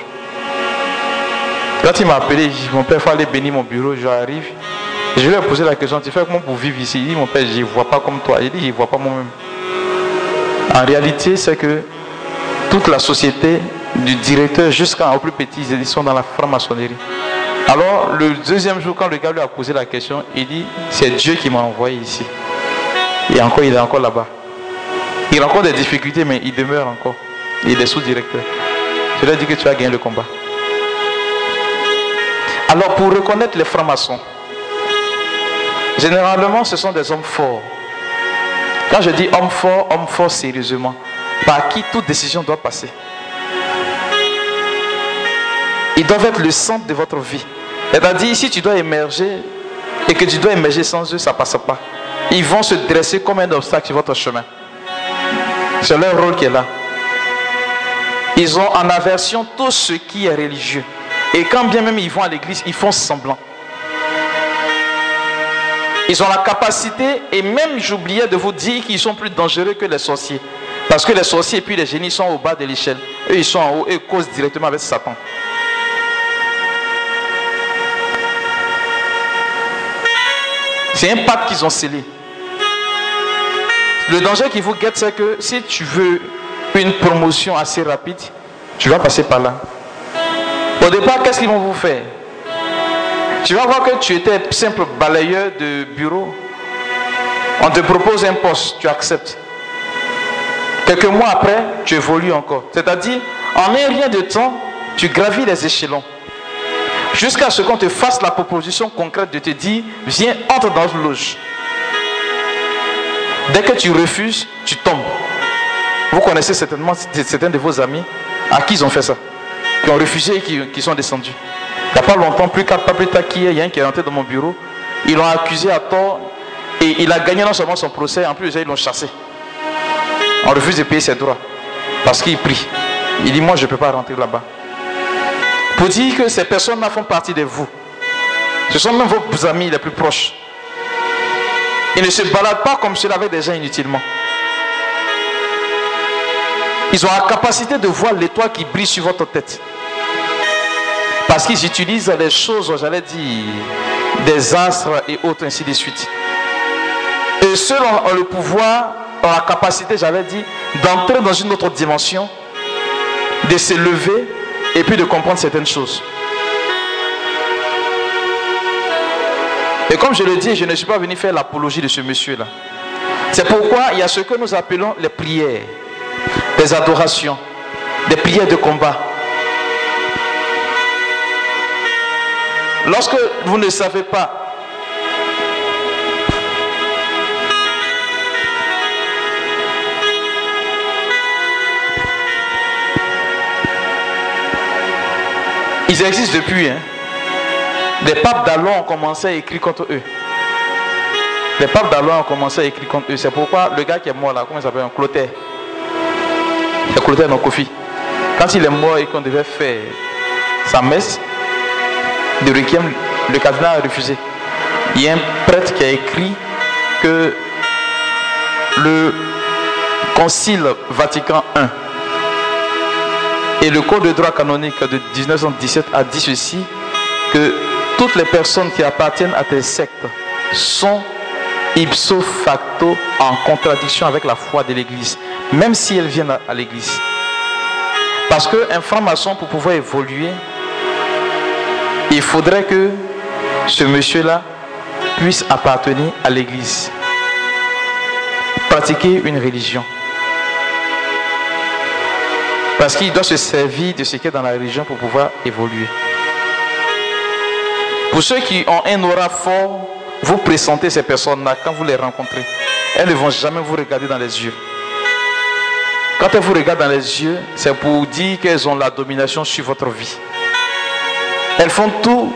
Quand il m'a appelé, dit mon père, il faut aller bénir mon bureau, j'arrive. Je lui ai posé la question, tu fais comment pour vivre ici? Il dit mon père, je ne vois pas comme toi. Il dit je ne vois pas moi-même. En réalité, c'est que toute la société, du directeur jusqu'à plus petit, ils sont dans la franc-maçonnerie. Alors, le deuxième jour, quand le gars lui a posé la question, il dit C'est Dieu qui m'a envoyé ici. Et encore, il est encore là-bas. Il a encore des difficultés, mais il demeure encore. Il est sous-directeur. Ai dit que tu as gagné le combat. Alors, pour reconnaître les francs-maçons, généralement, ce sont des hommes forts. Quand je dis homme fort, homme fort sérieusement, par qui toute décision doit passer. Ils doivent être le centre de votre vie. C'est-à-dire, si tu dois émerger et que tu dois émerger sans eux, ça ne passe pas. Ils vont se dresser comme un obstacle sur votre chemin. C'est leur rôle qui est là. Ils ont en aversion tout ce qui est religieux. Et quand bien même ils vont à l'église, ils font semblant. Ils ont la capacité, et même j'oubliais de vous dire qu'ils sont plus dangereux que les sorciers. Parce que les sorciers et puis les génies sont au bas de l'échelle. Eux, ils sont en haut et causent directement avec Satan. C'est un pacte qu'ils ont scellé. Le danger qui vous guette, c'est que si tu veux une promotion assez rapide, tu vas passer par là. Au départ, qu'est-ce qu'ils vont vous faire? Tu vas voir que tu étais simple balayeur de bureau. On te propose un poste, tu acceptes. Quelques mois après, tu évolues encore. C'est-à-dire, en un rien de temps, tu gravis les échelons. Jusqu'à ce qu'on te fasse la proposition concrète de te dire, viens, entre dans une loge. Dès que tu refuses, tu tombes. Vous connaissez certainement certains de vos amis à qui ils ont fait ça, qui ont refusé et qui, sont descendus. Il n'y a pas longtemps, plus pas plus tard qu'il y a un qui est rentré dans mon bureau, ils l'ont accusé à tort et il a gagné non seulement son procès, en plus ils l'ont chassé. On refuse de payer ses droits parce qu'il prie. Il dit, moi je ne peux pas rentrer là-bas. Pour dire que ces personnes-là font partie de vous. Ce sont même vos amis les plus proches. Ils ne se baladent pas comme cela avec des gens inutilement. Ils ont la capacité de voir l'étoile qui brille sur votre tête. Parce qu'ils utilisent des choses, j'allais dire, des astres et autres, ainsi de suite. Et ceux ont le pouvoir, ont la capacité, j'allais dire, d'entrer dans une autre dimension, de se lever et puis de comprendre certaines choses. Et comme je le dis, je ne suis pas venu faire l'apologie de ce monsieur-là. C'est pourquoi il y a ce que nous appelons les prières, des adorations, des prières de combat. Lorsque vous ne savez pas Ils existent depuis. Hein. Les papes d'Allon ont commencé à écrire contre eux. Les papes d'Allon ont commencé à écrire contre eux. C'est pourquoi le gars qui est mort là, comment il s'appelle Clotaire. C'est Clotaire non Kofi. Quand il est mort et qu'on devait faire sa messe de requiem, le cardinal a refusé. Il y a un prêtre qui a écrit que le concile Vatican I et le Code de droit canonique de 1917 a dit ceci, que toutes les personnes qui appartiennent à tes sectes sont ipso facto en contradiction avec la foi de l'Église, même si elles viennent à l'Église. Parce qu'un franc-maçon, pour pouvoir évoluer, il faudrait que ce monsieur-là puisse appartenir à l'église, pratiquer une religion. Parce qu'il doit se servir de ce qui est dans la religion pour pouvoir évoluer. Pour ceux qui ont un aura fort, vous pressentez ces personnes-là quand vous les rencontrez. Elles ne vont jamais vous regarder dans les yeux. Quand elles vous regardent dans les yeux, c'est pour dire qu'elles ont la domination sur votre vie. Elles font tout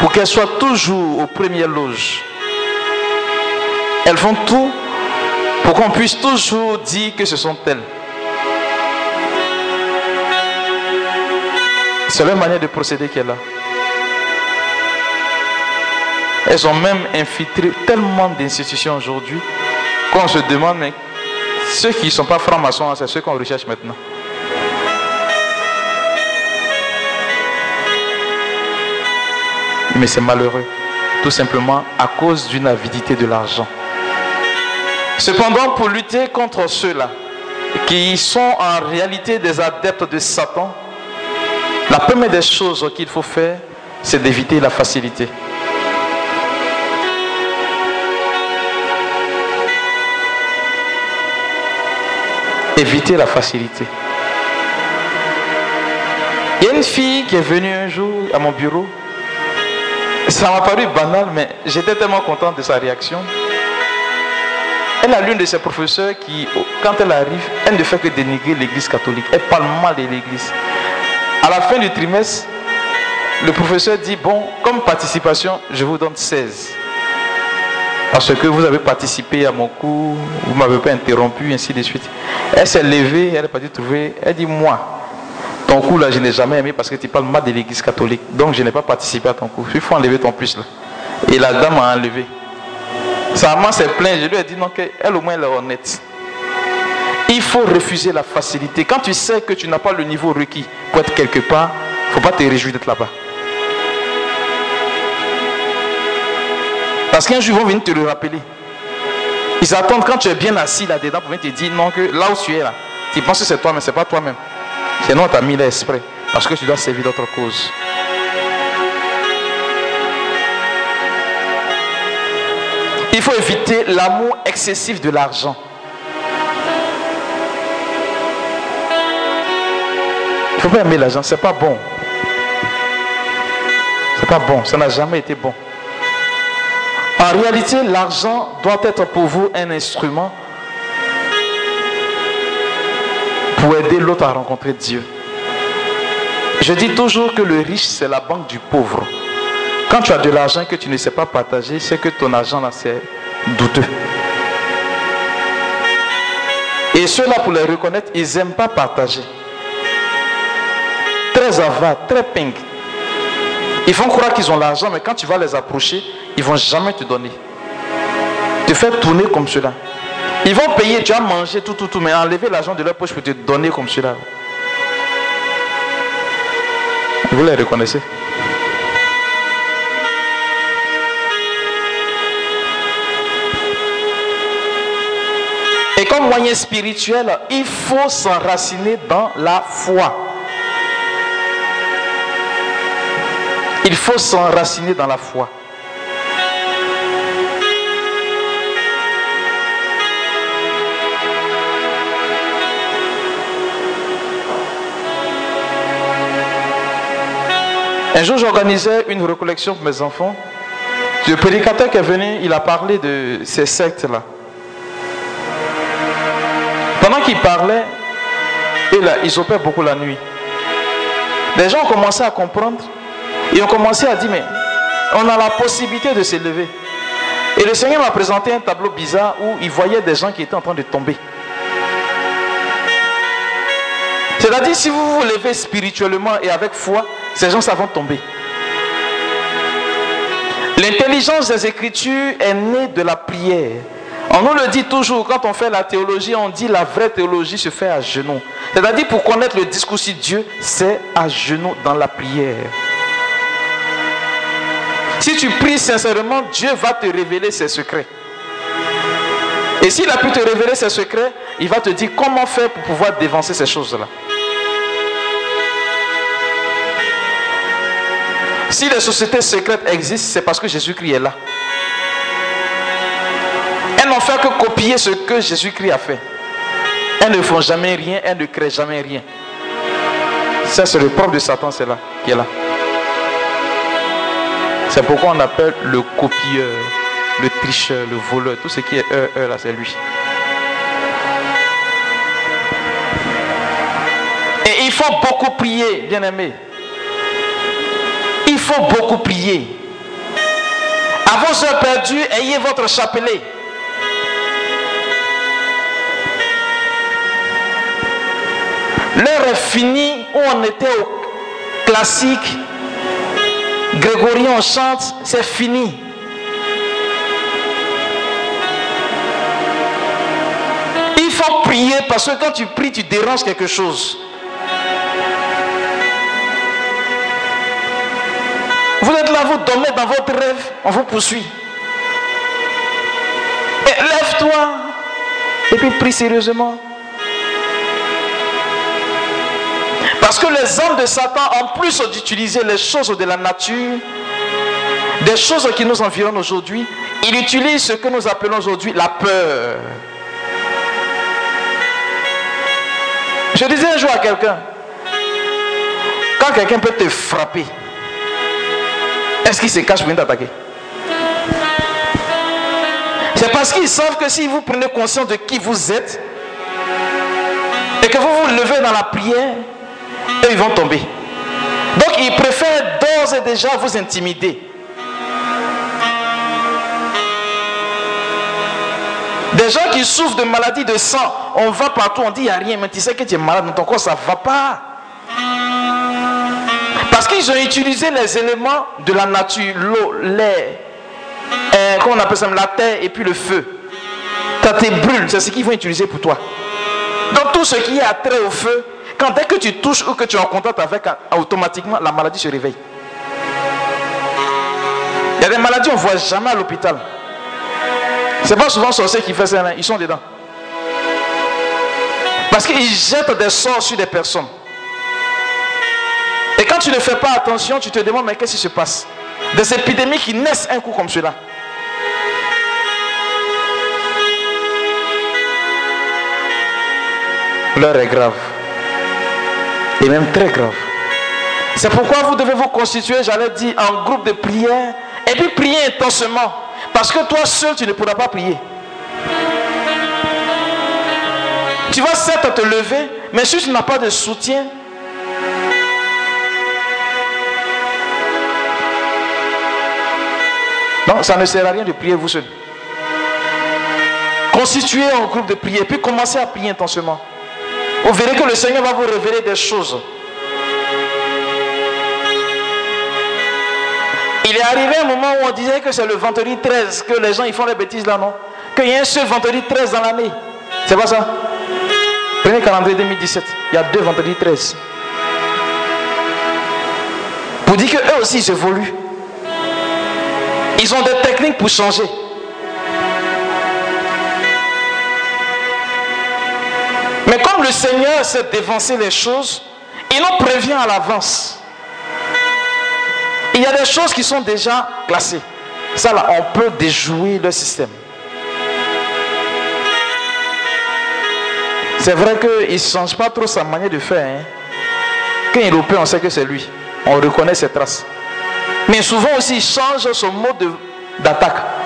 pour qu'elles soient toujours aux premières loges. Elles font tout pour qu'on puisse toujours dire que ce sont elles. C'est leur manière de procéder qu'elle a. Elles ont même infiltré tellement d'institutions aujourd'hui qu'on se demande, mais ceux qui ne sont pas francs-maçons, c'est ceux qu'on recherche maintenant. Mais c'est malheureux, tout simplement à cause d'une avidité de l'argent. Cependant, pour lutter contre ceux-là, qui sont en réalité des adeptes de Satan, la première des choses qu'il faut faire, c'est d'éviter la facilité. Éviter la facilité. Il y a une fille qui est venue un jour à mon bureau. Ça m'a paru banal, mais j'étais tellement content de sa réaction. Elle a l'une de ses professeurs qui, quand elle arrive, elle ne fait que dénigrer l'église catholique. Elle parle mal de l'église. À la fin du trimestre, le professeur dit, bon, comme participation, je vous donne 16. Parce que vous avez participé à mon cours, vous ne m'avez pas interrompu, ainsi de suite. Elle s'est levée, elle est partie trouver, elle dit, moi, ton cours là, je n'ai jamais aimé parce que tu parles mal de l'église catholique. Donc je n'ai pas participé à ton cours. Il faut enlever ton plus là. Et la dame a enlevé. Sa maman s'est plainte, je lui ai dit non, qu'elle au moins elle est honnête. Il faut refuser la facilité. Quand tu sais que tu n'as pas le niveau requis pour être quelque part, il ne faut pas te réjouir d'être là-bas. Parce qu'un jour, ils vont venir te le rappeler. Ils attendent quand tu es bien assis là-dedans pour venir te dire non, que là où tu es là, tu penses que c'est toi, mais ce n'est pas toi-même. C'est non, tu as mis l'esprit. Parce que tu dois servir d'autres causes. Il faut éviter l'amour excessif de l'argent. Il ne faut pas aimer l'argent, c'est pas bon. C'est pas bon, ça n'a jamais été bon. En réalité, l'argent doit être pour vous un instrument pour aider l'autre à rencontrer Dieu. Je dis toujours que le riche, c'est la banque du pauvre. Quand tu as de l'argent que tu ne sais pas partager, c'est que ton argent là, c'est douteux. Et ceux-là, pour les reconnaître, ils n'aiment pas partager. Très avares, très pink. Ils font croire qu'ils ont l'argent, mais quand tu vas les approcher, ils vont jamais te donner. Te faire tourner comme cela. Ils vont payer, tu vas manger tout, tout, tout, mais enlever l'argent de leur poche pour te donner comme cela. Vous les reconnaissez? Et comme moyen spirituel, il faut s'enraciner dans la foi. Il faut s'enraciner dans la foi. Un jour, j'organisais une recollection pour mes enfants. Le prédicateur qui est venu, il a parlé de ces sectes-là. Pendant qu'il parlait, ils opèrent beaucoup la nuit. Les gens ont commencé à comprendre et ont commencé à dire, mais on a la possibilité de s'élever. Et le Seigneur m'a présenté un tableau bizarre où il voyait des gens qui étaient en train de tomber. C'est-à-dire, si vous vous levez spirituellement et avec foi, ces gens, ça vont tomber. L'intelligence des Écritures est née de la prière. On nous le dit toujours, quand on fait la théologie, on dit la vraie théologie se fait à genoux. C'est-à-dire, pour connaître le discours de Dieu, c'est à genoux dans la prière. Si tu pries sincèrement, Dieu va te révéler ses secrets. Et s'il a pu te révéler ses secrets, il va te dire comment faire pour pouvoir dévancer ces choses-là. Si les sociétés secrètes existent, c'est parce que Jésus-Christ est là. Elles n'ont fait que copier ce que Jésus-Christ a fait. Elles ne font jamais rien, elles ne créent jamais rien. Ça, c'est le propre de Satan, c'est qui est là. C'est pourquoi on appelle le copieur, le tricheur, le voleur, tout ce qui est eux, eux là, c'est lui. Et il faut beaucoup prier, bien aimé. Il faut beaucoup prier. À vos heures perdues, ayez votre chapelet. L'heure est finie où on était au classique. Grégorien, on chante, c'est fini. Il faut prier parce que quand tu pries, tu déranges quelque chose. Vous êtes là, vous dormez dans votre rêve, on vous poursuit. Et lève-toi et puis prie sérieusement. Parce que les hommes de Satan, en plus d'utiliser les choses de la nature, des choses qui nous environnent aujourd'hui, ils utilisent ce que nous appelons aujourd'hui la peur. Je disais un jour à quelqu'un, quand quelqu'un peut te frapper, est-ce qu'il se cache pour venir t'attaquer? C'est parce qu'ils savent que si vous prenez conscience de qui vous êtes et que vous vous levez dans la prière, ils vont tomber. Donc ils préfèrent d'ores et déjà vous intimider. Des gens qui souffrent de maladies de sang, on va partout, on dit il n'y a rien, mais tu sais que tu es malade, dans ton corps ça ne va pas. Parce qu'ils ont utilisé les éléments de la nature, l'eau, l'air, euh, comment on appelle ça, la terre et puis le feu. Quand tu brûles, c'est ce qu'ils vont utiliser pour toi. Donc tout ce qui est attrait au feu, quand dès que tu touches ou que tu es en contact avec, automatiquement la maladie se réveille. Il y a des maladies on ne voit jamais à l'hôpital. C'est pas souvent sorciers qui font ça, hein. ils sont dedans. Parce qu'ils jettent des sorts sur des personnes. Et quand tu ne fais pas attention, tu te demandes, mais qu'est-ce qui se passe? Des épidémies qui naissent un coup comme cela. L'heure est grave. Et même très grave. C'est pourquoi vous devez vous constituer, j'allais dire, en groupe de prière. Et puis prier intensement. Parce que toi seul, tu ne pourras pas prier. Tu vas certes te lever, mais si tu n'as pas de soutien, non, ça ne sert à rien de prier vous seul. Constituez un groupe de prière, puis commencez à prier intensément. Vous verrez que le Seigneur va vous révéler des choses. Il est arrivé un moment où on disait que c'est le vendredi 13 que les gens ils font les bêtises là, non? Qu'il y a un seul vendredi 13 dans l'année. C'est pas ça? Prenez le calendrier 2017. Il y a deux vendredis 13. Pour dire qu'eux aussi ils évoluent. Ils ont des techniques pour changer. Le Seigneur sait dévancer les choses, il nous prévient à l'avance. Il y a des choses qui sont déjà classées. Ça là, on peut déjouer le système. C'est vrai qu'il ne change pas trop sa manière de faire. Hein. Quand il opère, on sait que c'est lui. On reconnaît ses traces. Mais souvent aussi, il change son mode d'attaque.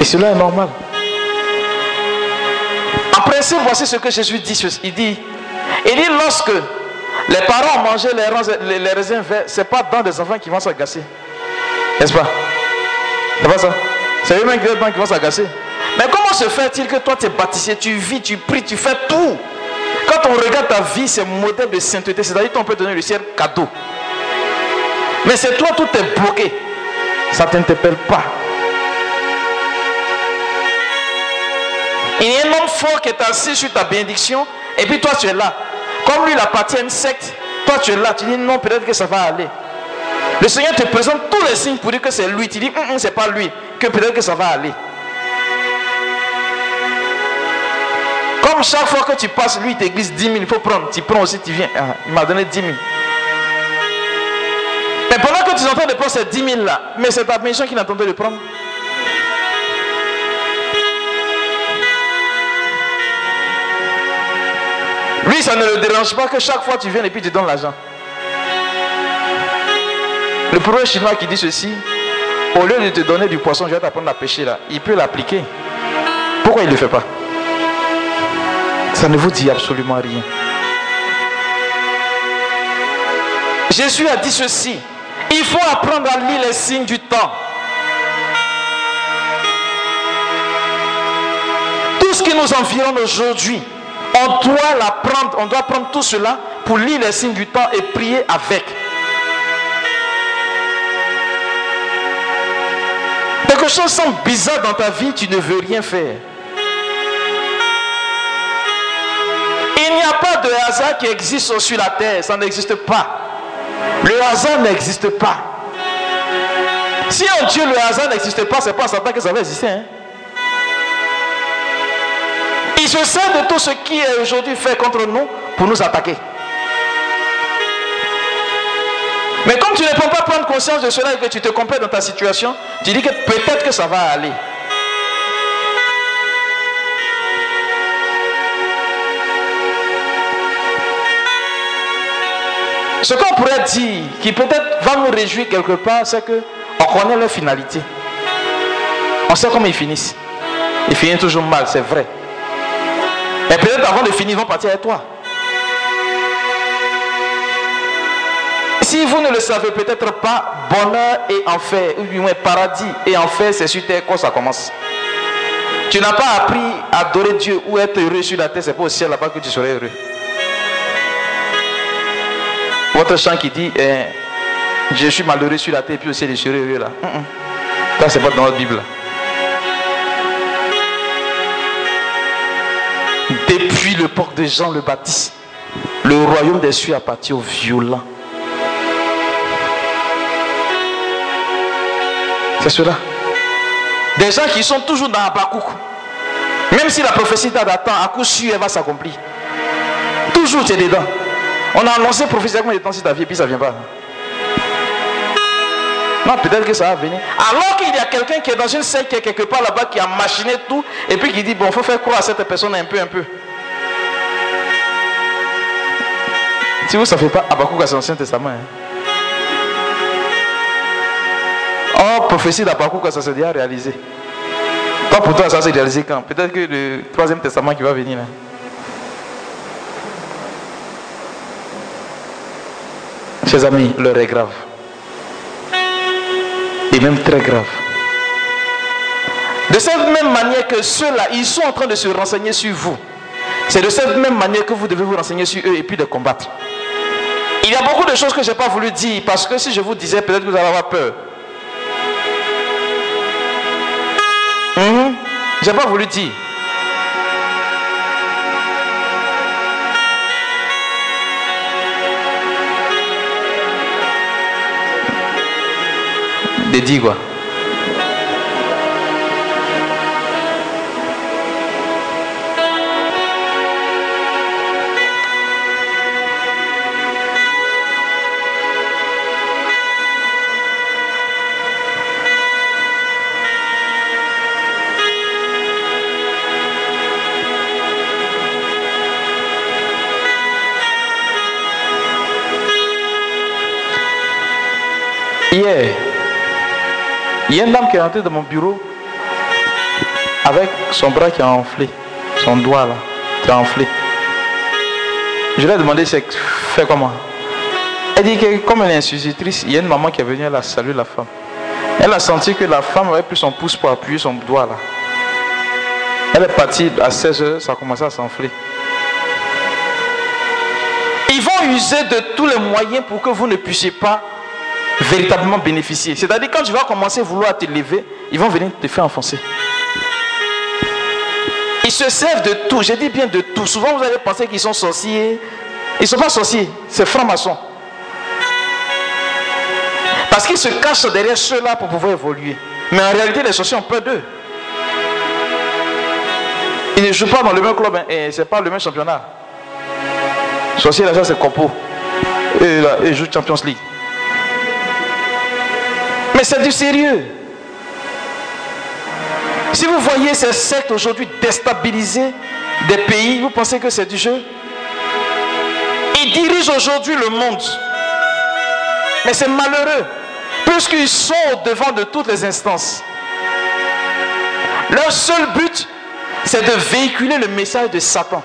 Et cela est normal. En principe, voici ce que Jésus dit. Il dit, il dit lorsque les parents ont mangé les, les raisins verts, ce n'est pas dans des enfants qui vont s'agacer. N'est-ce pas? C'est pas ça? C'est eux-mêmes qui vont s'agacer. Mais comment se fait-il que toi tu es baptisé, tu vis, tu pries, tu fais tout? Quand on regarde ta vie, c'est modèle de sainteté, c'est-à-dire qu'on peut donner le ciel cadeau. Mais c'est toi, tout est bloqué. Ça ne t'interpelle pas. Il y a un homme fort qui est assis sur ta bénédiction et puis toi tu es là. Comme lui il appartient à une secte, toi tu es là, tu dis non, peut-être que ça va aller. Le Seigneur te présente tous les signes pour dire que c'est lui. Tu dis, hum, hum, c'est pas lui, que peut-être que ça va aller. Comme chaque fois que tu passes, lui, il t'église 10 000, il faut prendre. Tu prends aussi, tu viens. Ah, il m'a donné 10 000. Mais pendant que tu es en train de prendre ces 10 000 là, mais c'est ta mission qui n'attendait de prendre. Lui, ça ne le dérange pas que chaque fois tu viens et puis tu donnes l'argent. Le prophète chinois qui dit ceci, au lieu de te donner du poisson, je vais t'apprendre à pêcher là, il peut l'appliquer. Pourquoi il ne le fait pas? Ça ne vous dit absolument rien. Jésus a dit ceci, il faut apprendre à lire les signes du temps. Tout ce qui nous environne aujourd'hui, on doit l'apprendre, on doit prendre tout cela pour lire les signes du temps et prier avec. Quelque chose semble bizarre dans ta vie, tu ne veux rien faire. Il n'y a pas de hasard qui existe sur la terre, ça n'existe pas. Le hasard n'existe pas. Si en Dieu le hasard n'existe pas, c'est pas en Satan que ça va exister. Hein. Il se sert de tout ce qui est aujourd'hui fait contre nous pour nous attaquer. Mais comme tu ne peux pas prendre conscience de cela et que tu te complètes dans ta situation, tu dis que peut-être que ça va aller. Ce qu'on pourrait dire, qui peut-être va nous réjouir quelque part, c'est que on connaît leur finalité. On sait comment ils finissent. Ils finissent toujours mal, c'est vrai. Et peut-être avant de finir, ils vont partir avec toi. Si vous ne le savez peut-être pas, bonheur et enfer, ou du moins paradis et enfer, c'est sur terre quand ça commence. Tu n'as pas appris à adorer Dieu ou être heureux sur la terre, c'est pas au ciel là-bas que tu serais heureux. Votre chant qui dit eh, Je suis malheureux sur la terre, puis au ciel je serai heureux là. Ça, c'est pas dans la Bible. Depuis port de Jean le Baptiste, le royaume des cieux appartient aux violents. C'est cela. Des gens qui sont toujours dans Habakkuk. Même si la prophétie d'attend, à coup sûr, elle va s'accomplir. Toujours, tu es dedans. On a annoncé prophétie combien de temps si ta vie et puis ça ne vient pas. Non, peut-être que ça va venir. Alors qu'il y a quelqu'un qui est dans une scène qui est quelque part là-bas, qui a machiné tout, et puis qui dit, bon, il faut faire croire à cette personne un peu, un peu. Si vous ne savez pas, Abakouk c'est l'Ancien Testament. Hein. Oh, prophétie d'Abakouk, ça s'est déjà réalisé. Toi, pour toi, ça s'est réalisé quand? Peut-être que le troisième testament qui va venir. Hein. Chers amis, l'heure est grave même très grave. De cette même manière que ceux-là, ils sont en train de se renseigner sur vous. C'est de cette même manière que vous devez vous renseigner sur eux et puis de combattre. Il y a beaucoup de choses que je n'ai pas voulu dire parce que si je vous disais, peut-être que vous allez avoir peur. Mhm. Je n'ai pas voulu dire. Dit quoi. Hier, il y a une dame qui est rentrée dans mon bureau avec son bras qui a enflé, son doigt là, qui a enflé. Je lui ai demandé c'est fait comment. Elle dit que comme elle est institutrice, il y a une maman qui est venue, elle a salué la femme. Elle a senti que la femme avait pris son pouce pour appuyer son doigt là. Elle est partie à 16 h ça a commencé à s'enfler. Ils vont user de tous les moyens pour que vous ne puissiez pas véritablement bénéficier. C'est-à-dire quand tu vas commencer à vouloir te lever, ils vont venir te faire enfoncer. Ils se servent de tout, je dis bien de tout. Souvent vous allez penser qu'ils sont sorciers. Ils ne sont pas sorciers, c'est francs-maçons. Parce qu'ils se cachent derrière ceux-là pour pouvoir évoluer. Mais en réalité, les sorciers ont peur d'eux. Ils ne jouent pas dans le même club hein, et c'est pas le même championnat. Sorcier, là, c'est Copo. Et là, ils jouent Champions League. C'est du sérieux. Si vous voyez ces sectes aujourd'hui déstabiliser des pays, vous pensez que c'est du jeu? Ils dirigent aujourd'hui le monde. Mais c'est malheureux, puisqu'ils sont au devant de toutes les instances. Leur seul but, c'est de véhiculer le message de Satan.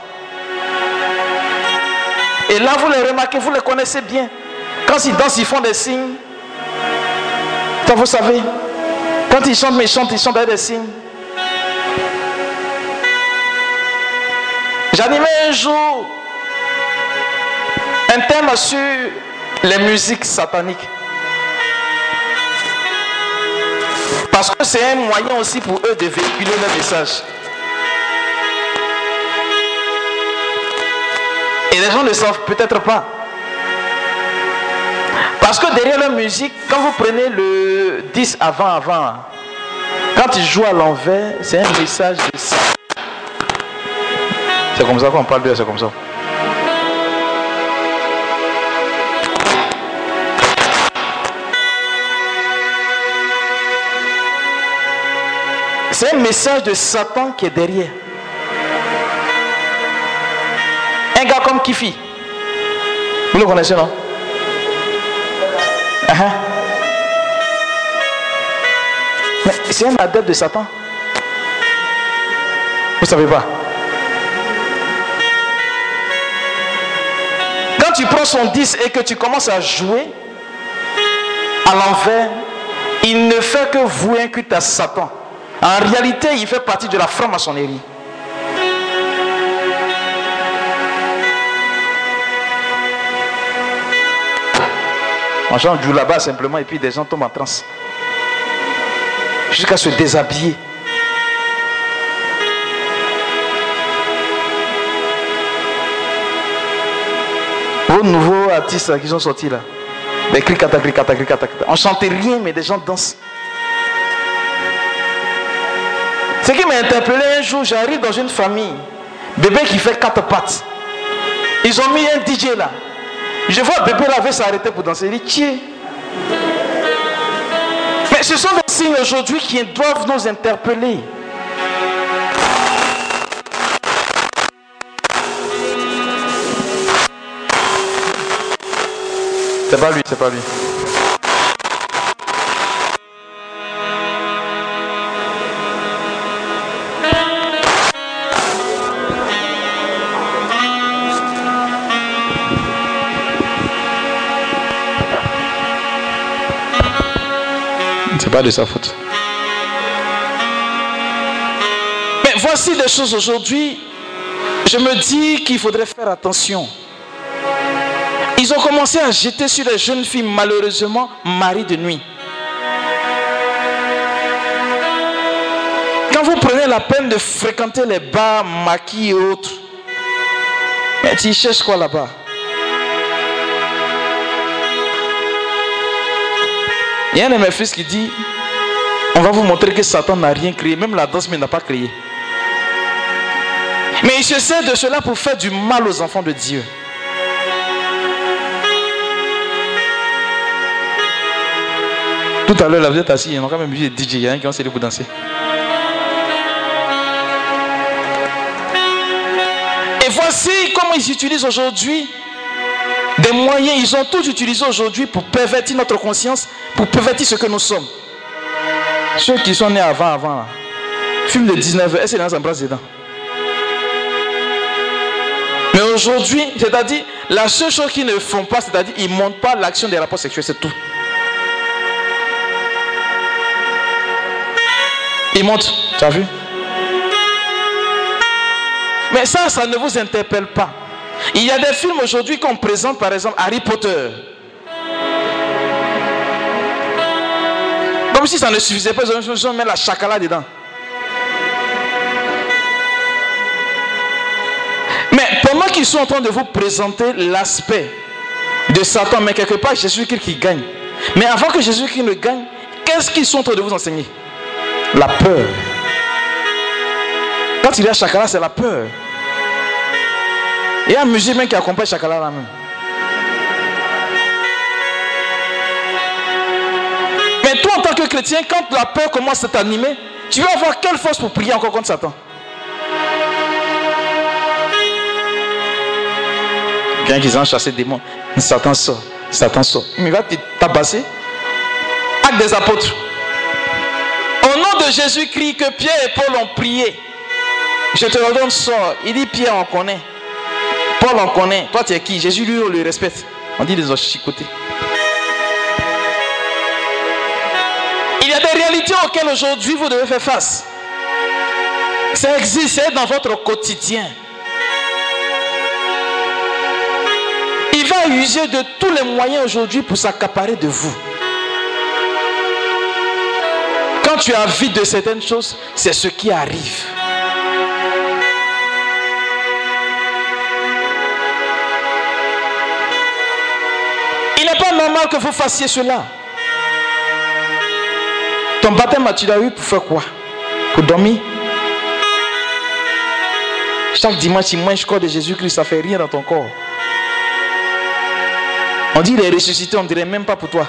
Et là, vous les remarquez, vous les connaissez bien. Quand ils dansent, ils font des signes. Vous savez, quand ils chantent, mais ils chantent, ils chantent avec des signes. J'animais un jour un thème sur les musiques sataniques. Parce que c'est un moyen aussi pour eux de véhiculer le message. Et les gens ne savent peut-être pas. Parce que derrière la musique, quand vous prenez le 10 avant, avant, quand ils jouent à l'envers, c'est un message de. C'est comme ça qu'on parle de c'est comme ça. C'est un message de Satan qui est derrière. Un gars comme Kifi. Vous le connaissez, non? Mais c'est un adepte de Satan. Vous savez pas Quand tu prends son 10 et que tu commences à jouer à l'envers, il ne fait que vouer un culte à Satan. En réalité, il fait partie de la franc-maçonnerie. On joue là-bas simplement et puis des gens tombent en transe. Jusqu'à se déshabiller. Vos nouveaux artistes qui sont sortis là, des. On chantait rien, mais des gens dansent. Ce qui m'a interpellé un jour, j'arrive dans une famille, bébé qui fait quatre pattes. Ils ont mis un DJ là. Je vois bébé là s'arrêter pour danser. Il dit Mais ce sont des signes aujourd'hui qui doivent nous interpeller. C'est pas lui, c'est pas lui. Pas de sa faute. Mais voici des choses aujourd'hui. Je me dis qu'il faudrait faire attention. Ils ont commencé à jeter sur les jeunes filles, malheureusement, mari de nuit. Quand vous prenez la peine de fréquenter les bars, maquis et autres, mais tu cherches quoi là-bas? Il y a un de mes fils qui dit, on va vous montrer que Satan n'a rien créé, même la danse, mais n'a pas créé. Mais il se sert de cela pour faire du mal aux enfants de Dieu. Tout à l'heure, là, vous êtes assis, il y a quand même DJ, il y a un qui ont essayé pour danser. Et voici comment ils utilisent aujourd'hui moyens, ils ont tous utilisé aujourd'hui pour pervertir notre conscience, pour pervertir ce que nous sommes. Ceux qui sont nés avant, avant, là, de 19 heures, est-ce qu'ils s'embrassent dedans? Mais aujourd'hui, c'est-à-dire, la seule chose qu'ils ne font pas, c'est-à-dire, ils ne montent pas l'action des rapports sexuels, c'est tout. Ils montent, tu as vu? Mais ça, ça ne vous interpelle pas. Il y a des films aujourd'hui qu'on présente, par exemple, Harry Potter. Comme si ça ne suffisait pas, ont mis la chakala dedans. Mais pendant qu'ils sont en train de vous présenter l'aspect de Satan, mais quelque part Jésus-Christ qui gagne. Mais avant que Jésus-Christ ne gagne, qu'est-ce qu'ils sont en train de vous enseigner? La peur Quand il y a Chakala, c'est la peur. Il y a un musulman qui accompagne Chakala là même. Mais toi, en tant que chrétien, quand la peur commence à t'animer, tu vas avoir quelle force pour prier encore contre Satan? Bien qu'ils ont chassé des démons, Satan sort, Satan sort. Mais il va te tabasser. Acte des apôtres. Au nom de Jésus-Christ, que Pierre et Paul ont prié. Je te le donne, sort. Il dit Pierre, on connaît. On connaît. Toi, tu es qui? Jésus, lui, on le respecte. On dit les chicotés. Il y a des réalités auxquelles aujourd'hui vous devez faire face. Ça existe, c'est dans votre quotidien. Il va user de tous les moyens aujourd'hui pour s'accaparer de vous. Quand tu as envie de certaines choses, c'est ce qui arrive. Que vous fassiez cela. Ton baptême, tu as eu pour faire quoi? Pour dormir? Chaque dimanche, tu manges corps de Jésus-Christ, ça ne fait rien dans ton corps. On dit les ressuscités, on ne dirait même pas pour toi.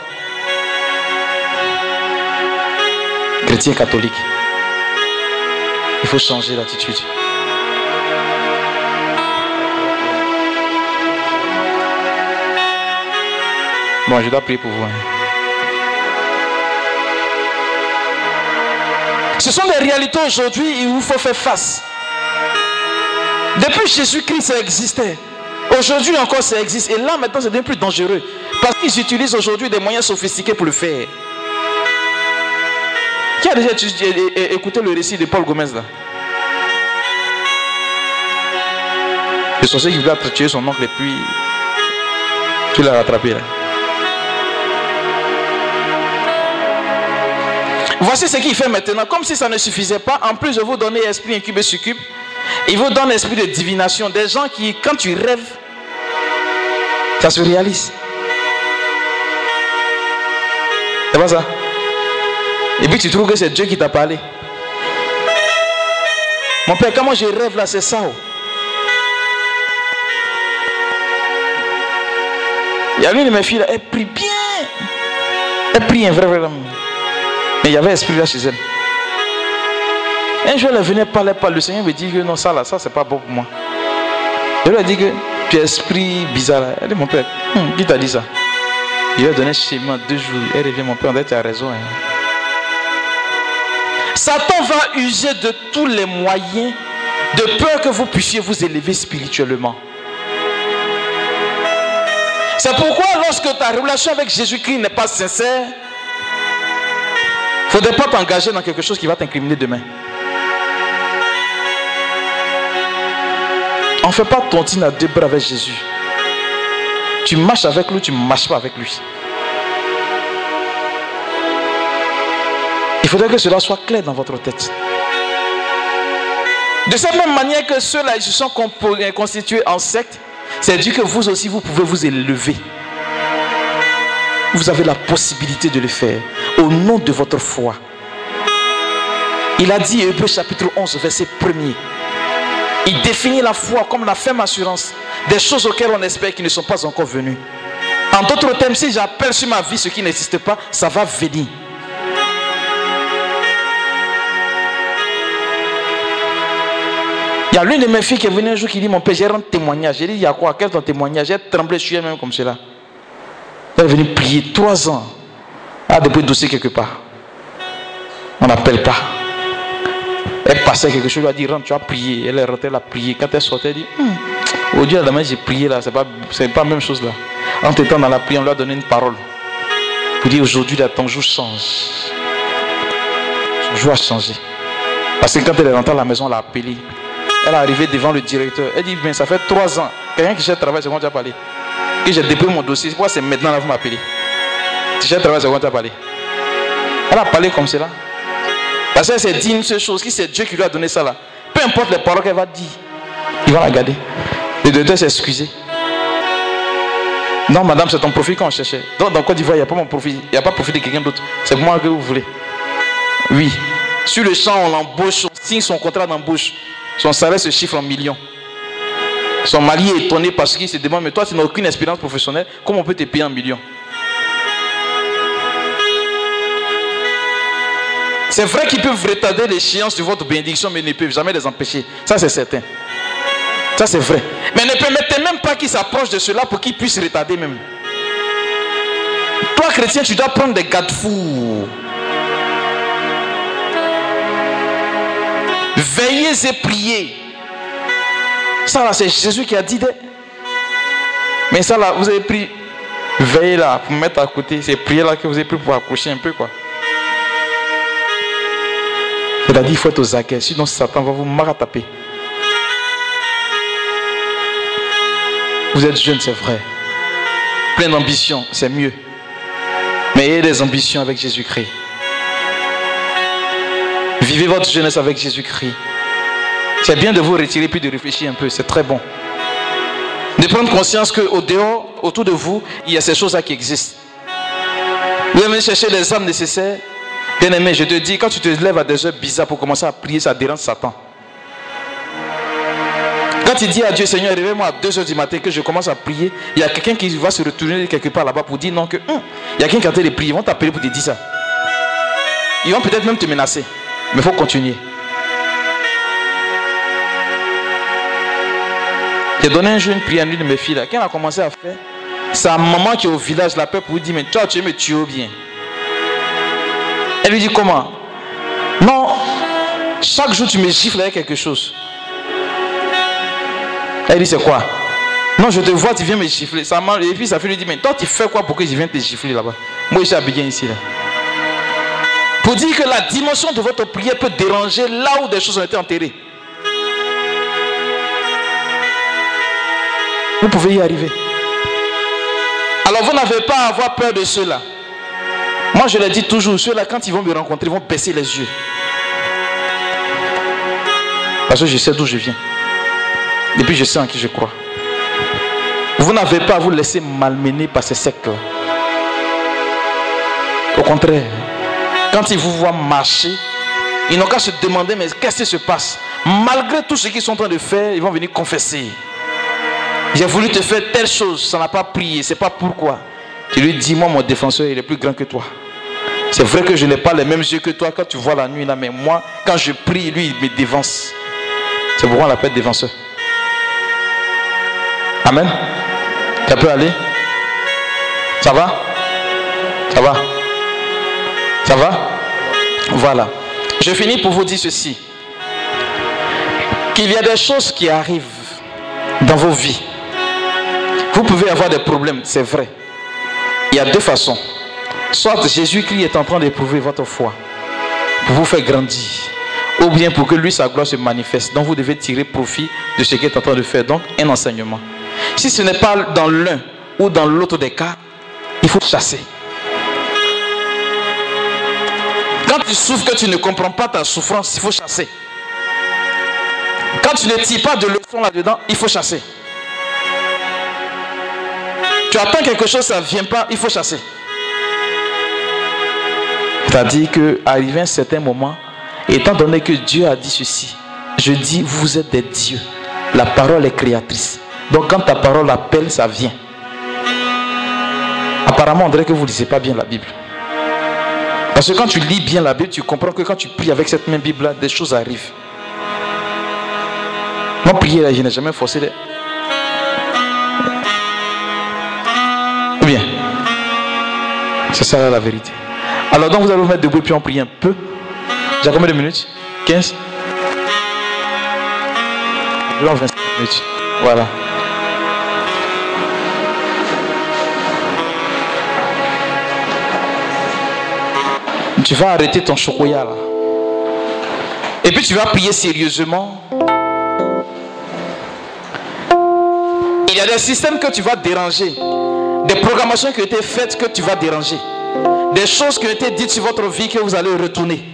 Chrétien catholique. Il faut changer l'attitude. Bon, je dois prier pour vous. Hein. Ce sont des réalités aujourd'hui où il faut faire face. Depuis Jésus-Christ, ça existait. Aujourd'hui encore, ça existe. Et là, maintenant, c'est devenu plus dangereux. Parce qu'ils utilisent aujourd'hui des moyens sophistiqués pour le faire. Qui a déjà écouté le récit de Paul Gomez là? Le sorcier qui voulait tuer son oncle et puis tu l'as rattrapé là. Voici ce qu'il fait maintenant. Comme si ça ne suffisait pas, en plus de vous donner esprit incube et succube, il vous donne esprit de divination. Des gens qui, quand tu rêves, ça se réalise. C'est pas ça? Et puis tu trouves que c'est Dieu qui t'a parlé. Mon père, comment je rêve là, c'est ça. Oh. Il y a une de mes filles, là, elle prie bien. Elle prie un vrai, vrai homme. Il y avait esprit là chez elle. Un jour, elle venait parler, pas. Le Seigneur me dit que non, ça là, ça c'est pas bon pour moi. Je lui ai dit que tu es esprit bizarre. Elle dit, mon père, hmm, qui t'a dit ça? Il lui a donné chez moi deux jours. Elle revient, mon père, on dit, tu as raison. Hein. Satan va user de tous les moyens de peur que vous puissiez vous élever spirituellement. C'est pourquoi lorsque ta relation avec Jésus-Christ n'est pas sincère, il ne faudrait pas t'engager dans quelque chose qui va t'incriminer demain. On ne fait pas tontine à deux bras avec Jésus. Tu marches avec lui, tu ne marches pas avec lui. Il faudrait que cela soit clair dans votre tête. De cette même manière que ceux-là, ils se sont constitués en secte, c'est dire que vous aussi, vous pouvez vous élever. Vous avez la possibilité de le faire au nom de votre foi. Il a dit, Hébreu chapitre 11, verset 1er, il définit la foi comme la ferme assurance des choses auxquelles on espère qui ne sont pas encore venues. En d'autres termes, si j'appelle sur ma vie ce qui n'existe pas, ça va venir. Il y a l'une de mes filles qui est venue un jour qui dit Mon père, j'ai un témoignage. J'ai dit Il y a quoi? Quel est ton témoignage? J'ai tremblé sur elle-même comme cela. Elle est venue prier trois ans. A déposé le dossier quelque part. On n'appelle pas. Elle passait quelque chose, elle a dit Rentre, tu as prié. Elle est rentrée, elle a prié. Quand elle sortait, elle dit hum, Au Dieu, demain j'ai prié là, c'est pas, pas la même chose là. En temps dans la prière, on lui a donné une parole. Pour dire Aujourd'hui, ton jour change. Son jour a changé. Parce que quand elle est rentrée à la maison, elle a appelé. Elle est arrivée devant le directeur. Elle dit Mais ça fait trois ans. Quelqu'un qui cherche travail, c'est moi qui as parlé. Et j'ai déposé mon dossier. Pourquoi c'est maintenant là vous m'appelez Tu cherches travail, c'est moi qui as parlé? Elle a parlé comme cela. Parce qu'elle s'est dit une seule chose, qui c'est Dieu qui lui a donné ça là. Peu importe les paroles qu'elle va dire, il va la garder. Le docteur s'est excusé. Non, madame, c'est ton profil qu'on cherchait. Donc, dans Côte d'Ivoire, il n'y a pas mon profil. Il n'y a pas profil de quelqu'un d'autre. C'est moi que vous voulez. Oui. Sur le champ, on l'embauche, on signe son contrat d'embauche. son salaire se chiffre en millions. Son mari est étonné parce qu'il se demande, mais toi tu n'as aucune expérience professionnelle, comment on peut te payer en millions? C'est vrai qu'ils peuvent retarder l'échéance de votre bénédiction, mais ils ne peuvent jamais les empêcher. Ça, c'est certain. Ça, c'est vrai. Mais ne permettez même pas qu'ils s'approchent de cela pour qu'ils puissent retarder même. Toi, chrétien, tu dois prendre des garde-fous. Veillez et priez. Ça là, c'est Jésus qui a dit. Mais ça là, vous avez pris. Veillez là, pour mettre à côté. C'est prier là que vous avez pris pour accrocher un peu quoi. C'est-à-dire, il faut être aux aguets, sinon Satan va vous marataper. Vous êtes jeune, c'est vrai. Plein d'ambition, c'est mieux. Mais ayez des ambitions avec Jésus-Christ. Vivez votre jeunesse avec Jésus-Christ. C'est bien de vous retirer puis de réfléchir un peu, c'est très bon. De prendre conscience qu'au dehors, autour de vous, il y a ces choses-là qui existent. Vous allez chercher les âmes nécessaires Bien aimé, je te dis, quand tu te lèves à des heures bizarres pour commencer à prier, ça dérange Satan. Quand tu dis à Dieu, Seigneur, réveille-moi à 2 heures du matin que je commence à prier, il y a quelqu'un qui va se retourner quelque part là-bas pour dire non, que hum, il y a quelqu'un qui a train de prier, ils vont t'appeler pour te dire ça. Ils vont peut-être même te menacer, mais il faut continuer. J'ai donné un jour une prière à une de mes filles là. Quand elle a commencé à faire, sa maman qui est au village l'appelle pour lui dire Mais toi, tu me tuer bien? Elle lui dit comment? Non, chaque jour tu me gifles avec quelque chose. Elle dit c'est quoi? Non, je te vois, tu viens me gifler. Ça et puis sa fille lui dit, mais toi tu fais quoi pour que je vienne te gifler là-bas? Moi je suis habillé ici là. Pour dire que la dimension de votre prière peut déranger là où des choses ont été enterrées. Vous pouvez y arriver. Alors vous n'avez pas à avoir peur de cela. Moi, je le dis toujours, ceux-là, quand ils vont me rencontrer, ils vont baisser les yeux. Parce que je sais d'où je viens. Et puis, je sais en qui je crois. Vous n'avez pas à vous laisser malmener par ces sectes-là. Au contraire, quand ils vous voient marcher, ils n'ont qu'à se demander, mais qu'est-ce qui se passe? Malgré tout ce qu'ils sont en train de faire, ils vont venir confesser. J'ai voulu te faire telle chose, ça n'a pas prié, c'est pas pourquoi. Tu lui dis, moi, mon défenseur, il est plus grand que toi. C'est vrai que je n'ai pas les mêmes yeux que toi quand tu vois la nuit là, mais moi, quand je prie, lui, il me dévance. C'est pourquoi on l'appelle défenseur. Amen. Ça peut aller Ça va? Ça va? Ça va? Voilà. Je finis pour vous dire ceci. Qu'il y a des choses qui arrivent dans vos vies. Vous pouvez avoir des problèmes, c'est vrai. Il y a deux façons. Soit Jésus-Christ est en train d'éprouver votre foi pour vous faire grandir, ou bien pour que lui, sa gloire se manifeste. Donc vous devez tirer profit de ce qu'il est en train de faire. Donc un enseignement. Si ce n'est pas dans l'un ou dans l'autre des cas, il faut chasser. Quand tu souffres que tu ne comprends pas ta souffrance, il faut chasser. Quand tu ne tires pas de leçon là-dedans, il faut chasser. Tu attends quelque chose, ça ne vient pas, il faut chasser. C'est-à-dire qu'arrivé un certain moment, étant donné que Dieu a dit ceci, je dis, vous êtes des dieux. La parole est créatrice. Donc quand ta parole appelle, ça vient. Apparemment, on dirait que vous ne lisez pas bien la Bible. Parce que quand tu lis bien la Bible, tu comprends que quand tu pries avec cette même Bible-là, des choses arrivent. Moi, prier là, je n'ai jamais forcé. Les... Ou bien, c'est ça la vérité. Alors donc vous allez vous mettre debout puis on prie un peu. J'ai combien de minutes? 15 25 minutes. Voilà. Tu vas arrêter ton chocolat là. Et puis tu vas prier sérieusement. Il y a des systèmes que tu vas déranger. Des programmations qui ont été faites que tu vas déranger des choses qui ont été dites sur votre vie que vous allez retourner.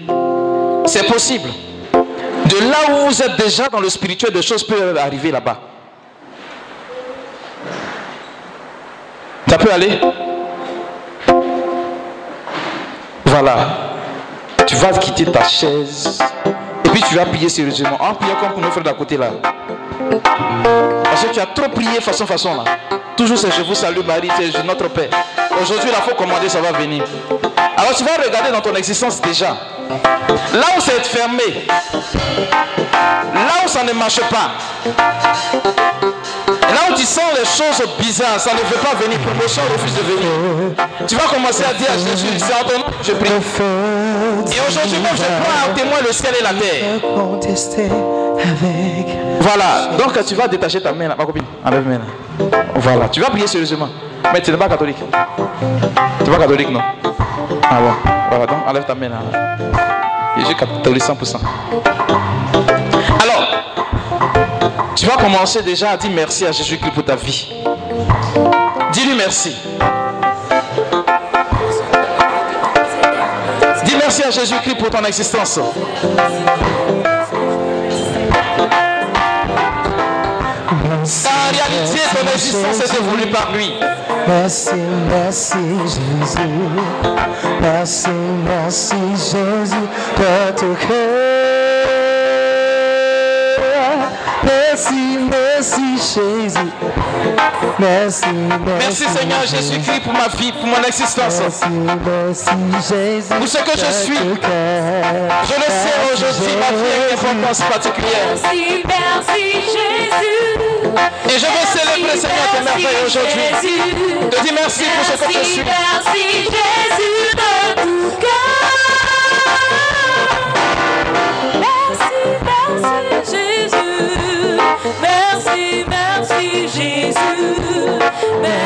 C'est possible. De là où vous êtes déjà dans le spirituel, des choses peuvent arriver là-bas. Ça peut aller Voilà. Tu vas quitter ta chaise et puis tu vas prier sérieusement. En priant comme pour nos frères d'à côté là. Que tu as trop prié façon façon là. Toujours c'est je vous salue Marie, c'est notre Père. Aujourd'hui, il faut commander, ça va venir. Alors tu vas regarder dans ton existence déjà. Là où c'est fermé, là où ça ne marche pas, là où tu sens les choses bizarres, ça ne veut pas venir, promotion refuse de venir. Tu vas commencer à dire à Jésus, c'est en ton nom que je prie. Et aujourd'hui même, je prends en témoin le ciel et la terre. Voilà, donc tu vas détacher ta main là, ma copine, enlève main là. Voilà, tu vas prier sérieusement. Mais tu n'es pas catholique. Tu n'es pas catholique, non? Ah bon, voilà, donc enlève ta main là. Je suis catholique 100%. Tu vas commencer déjà à dire merci à Jésus-Christ pour ta vie. Dis-lui merci. Dis merci à Jésus-Christ pour ton existence. Sa réalité, ton existence est voulue par lui. Merci, merci Jésus. Merci, merci Jésus Merci, merci Jésus. Merci, Merci Seigneur Jésus-Christ pour ma vie, pour mon existence. Merci, merci Jésus. Pour ce que je suis. Je le sais aujourd'hui, ma vie a une importance particulière. Merci, merci Jésus. Et je veux célébrer Seigneur tes merveilles aujourd'hui. Te dire merci pour ce que je suis. Merci Jésus de tout cœur.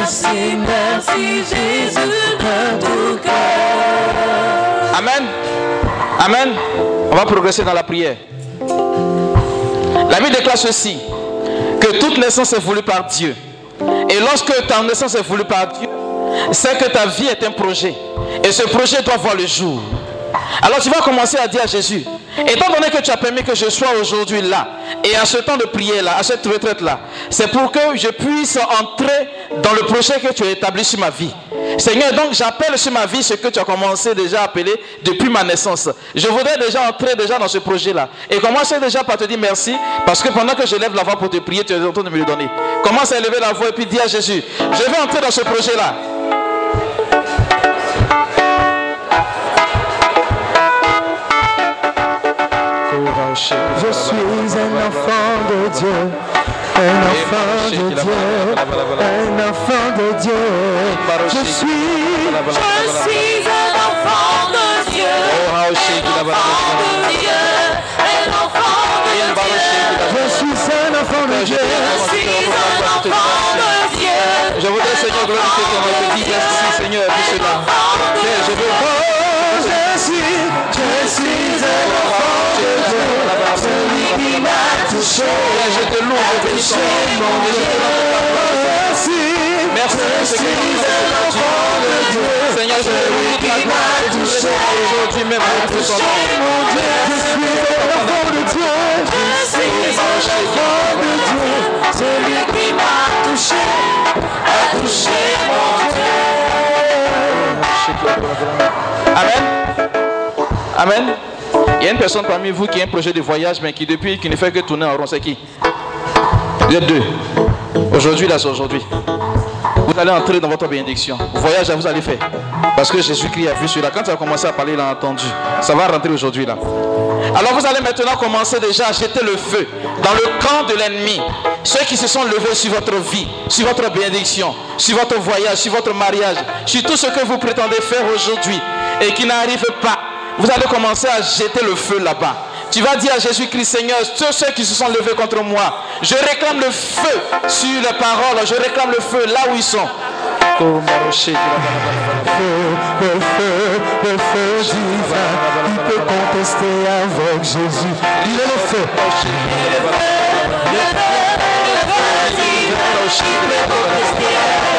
Merci, merci Jésus de tout cœur. Amen. Amen. On va progresser dans la prière. La Bible déclare ceci que toute naissance est voulue par Dieu. Et lorsque ta naissance est voulue par Dieu, c'est que ta vie est un projet. Et ce projet doit voir le jour. Alors tu vas commencer à dire à Jésus, étant donné que tu as permis que je sois aujourd'hui là, et à ce temps de prière là, à cette retraite là, c'est pour que je puisse entrer dans le projet que tu as établi sur ma vie. Seigneur, donc j'appelle sur ma vie ce que tu as commencé déjà à appeler depuis ma naissance. Je voudrais déjà entrer déjà dans ce projet-là. Et commencer déjà par te dire merci, parce que pendant que je lève la voix pour te prier, tu es en train de me le donner. Commence à élever la voix et puis dis à Jésus, je vais entrer dans ce projet-là. Je suis un enfant de Dieu. Un enfant de Dieu. Un enfant de Dieu. Je suis. Je suis un enfant de Dieu. Un enfant de Dieu. Un enfant de Dieu. Je suis un enfant de Dieu. Je suis un enfant de Dieu. Je voudrais, Seigneur, glorifier ton nom. Je dis merci, Seigneur, pour cela. Je veux Oh, je suis, je suis un enfant Père, je te loue, je bénis ton nom. Merci. Merci pour. Seigneur, je te loue gloire toute la aujourd'hui même. Je suis un enfant de Dieu. Je suis de Dieu. Celui qui m'a touché, a touché mon Amen. Amen. Il y a une personne parmi vous qui a un projet de voyage, mais qui depuis, qui ne fait que tourner en rond. C'est qui? Vous êtes deux. Aujourd'hui, là, c'est aujourd'hui. Vous allez entrer dans votre bénédiction. Voyage, là, vous allez faire. Parce que Jésus-Christ a vu celui-là. Quand tu as commencé à parler, il a entendu. Ça va rentrer aujourd'hui, là. Alors, vous allez maintenant commencer déjà à jeter le feu dans le camp de l'ennemi. Ceux qui se sont levés sur votre vie, sur votre bénédiction, sur votre voyage, sur votre mariage, sur tout ce que vous prétendez faire aujourd'hui et qui n'arrive pas. Vous allez commencer à jeter le feu là-bas. Tu vas dire à Jésus-Christ, Seigneur, tous ceux qui se sont levés contre moi, je réclame le feu sur les paroles, je réclame le feu là où ils sont. feu, le feu, le feu divin. Qui peut contester avec Jésus Il est le feu. Il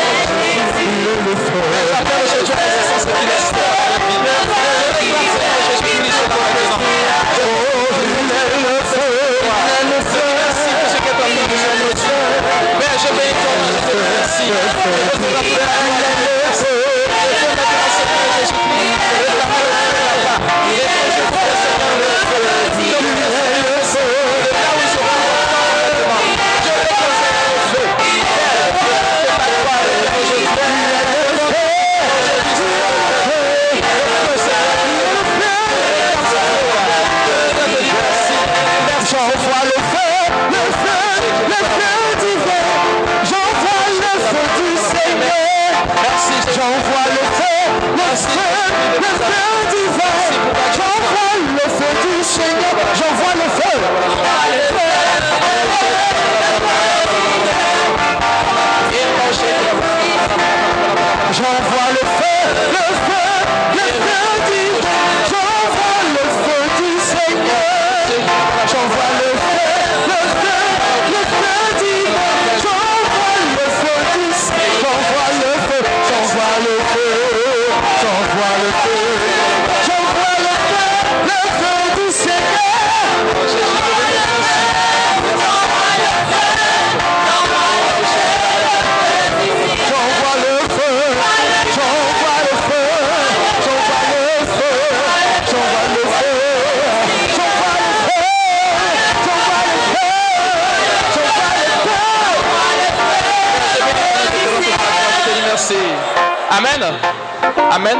Amen.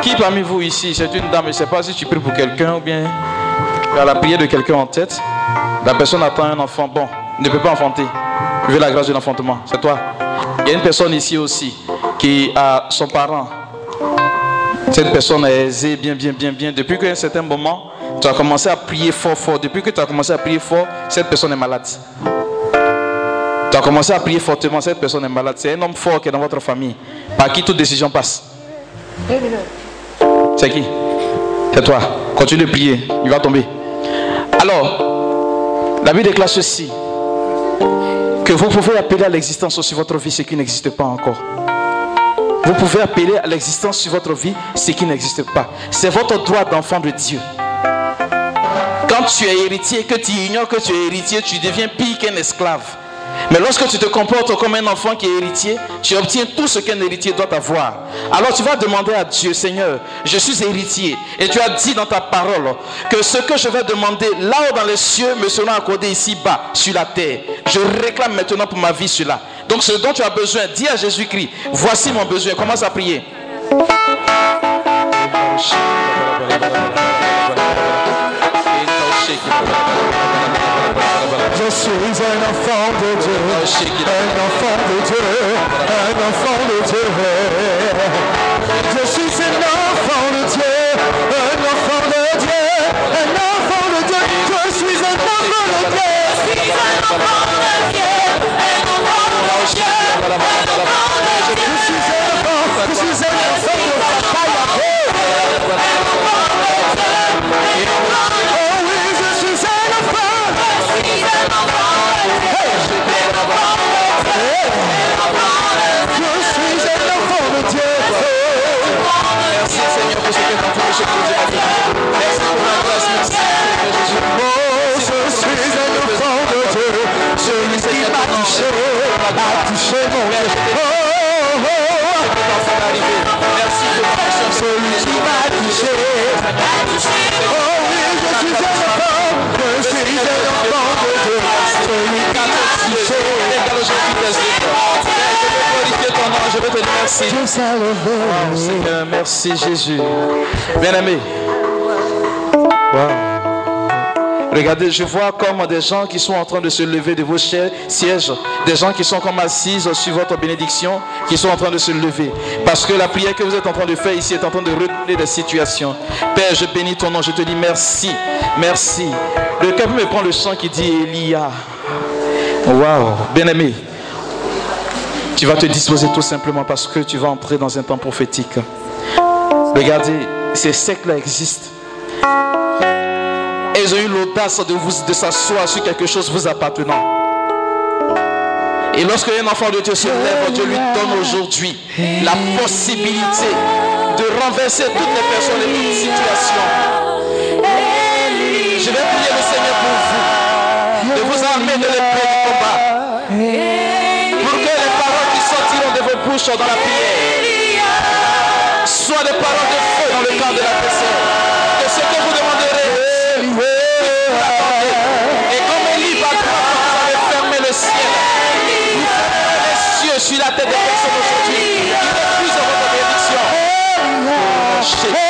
Qui parmi vous ici, c'est une dame, je ne sais pas si tu pries pour quelqu'un ou bien tu as la prière de quelqu'un en tête. La personne attend un enfant. Bon, ne peut pas enfanter. Vu la grâce de l'enfantement. C'est toi. Il y a une personne ici aussi qui a son parent. Cette personne est aisée, bien, bien, bien, bien. Depuis qu'à un certain moment, tu as commencé à prier fort, fort. Depuis que tu as commencé à prier fort, cette personne est malade. Commencé à prier fortement, cette personne est malade. C'est un homme fort qui est dans votre famille, par qui toute décision passe. C'est qui? C'est toi. Continue de prier, il va tomber. Alors, la Bible déclare ceci que vous pouvez appeler à l'existence sur votre vie ce qui n'existe pas encore. Vous pouvez appeler à l'existence sur votre vie ce qui n'existe pas. C'est votre droit d'enfant de Dieu. Quand tu es héritier, que tu ignores que tu es héritier, tu deviens pire qu'un esclave. Mais lorsque tu te comportes comme un enfant qui est héritier, tu obtiens tout ce qu'un héritier doit avoir. Alors tu vas demander à Dieu, Seigneur, je suis héritier. Et tu as dit dans ta parole que ce que je vais demander là-haut dans les cieux me sera accordé ici-bas, sur la terre. Je réclame maintenant pour ma vie cela. Donc ce dont tu as besoin, dis à Jésus-Christ, voici mon besoin. Commence à prier. Suis un enfant de Dieu, un enfant de Dieu, un enfant de Dieu. Je suis un enfant de Dieu, un enfant de Dieu, un enfant de Dieu. Je suis un enfant de Dieu. Je suis un enfant de Dieu, un enfant de Dieu, merci. Seigneur, Jésus. Bien-aimé. Wow. Regardez, je vois comme des gens qui sont en train de se lever de vos sièges, des gens qui sont comme assises sur votre bénédiction, qui sont en train de se lever. Parce que la prière que vous êtes en train de faire ici est en train de régler des situations. Père, je bénis ton nom, je te dis merci, merci. Le peut me prend le chant qui dit Elia. Waouh, bien-aimé. Tu vas te disposer tout simplement parce que tu vas entrer dans un temps prophétique. Regardez, ces siècles existent. Ils ont eu l'audace de, vous, de s'asseoir sur quelque chose vous appartenant. Et lorsque un enfant de Dieu se lève, Dieu lui donne aujourd'hui la possibilité de renverser toutes les personnes et toutes les situations. Je vais prier dans la prière soient des paroles de feu dans le camp de la personne. Que ce que vous demanderez. Et comme Élie que vous avez fermé le ciel, les cieux sur la tête des personnes aujourd'hui qui refusent votre bénédiction.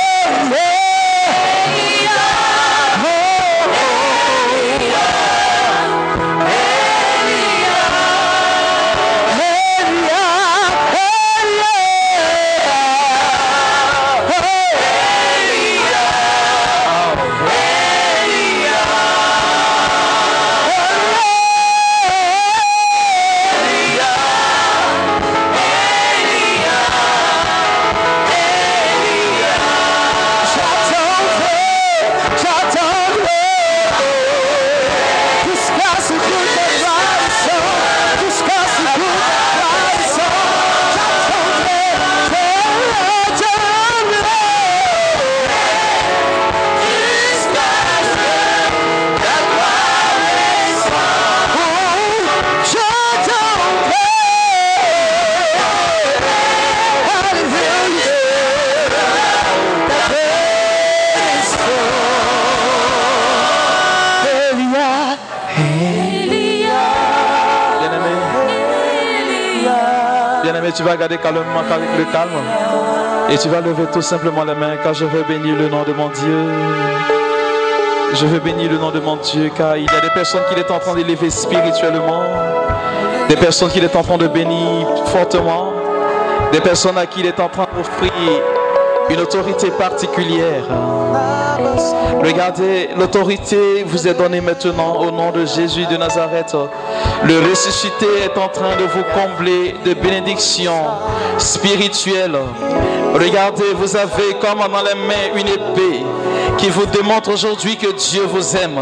Bien-aimé, tu vas garder calmement avec le calme. Et tu vas lever tout simplement les mains car je veux bénir le nom de mon Dieu. Je veux bénir le nom de mon Dieu car il y a des personnes qu'il est en train d'élever spirituellement. Des personnes qu'il est en train de bénir fortement. Des personnes à qui il est en train d'offrir une autorité particulière. Regardez, l'autorité vous est donnée maintenant au nom de Jésus de Nazareth. Le ressuscité est en train de vous combler de bénédictions spirituelles. Regardez, vous avez comme dans les mains une épée qui vous démontre aujourd'hui que Dieu vous aime,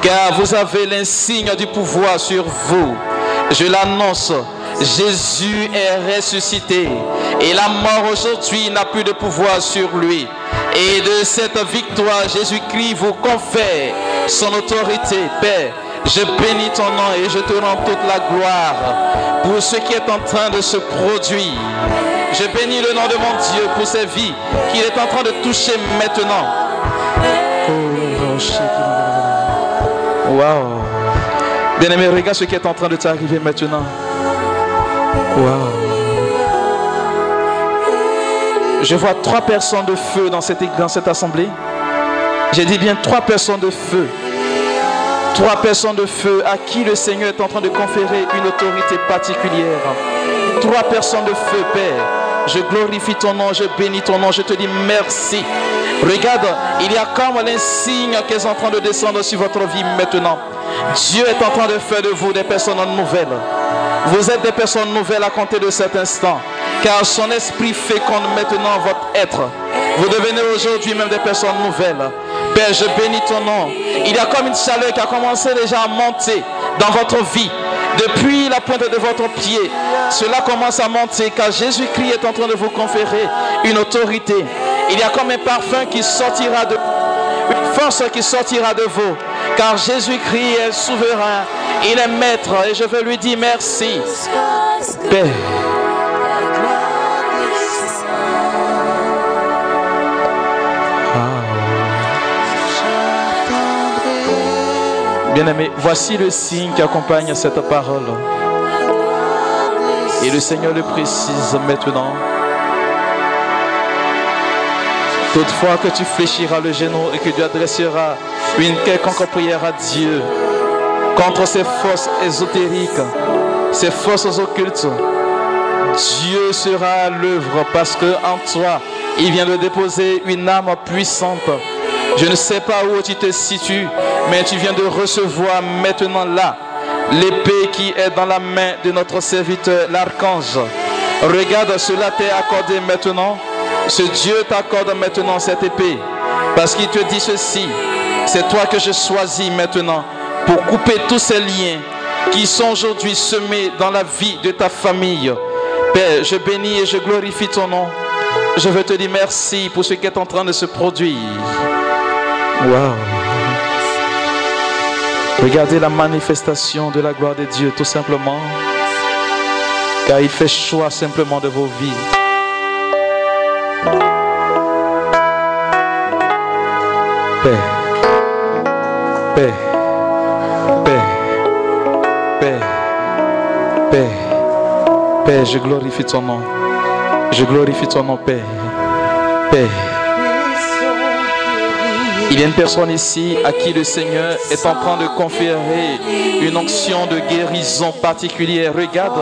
car vous avez l'insigne du pouvoir sur vous. Je l'annonce. Jésus est ressuscité et la mort aujourd'hui n'a plus de pouvoir sur lui. Et de cette victoire, Jésus-Christ vous confère son autorité, Père. Je bénis ton nom et je te rends toute la gloire pour ce qui est en train de se produire. Je bénis le nom de mon Dieu pour ces vies qu'il est en train de toucher maintenant. Wow. Bien-aimé, regarde ce qui est en train de t'arriver maintenant. Wow. Je vois trois personnes de feu dans cette, dans cette assemblée. J'ai dit bien trois personnes de feu. Trois personnes de feu à qui le Seigneur est en train de conférer une autorité particulière. Trois personnes de feu, Père. Je glorifie ton nom, je bénis ton nom, je te dis merci. Regarde, il y a comme l'insigne qui est en train de descendre sur votre vie maintenant. Dieu est en train de faire de vous des personnes nouvelles. Vous êtes des personnes nouvelles à compter de cet instant. Car son esprit féconde maintenant votre être. Vous devenez aujourd'hui même des personnes nouvelles. Père, je bénis ton nom. Il y a comme une chaleur qui a commencé déjà à monter dans votre vie. Depuis la pointe de votre pied, cela commence à monter car Jésus-Christ est en train de vous conférer une autorité. Il y a comme un parfum qui sortira de une force qui sortira de vous. Car Jésus-Christ est souverain, il est maître et je veux lui dire merci. Père. Bien-aimé, voici le signe qui accompagne cette parole. Et le Seigneur le précise maintenant. Toutefois que tu fléchiras le genou et que tu adresseras une quelconque prière à Dieu contre ces forces ésotériques, ces forces occultes, Dieu sera à l'œuvre parce que en toi, il vient de déposer une âme puissante. Je ne sais pas où tu te situes, mais tu viens de recevoir maintenant là l'épée qui est dans la main de notre serviteur, l'archange. Regarde, cela t'est accordé maintenant. Ce Dieu t'accorde maintenant cette épée. Parce qu'il te dit ceci. C'est toi que je choisis maintenant pour couper tous ces liens qui sont aujourd'hui semés dans la vie de ta famille. Père, je bénis et je glorifie ton nom. Je veux te dire merci pour ce qui est en train de se produire. Wow. Regardez la manifestation de la gloire de Dieu tout simplement. Car il fait choix simplement de vos vies. Père, Père, Père, je glorifie ton nom. Je glorifie ton nom, Père. Père. Il y a une personne ici à qui le Seigneur est en train de conférer une onction de guérison particulière. Regarde,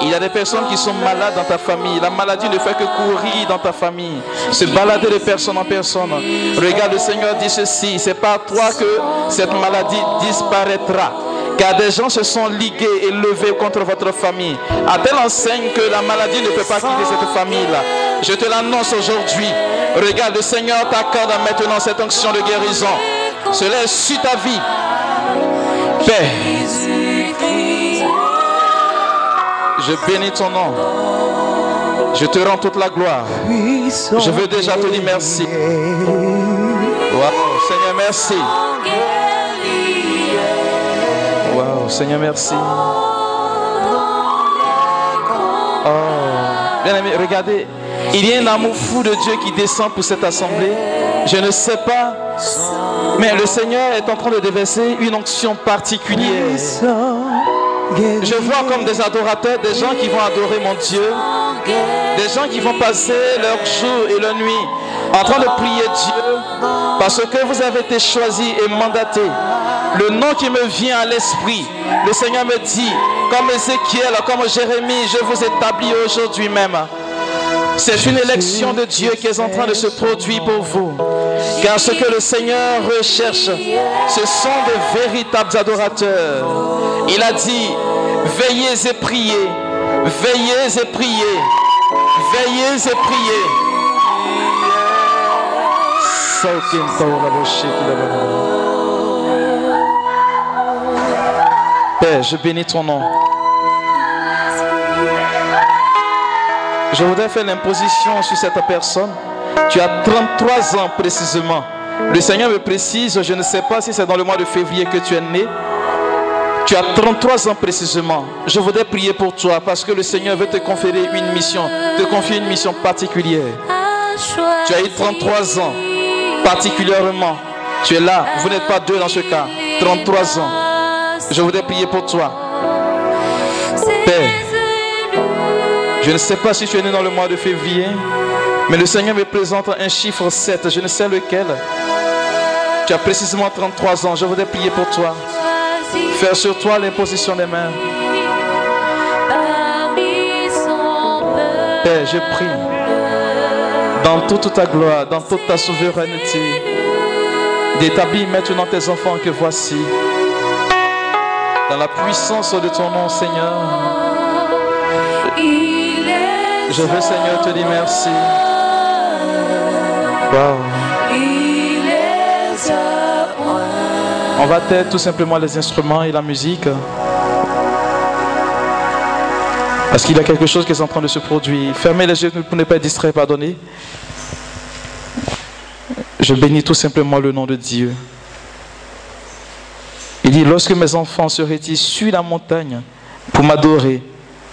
il y a des personnes qui sont malades dans ta famille. La maladie ne fait que courir dans ta famille, se balader de personne en personne. Regarde, le Seigneur dit ceci, c'est pas toi que cette maladie disparaîtra. Car des gens se sont ligués et levés contre votre famille. À telle enseigne que la maladie ne peut pas quitter cette famille-là. Je te l'annonce aujourd'hui. Regarde, le Seigneur t'accorde maintenant cette onction de guérison. Cela est sur ta vie. Père. Je bénis ton nom. Je te rends toute la gloire. Je veux déjà te dire merci. Wow, Seigneur, merci. Wow, Seigneur, merci. Oh, bien aimé, regardez. Il y a un amour fou de Dieu qui descend pour cette assemblée. Je ne sais pas, mais le Seigneur est en train de déverser une onction particulière. Je vois comme des adorateurs, des gens qui vont adorer mon Dieu. Des gens qui vont passer leur jour et leur nuit en train de prier Dieu parce que vous avez été choisi et mandaté. Le nom qui me vient à l'esprit, le Seigneur me dit, comme Ézéchiel, comme Jérémie, je vous établis aujourd'hui même. C'est une élection de Dieu qui est en train de se produire pour vous. Car ce que le Seigneur recherche, ce sont de véritables adorateurs. Il a dit, veillez et priez, veillez et priez, veillez et priez. Je bénis ton nom. Je voudrais faire l'imposition sur cette personne. Tu as 33 ans précisément. Le Seigneur me précise, je ne sais pas si c'est dans le mois de février que tu es né. Tu as 33 ans précisément. Je voudrais prier pour toi parce que le Seigneur veut te conférer une mission, te confier une mission particulière. Tu as eu 33 ans particulièrement. Tu es là, vous n'êtes pas deux dans ce cas. 33 ans. Je voudrais prier pour toi. Père, je ne sais pas si tu es né dans le mois de février, mais le Seigneur me présente un chiffre 7, je ne sais lequel. Tu as précisément 33 ans, je voudrais prier pour toi. Faire sur toi l'imposition des mains. Père, je prie dans toute ta gloire, dans toute ta souveraineté, d'établir maintenant tes enfants que voici. Dans la puissance de ton nom, Seigneur. Je veux, Seigneur, te dire merci. On va taire tout simplement les instruments et la musique. Parce qu'il y a quelque chose qui est en train de se produire. Fermez les yeux pour ne pas être distrait, pardonnez. Je bénis tout simplement le nom de Dieu. Il dit, lorsque mes enfants seraient issus de la montagne pour m'adorer,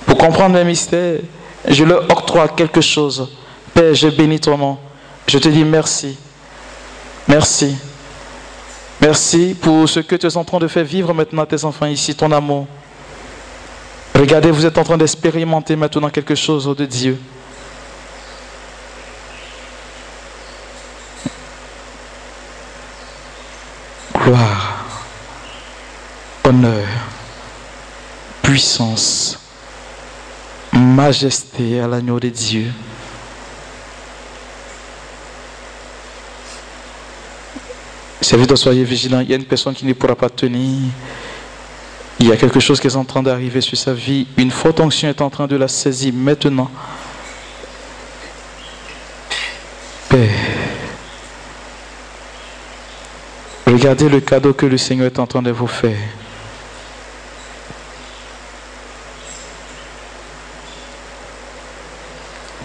pour comprendre mes mystères, je leur octroie quelque chose. Père, je bénis ton nom. Je te dis merci. Merci. Merci pour ce que tu es en train de faire vivre maintenant à tes enfants ici, ton amour. Regardez, vous êtes en train d'expérimenter maintenant quelque chose de Dieu. Gloire, honneur, puissance, majesté à l'agneau de Dieu. Serviteur, soyez vigilant. Il y a une personne qui ne pourra pas tenir. Il y a quelque chose qui est en train d'arriver sur sa vie. Une forte onction est en train de la saisir maintenant. Père, regardez le cadeau que le Seigneur est en train de vous faire.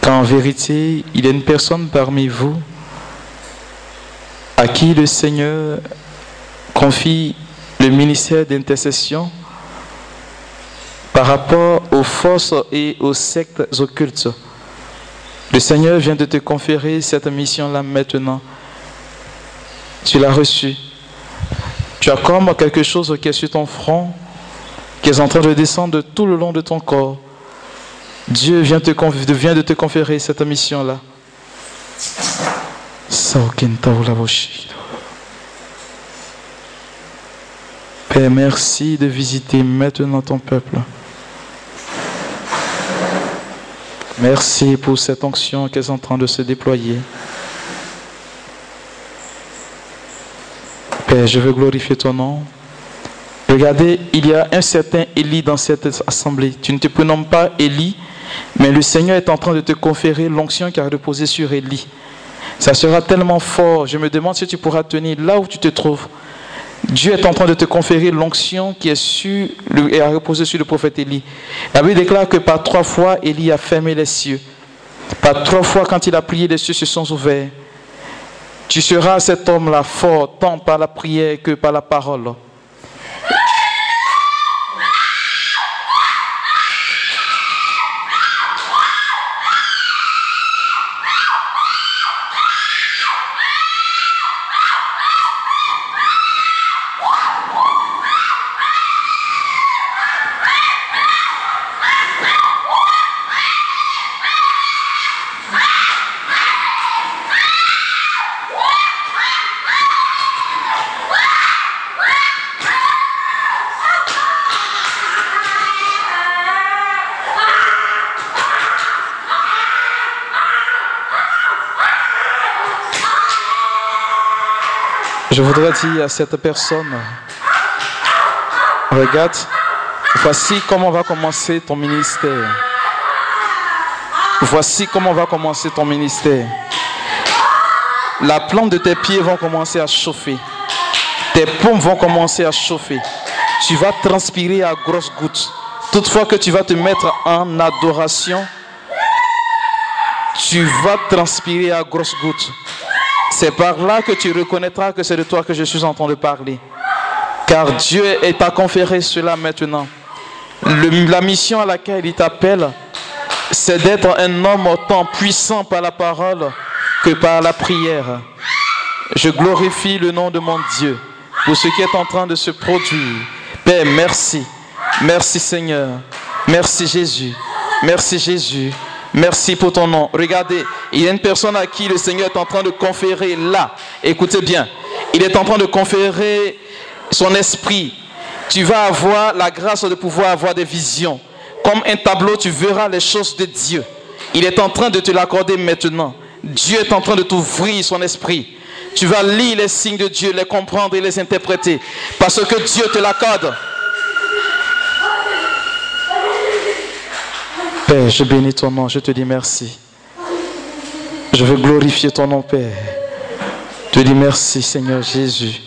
Quand en vérité, il y a une personne parmi vous à qui le Seigneur confie le ministère d'intercession par rapport aux forces et aux sectes occultes. Le Seigneur vient de te conférer cette mission-là maintenant. Tu l'as reçue. Tu as comme quelque chose qui est sur ton front, qui est en train de descendre tout le long de ton corps. Dieu vient, de te conférer cette mission-là. Père, merci de visiter maintenant ton peuple. Merci pour cette onction qui est en train de se déployer. Père, je veux glorifier ton nom. Regardez, il y a un certain Élie dans cette assemblée. Tu ne te prénommes pas Élie, mais le Seigneur est en train de te conférer l'onction qui a reposé sur Élie. Ça sera tellement fort. Je me demande si tu pourras tenir là où tu te trouves. Dieu est en train de te conférer l'onction qui est sur, et a reposé sur le prophète Élie. La Bible déclare que par trois fois, Élie a fermé les cieux. Par trois fois, quand il a prié, les cieux se sont ouverts. Tu seras cet homme-là fort, tant par la prière que par la parole. Je voudrais dire à cette personne, regarde, voici comment va commencer ton ministère. Voici comment va commencer ton ministère. La plante de tes pieds va commencer à chauffer. Tes paumes vont commencer à chauffer. Tu vas transpirer à grosses gouttes. Toutefois que tu vas te mettre en adoration, tu vas transpirer à grosses gouttes. C'est par là que tu reconnaîtras que c'est de toi que je suis en train de parler. Car Dieu est à conférer cela maintenant. la mission à laquelle il t'appelle, c'est d'être un homme autant puissant par la parole que par la prière. Je glorifie le nom de mon Dieu pour ce qui est en train de se produire. Père, merci. Merci Seigneur. Merci Jésus. Merci Jésus. Merci pour ton nom. Regardez, il y a une personne à qui le Seigneur est en train de conférer là. Écoutez bien. Il est en train de conférer son esprit. Tu vas avoir la grâce de pouvoir avoir des visions. Comme un tableau, tu verras les choses de Dieu. Il est en train de te l'accorder maintenant. Dieu est en train de t'ouvrir son esprit. Tu vas lire les signes de Dieu, les comprendre et les interpréter. Parce que Dieu te l'accorde. Père, je bénis ton nom, je te dis merci. Je veux glorifier ton nom, Père. Je te dis merci, Seigneur Jésus.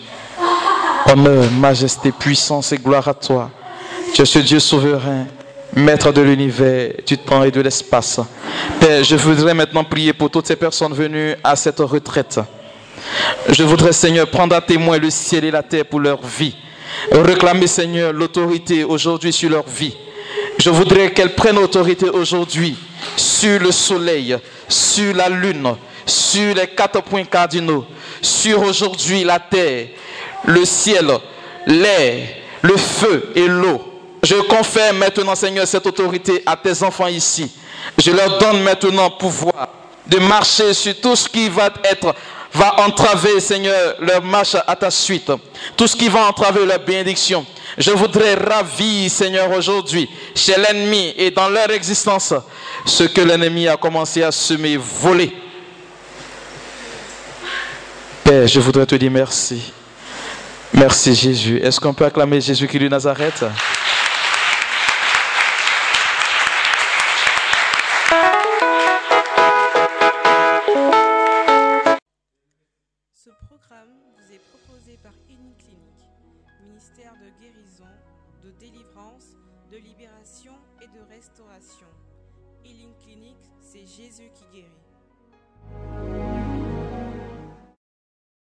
Honneur, majesté, puissance et gloire à toi. Tu es ce Dieu souverain, maître de l'univers, du temps et de l'espace. Père, je voudrais maintenant prier pour toutes ces personnes venues à cette retraite. Je voudrais, Seigneur, prendre à témoin le ciel et la terre pour leur vie. Réclamer, Seigneur, l'autorité aujourd'hui sur leur vie. Je voudrais qu'elles prennent autorité aujourd'hui sur le soleil, sur la lune, sur les quatre points cardinaux, sur aujourd'hui la terre, le ciel, l'air, le feu et l'eau. Je confère maintenant, Seigneur, cette autorité à tes enfants ici. Je leur donne maintenant pouvoir de marcher sur tout ce qui va être va entraver, Seigneur, leur marche à ta suite. Tout ce qui va entraver leur bénédiction. Je voudrais ravir, Seigneur, aujourd'hui, chez l'ennemi et dans leur existence, ce que l'ennemi a commencé à semer, voler. Père, je voudrais te dire merci. Merci Jésus. Est-ce qu'on peut acclamer Jésus qui de Nazareth?